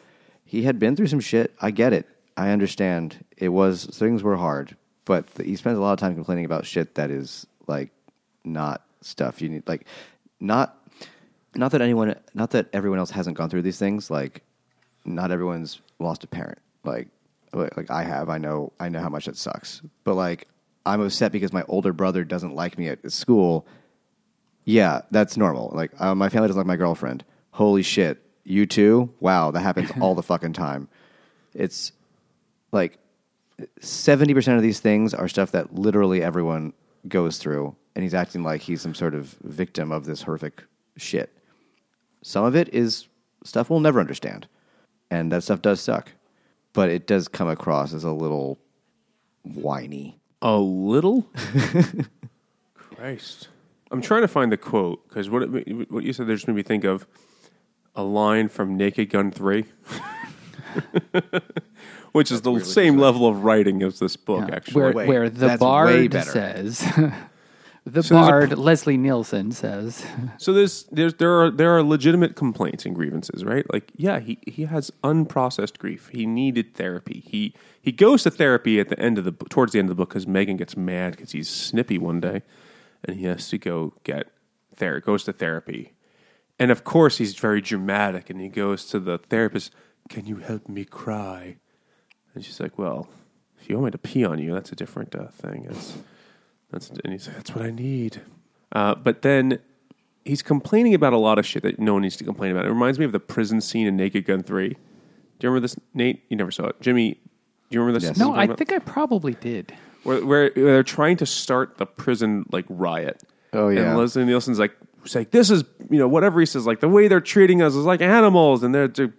he had been through some shit. I get it. I understand. It was things were hard, but he spends a lot of time complaining about shit that is like not stuff you need. Like not not that anyone, not that everyone else hasn't gone through these things. Like not everyone's lost a parent. Like, like I have. I know. I know how much it sucks. But like, I'm upset because my older brother doesn't like me at school. Yeah, that's normal. Like, uh, my family doesn't like my girlfriend. Holy shit, you too? Wow, that happens all the fucking time. It's like seventy percent of these things are stuff that literally everyone goes through, and he's acting like he's some sort of victim of this horrific shit. Some of it is stuff we'll never understand, and that stuff does suck. But it does come across as a little whiny. a little. Christ, I'm trying to find the quote because what it, what you said there just made me think of a line from Naked Gun Three. Which is the same level of writing as this book, actually. where Wait, where the bard says, the So there's a bard Leslie Nielsen says, So there's, there's there are there are legitimate complaints and grievances, right? Like, yeah, he, he has unprocessed grief. He needed therapy. He he goes to therapy at the end of the towards the end of the book because Meghan gets mad because he's snippy one day, and he has to go get there. Goes to therapy, and of course he's very dramatic, and he goes to the therapist. Can you help me cry? And she's like, Well, if you want me to pee on you, that's a different uh, thing. It's that's and he's like, That's what I need. Uh, but then he's complaining about a lot of shit that no one needs to complain about. It reminds me of the prison scene in Naked Gun 3. Do you remember this, Nate? You never saw it. Jimmy, do you remember this? Yes. "No, I'm I talking about? think I probably did." Where, where, where they're trying to start the prison like riot. Oh, yeah. And Leslie Nielsen's like, it's like this is you know whatever he says like the way they're treating us is like animals and they're, they're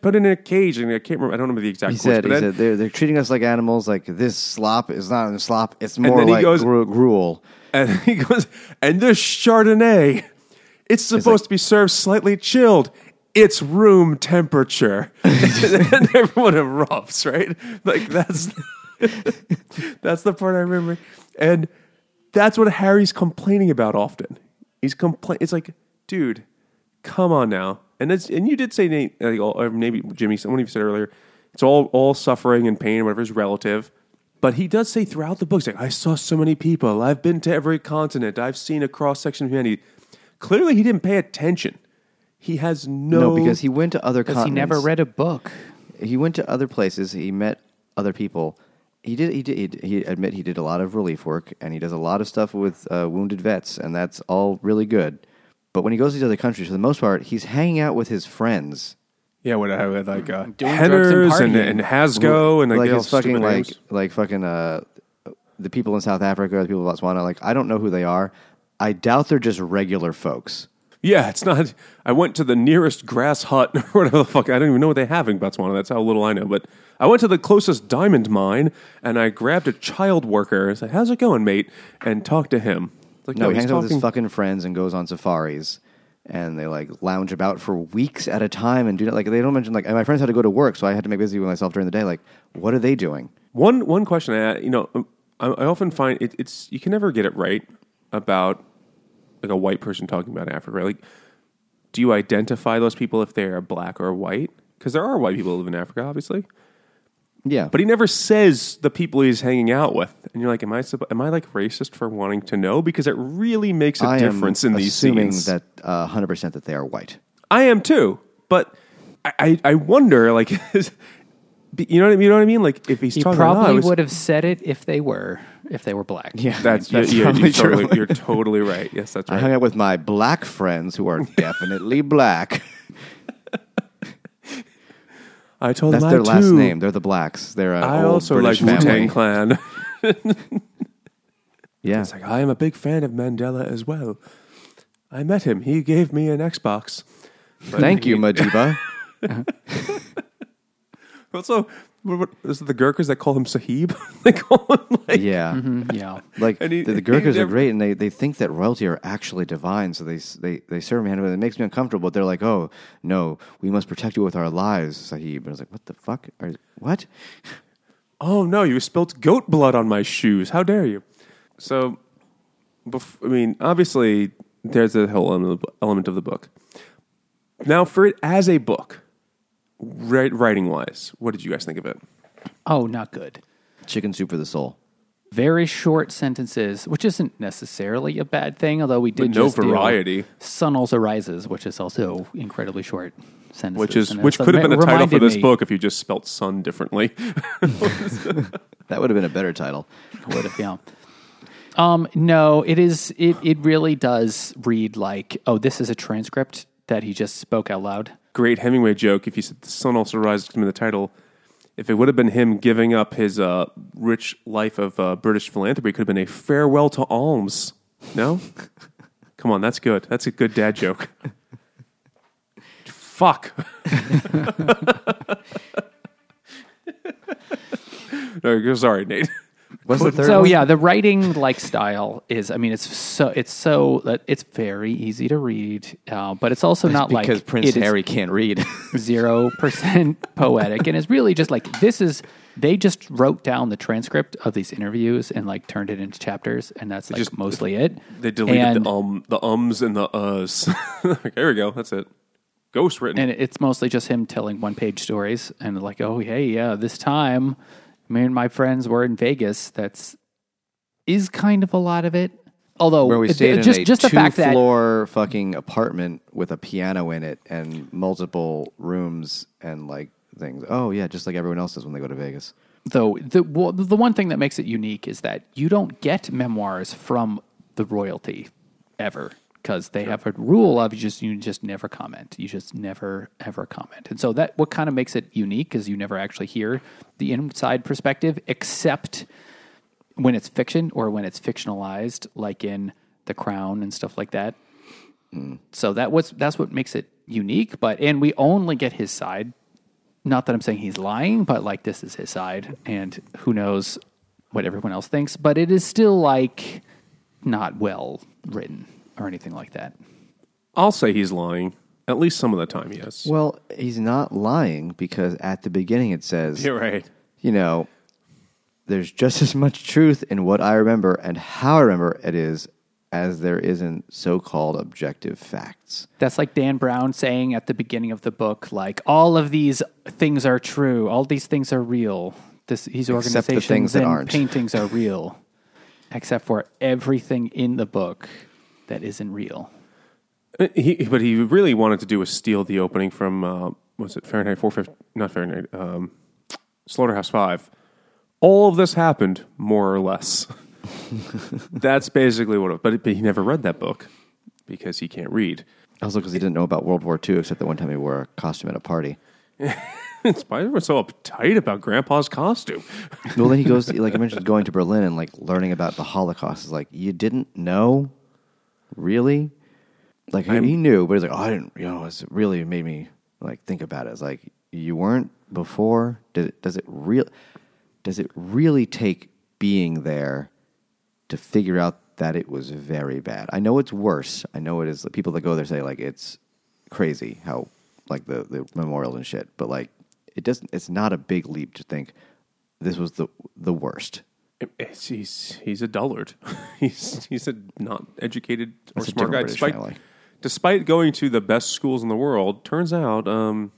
put in a cage and I can't remember I don't remember the exact He quotes, said, he then- said they're, they're treating us like animals. Like this slop is not a slop. It's more like goes- gru- gruel. And he goes, and this Chardonnay, it's supposed to be served slightly chilled. It's room temperature. and everyone erupts, right? Like that's that's the part I remember. And that's what Harry's complaining about often. He's complain. It's like, dude, come on now. And it's, and you did say Nate, or maybe Jimmy, someone of you said earlier, it's all all suffering and pain, whatever is relative. But he does say throughout the book, he's like, I saw so many people. I've been to every continent. I've seen a cross section of humanity. Clearly, he didn't pay attention. He has no. No, because he went to other Because continents. he never read a book. He went to other places. He met other people. He did. He did. He, he admit he did a lot of relief work, and he does a lot of stuff with uh, wounded vets, and that's all really good. But when he goes to these other countries, for the most part, he's hanging out with his friends. Yeah, what I with like uh, Doing drugs and Henners and, and Hasgo and like, like his fucking like names. like fucking uh, the people in South Africa, the people in Botswana. Like I don't know who they are. I doubt they're just regular folks. Yeah, it's not. I went to the nearest grass hut or whatever the fuck. I don't even know what they have in Botswana. That's how little I know. But I went to the closest diamond mine and I grabbed a child worker and said, "How's it going, mate?" and talked to him. It's Like, No, he he's hangs out with his talking- fucking friends and goes on safaris. And they like lounge about for weeks at a time and do that. Like they don't mention like and my friends had to go to work, so I had to make busy with myself during the day. Like, what are they doing? One one question I you know um, I, I often find it, it's you can never get it right about like a white person talking about Africa. Right? Like, do you identify those people if they are black or white? Because there are white people who live in Africa, obviously. Yeah, But he never says the people he's hanging out with, and you're like, "Am I am I like racist for wanting to know?" Because it really makes a I difference am in these assuming scenes. that uh, hundred percent that they are white. I am too, but I, I, I wonder, like, is- you know what I mean? You know what I mean? Like, if he's He talking, about, "Oh, probably was- would have said it if they were. If they were black. Yeah, That's, that's yeah, probably you're, totally, true. you're totally right. Yes, that's right. I right. hung out with my black friends who are definitely black. I told That's them their I last too. name. They're the blacks. They're an I old also British like Wu. Tang Clan. Yeah, It's like I am a big fan of Mandela as well. I met him. He gave me an Xbox. But thank you, he- Madiba. Uh-huh. Also, what, what, is it the Gurkhas that call him Sahib? they call him like yeah, Mhm, yeah. like And he- the, the he Gurkhas are never- great, and they, they think that royalty are actually divine, so they s- they they serve me, and it makes me uncomfortable. But they're like, "Oh no, we must protect you with our lives, Sahib." And I was like, "What the fuck? Are, what?" Oh no, you spilt goat blood on my shoes. How dare you? So, bef- I mean, obviously, there's a whole element of the- element of the book. Now, for it as a book, writing wise, what did you guys think of it? Oh, not good. Chicken soup for the soul. Very short sentences, which isn't necessarily a bad thing, although we did But no just do variety. Sun also rises, which is also incredibly short sentences. Which is which could have been the title for this me- book if you just spelt sun differently. That would have been a better title. would have, yeah. Um, no, it is. It it really does read like, oh, this is a transcript that he just spoke out loud. Great Hemingway joke. If you said the sun also rises in the title, if it would have been him giving up his uh, rich life of uh, British philanthropy, it could have been a farewell to alms. No, come on, that's good. That's a good dad joke. Fuck. no, sorry, Nate. What's the third So one? yeah, the writing like style is. I mean, it's so it's so that it's very easy to read, uh, but it's also not because like Prince Harry can't read. zero percent poetic, and it's really just like this is. They just wrote down the transcript of these interviews and like turned it into chapters, and that's like just- mostly it. They deleted And- the um, the ums and the uhs. Like, there we go. That's it. Ghost written. and it's mostly just him telling one page stories and like oh hey yeah this time me and my friends were in vegas that's is kind of a lot of it although Where we it- stayed uh, it- just a just the fact that two-floor fucking apartment with a piano in it and multiple rooms and like things. Oh yeah, just like everyone else does when they go to Vegas. though the well, the one thing that makes it unique is that you don't get memoirs from the royalty ever because they have a rule of you just you just never comment. You just never ever comment. And so that what kind of makes it unique is you never actually hear the inside perspective except when it's fiction or when it's fictionalized like in the crown and stuff like that. Mm. So that was that's what makes it unique but and we only get his side. Not that I'm saying he's lying, but like this is his side, and who knows what everyone else thinks. But it is still like not well written or anything like that. I'll say he's lying. At least some of the time, yes. Well, he's not lying because at the beginning it says, You're right. you know, there's just as much truth in what I remember and how I remember it is as there is in so-called objective facts. That's like Dan Brown saying at the beginning of the book, like all of these things are true, all these things are real. This these Except the organizations things that and aren't. paintings are real, except for everything in the book that isn't real. Uh, He, but he really wanted to do was steal the opening from uh, was it Fahrenheit 450? Not Fahrenheit. Um, Slaughterhouse Five. All of this happened more or less. That's basically what. It, but, but he never read that book because he can't read. Also because he didn't know about World War II except the one time he wore a costume at a party. It's why everyone's so uptight about Grandpa's costume. Well, then he goes, to, like I mentioned, going to Berlin and like learning about the Holocaust. Is like you didn't know, really? Like he, he knew, but he's like, oh, I didn't. You know, it's really made me like think about it. It's like you weren't before. Did it, does it real? Does it really take being there to figure out that it was very bad? I know it's worse. I know it is. The People that go there say like it's crazy how like the the memorials and shit, but like it doesn't. It's not a big leap to think this was the the worst. It's- he's he's a dullard. he's he's a not educated or That's smart guy. Despite family. despite going to the best schools in the world, turns out um,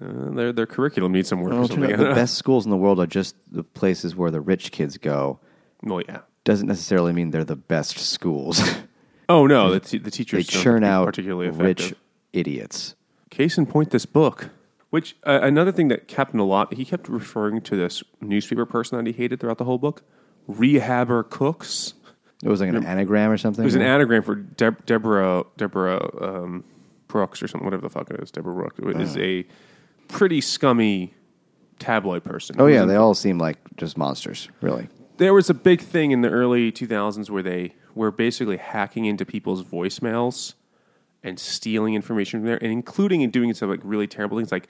uh, their their curriculum needs some work Well, or something. out the best schools in the world are just the places where the rich kids go. well, yeah. Doesn't necessarily mean they're the best schools. Oh no, the, te- the teachers don't churn out particularly effective. rich idiots. Case in point, this book. Which uh, another thing that kept him a lot, he kept referring to this newspaper person that he hated throughout the whole book, Rehabber Kooks. It was like an anagram or something. It was an anagram for Deb- Deborah Deborah um, Brooks or something, whatever the fuck it is. Deborah Brooks It is a pretty scummy tabloid person. Oh yeah, they all seem like just monsters, really. there was a big thing in the early 2000s where they were basically hacking into people's voicemails and stealing information from there, and including and doing some like really terrible things. Like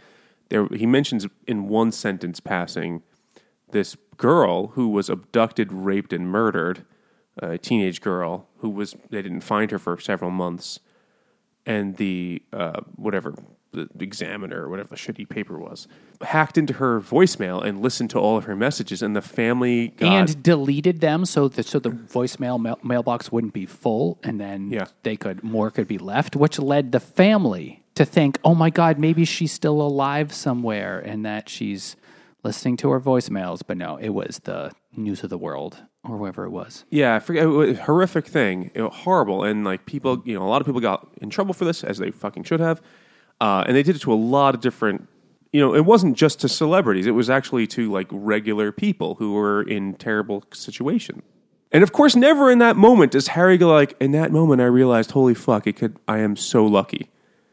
there, he mentions in one sentence passing this girl who was abducted, raped, and murdered, a teenage girl who was they didn't find her for several months, and the uh, whatever the examiner or whatever the shitty paper was hacked into her voicemail and listened to all of her messages, and the family got, and deleted them so that so the voicemail mail, mailbox wouldn't be full, and then Yeah. they could more could be left, which led the family to think, "Oh my God, maybe she's still alive somewhere," and that she's listening to her voicemails. But no, it was the news of the world or whoever it was. Yeah, I forget. It was a horrific thing, horrible, and like people, mm-hmm. you know, a lot of people got in trouble for this, as they fucking should have, uh, and they did it to a lot of different. You know, it wasn't just to celebrities; it was actually to like regular people who were in terrible situations. And of course, never in that moment does Harry go like, "In that moment, I realized, holy fuck, it could. I am so lucky.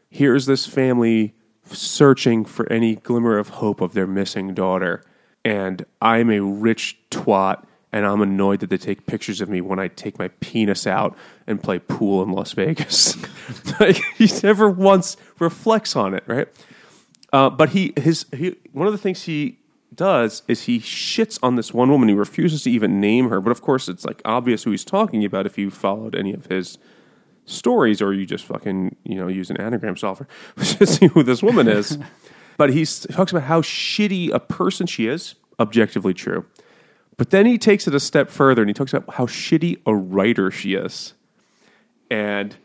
Here's this family searching for any glimmer of hope of their missing daughter, and I'm a rich twat." And I'm annoyed that they take pictures of me when I take my penis out and play pool in Las Vegas. like he never once reflects on it, right? Uh, but he his he one of the things he does is he shits on this one woman. He refuses to even name her, but of course it's like obvious who he's talking about if you followed any of his stories or you just fucking you know use an anagram solver to see who this woman is. but he talks about how shitty a person she is, objectively true. But then he takes it a step further and he talks about how shitty a writer she is. And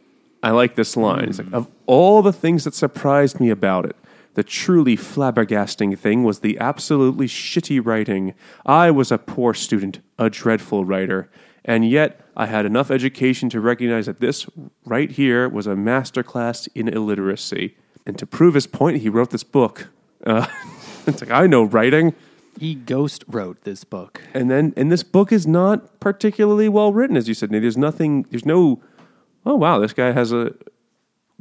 I like this line. It's like, of all the things that surprised me about it, the truly flabbergasting thing was the absolutely shitty writing. I was a poor student, a dreadful writer, and yet I had enough education to recognize that this right here was a masterclass in illiteracy. And to prove his point, he wrote this book. Uh, it's like, I know writing. He ghost wrote this book. And then, and this book is not particularly well written, as you said. Nate. There's nothing. There's no. Oh wow, this guy has a.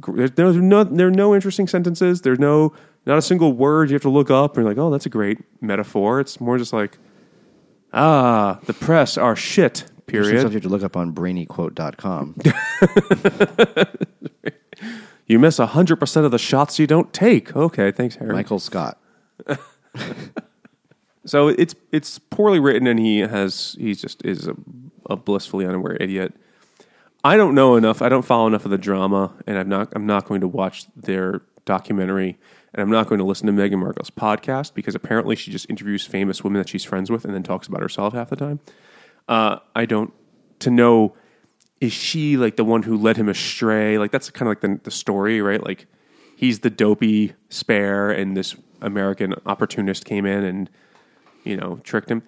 There's, there's no. There are no interesting sentences. There's no. Not a single word you have to look up. And you're like, oh, that's a great metaphor. It's more just like, ah, the press are shit. Some stuff Period. you have to look up on brainyquote.com. You miss hundred percent of the shots you don't take. Okay, thanks, Harry. Michael Scott. So it's it's poorly written, and he has he just is a, a blissfully unaware idiot. I don't know enough. I don't follow enough of the drama, and I'm not I'm not going to watch their documentary, and I'm not going to listen to Meghan Markle's podcast because apparently she just interviews famous women that she's friends with and then talks about herself half the time. Uh, I don't to know is she like the one who led him astray? Like that's kind of like the, the story, right? Like he's the dopey spare, and this American opportunist came in and you know tricked him.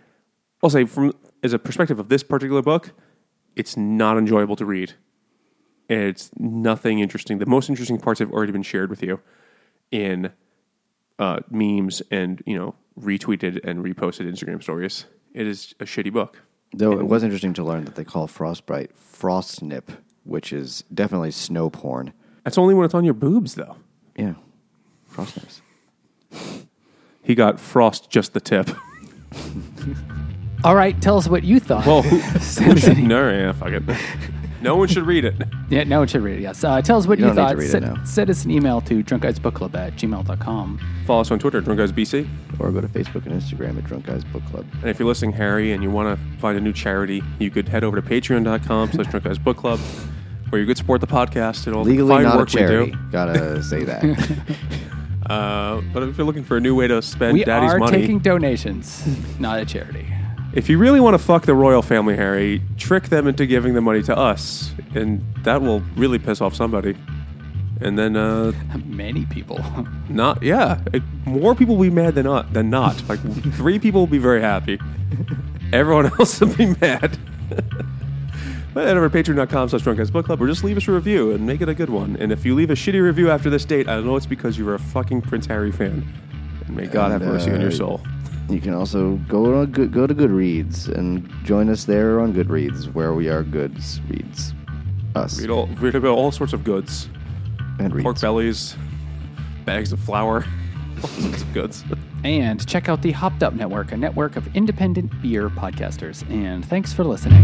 I'll say from as a perspective of this particular book, it's not enjoyable to read. It's nothing interesting. The most interesting parts have already been shared with you in uh, memes and you know retweeted and reposted Instagram stories. It is a shitty book. Though it was interesting to learn that they call frostbite frostnip, which is definitely snow porn. That's only when it's on your boobs, though. Yeah, frostnips. He got frost just the tip. All right, tell us what you thought. Well, who, Send us an e- no, yeah, fuck it. No one should read it. Yeah, no one should read it. Yes. Uh, tell us what You you, don't need thought. to read it send, send us an email to drunkguysbookclub at gmail.com. Follow us on Twitter, Drunk Guys BC. Or go to Facebook and Instagram at Drunk Guys Book Club. And if you're listening, Harry, and you want to find a new charity, you could head over to patreon.com slash Drunk Guys Book Club, where you could support the podcast and all the fine not a work we charity. do. Gotta say that. Uh, but if you're looking for a new way to spend We daddy's are money, taking donations, not a charity. if you really want to fuck the royal family, Harry, trick them into giving the money to us, and that will really piss off somebody. And then, uh, Many people. not yeah, it- more people will be mad than not. Than not. Like three people will be very happy. Everyone else will be mad. But head over to patreon.com slash drunk guys book club or just leave us a review and make it a good one. And if you leave a shitty review after this date, I know it's because you're a fucking Prince Harry fan. And may God have And, mercy on your uh, soul. You can also go to go to Goodreads and join us there on Goodreads, where we are goods reads us Read, all, read about all sorts of goods and reads. pork bellies, bags of flour, all sorts of goods. And check out the Hopped Up Network, a network of independent beer podcasters. And thanks for listening.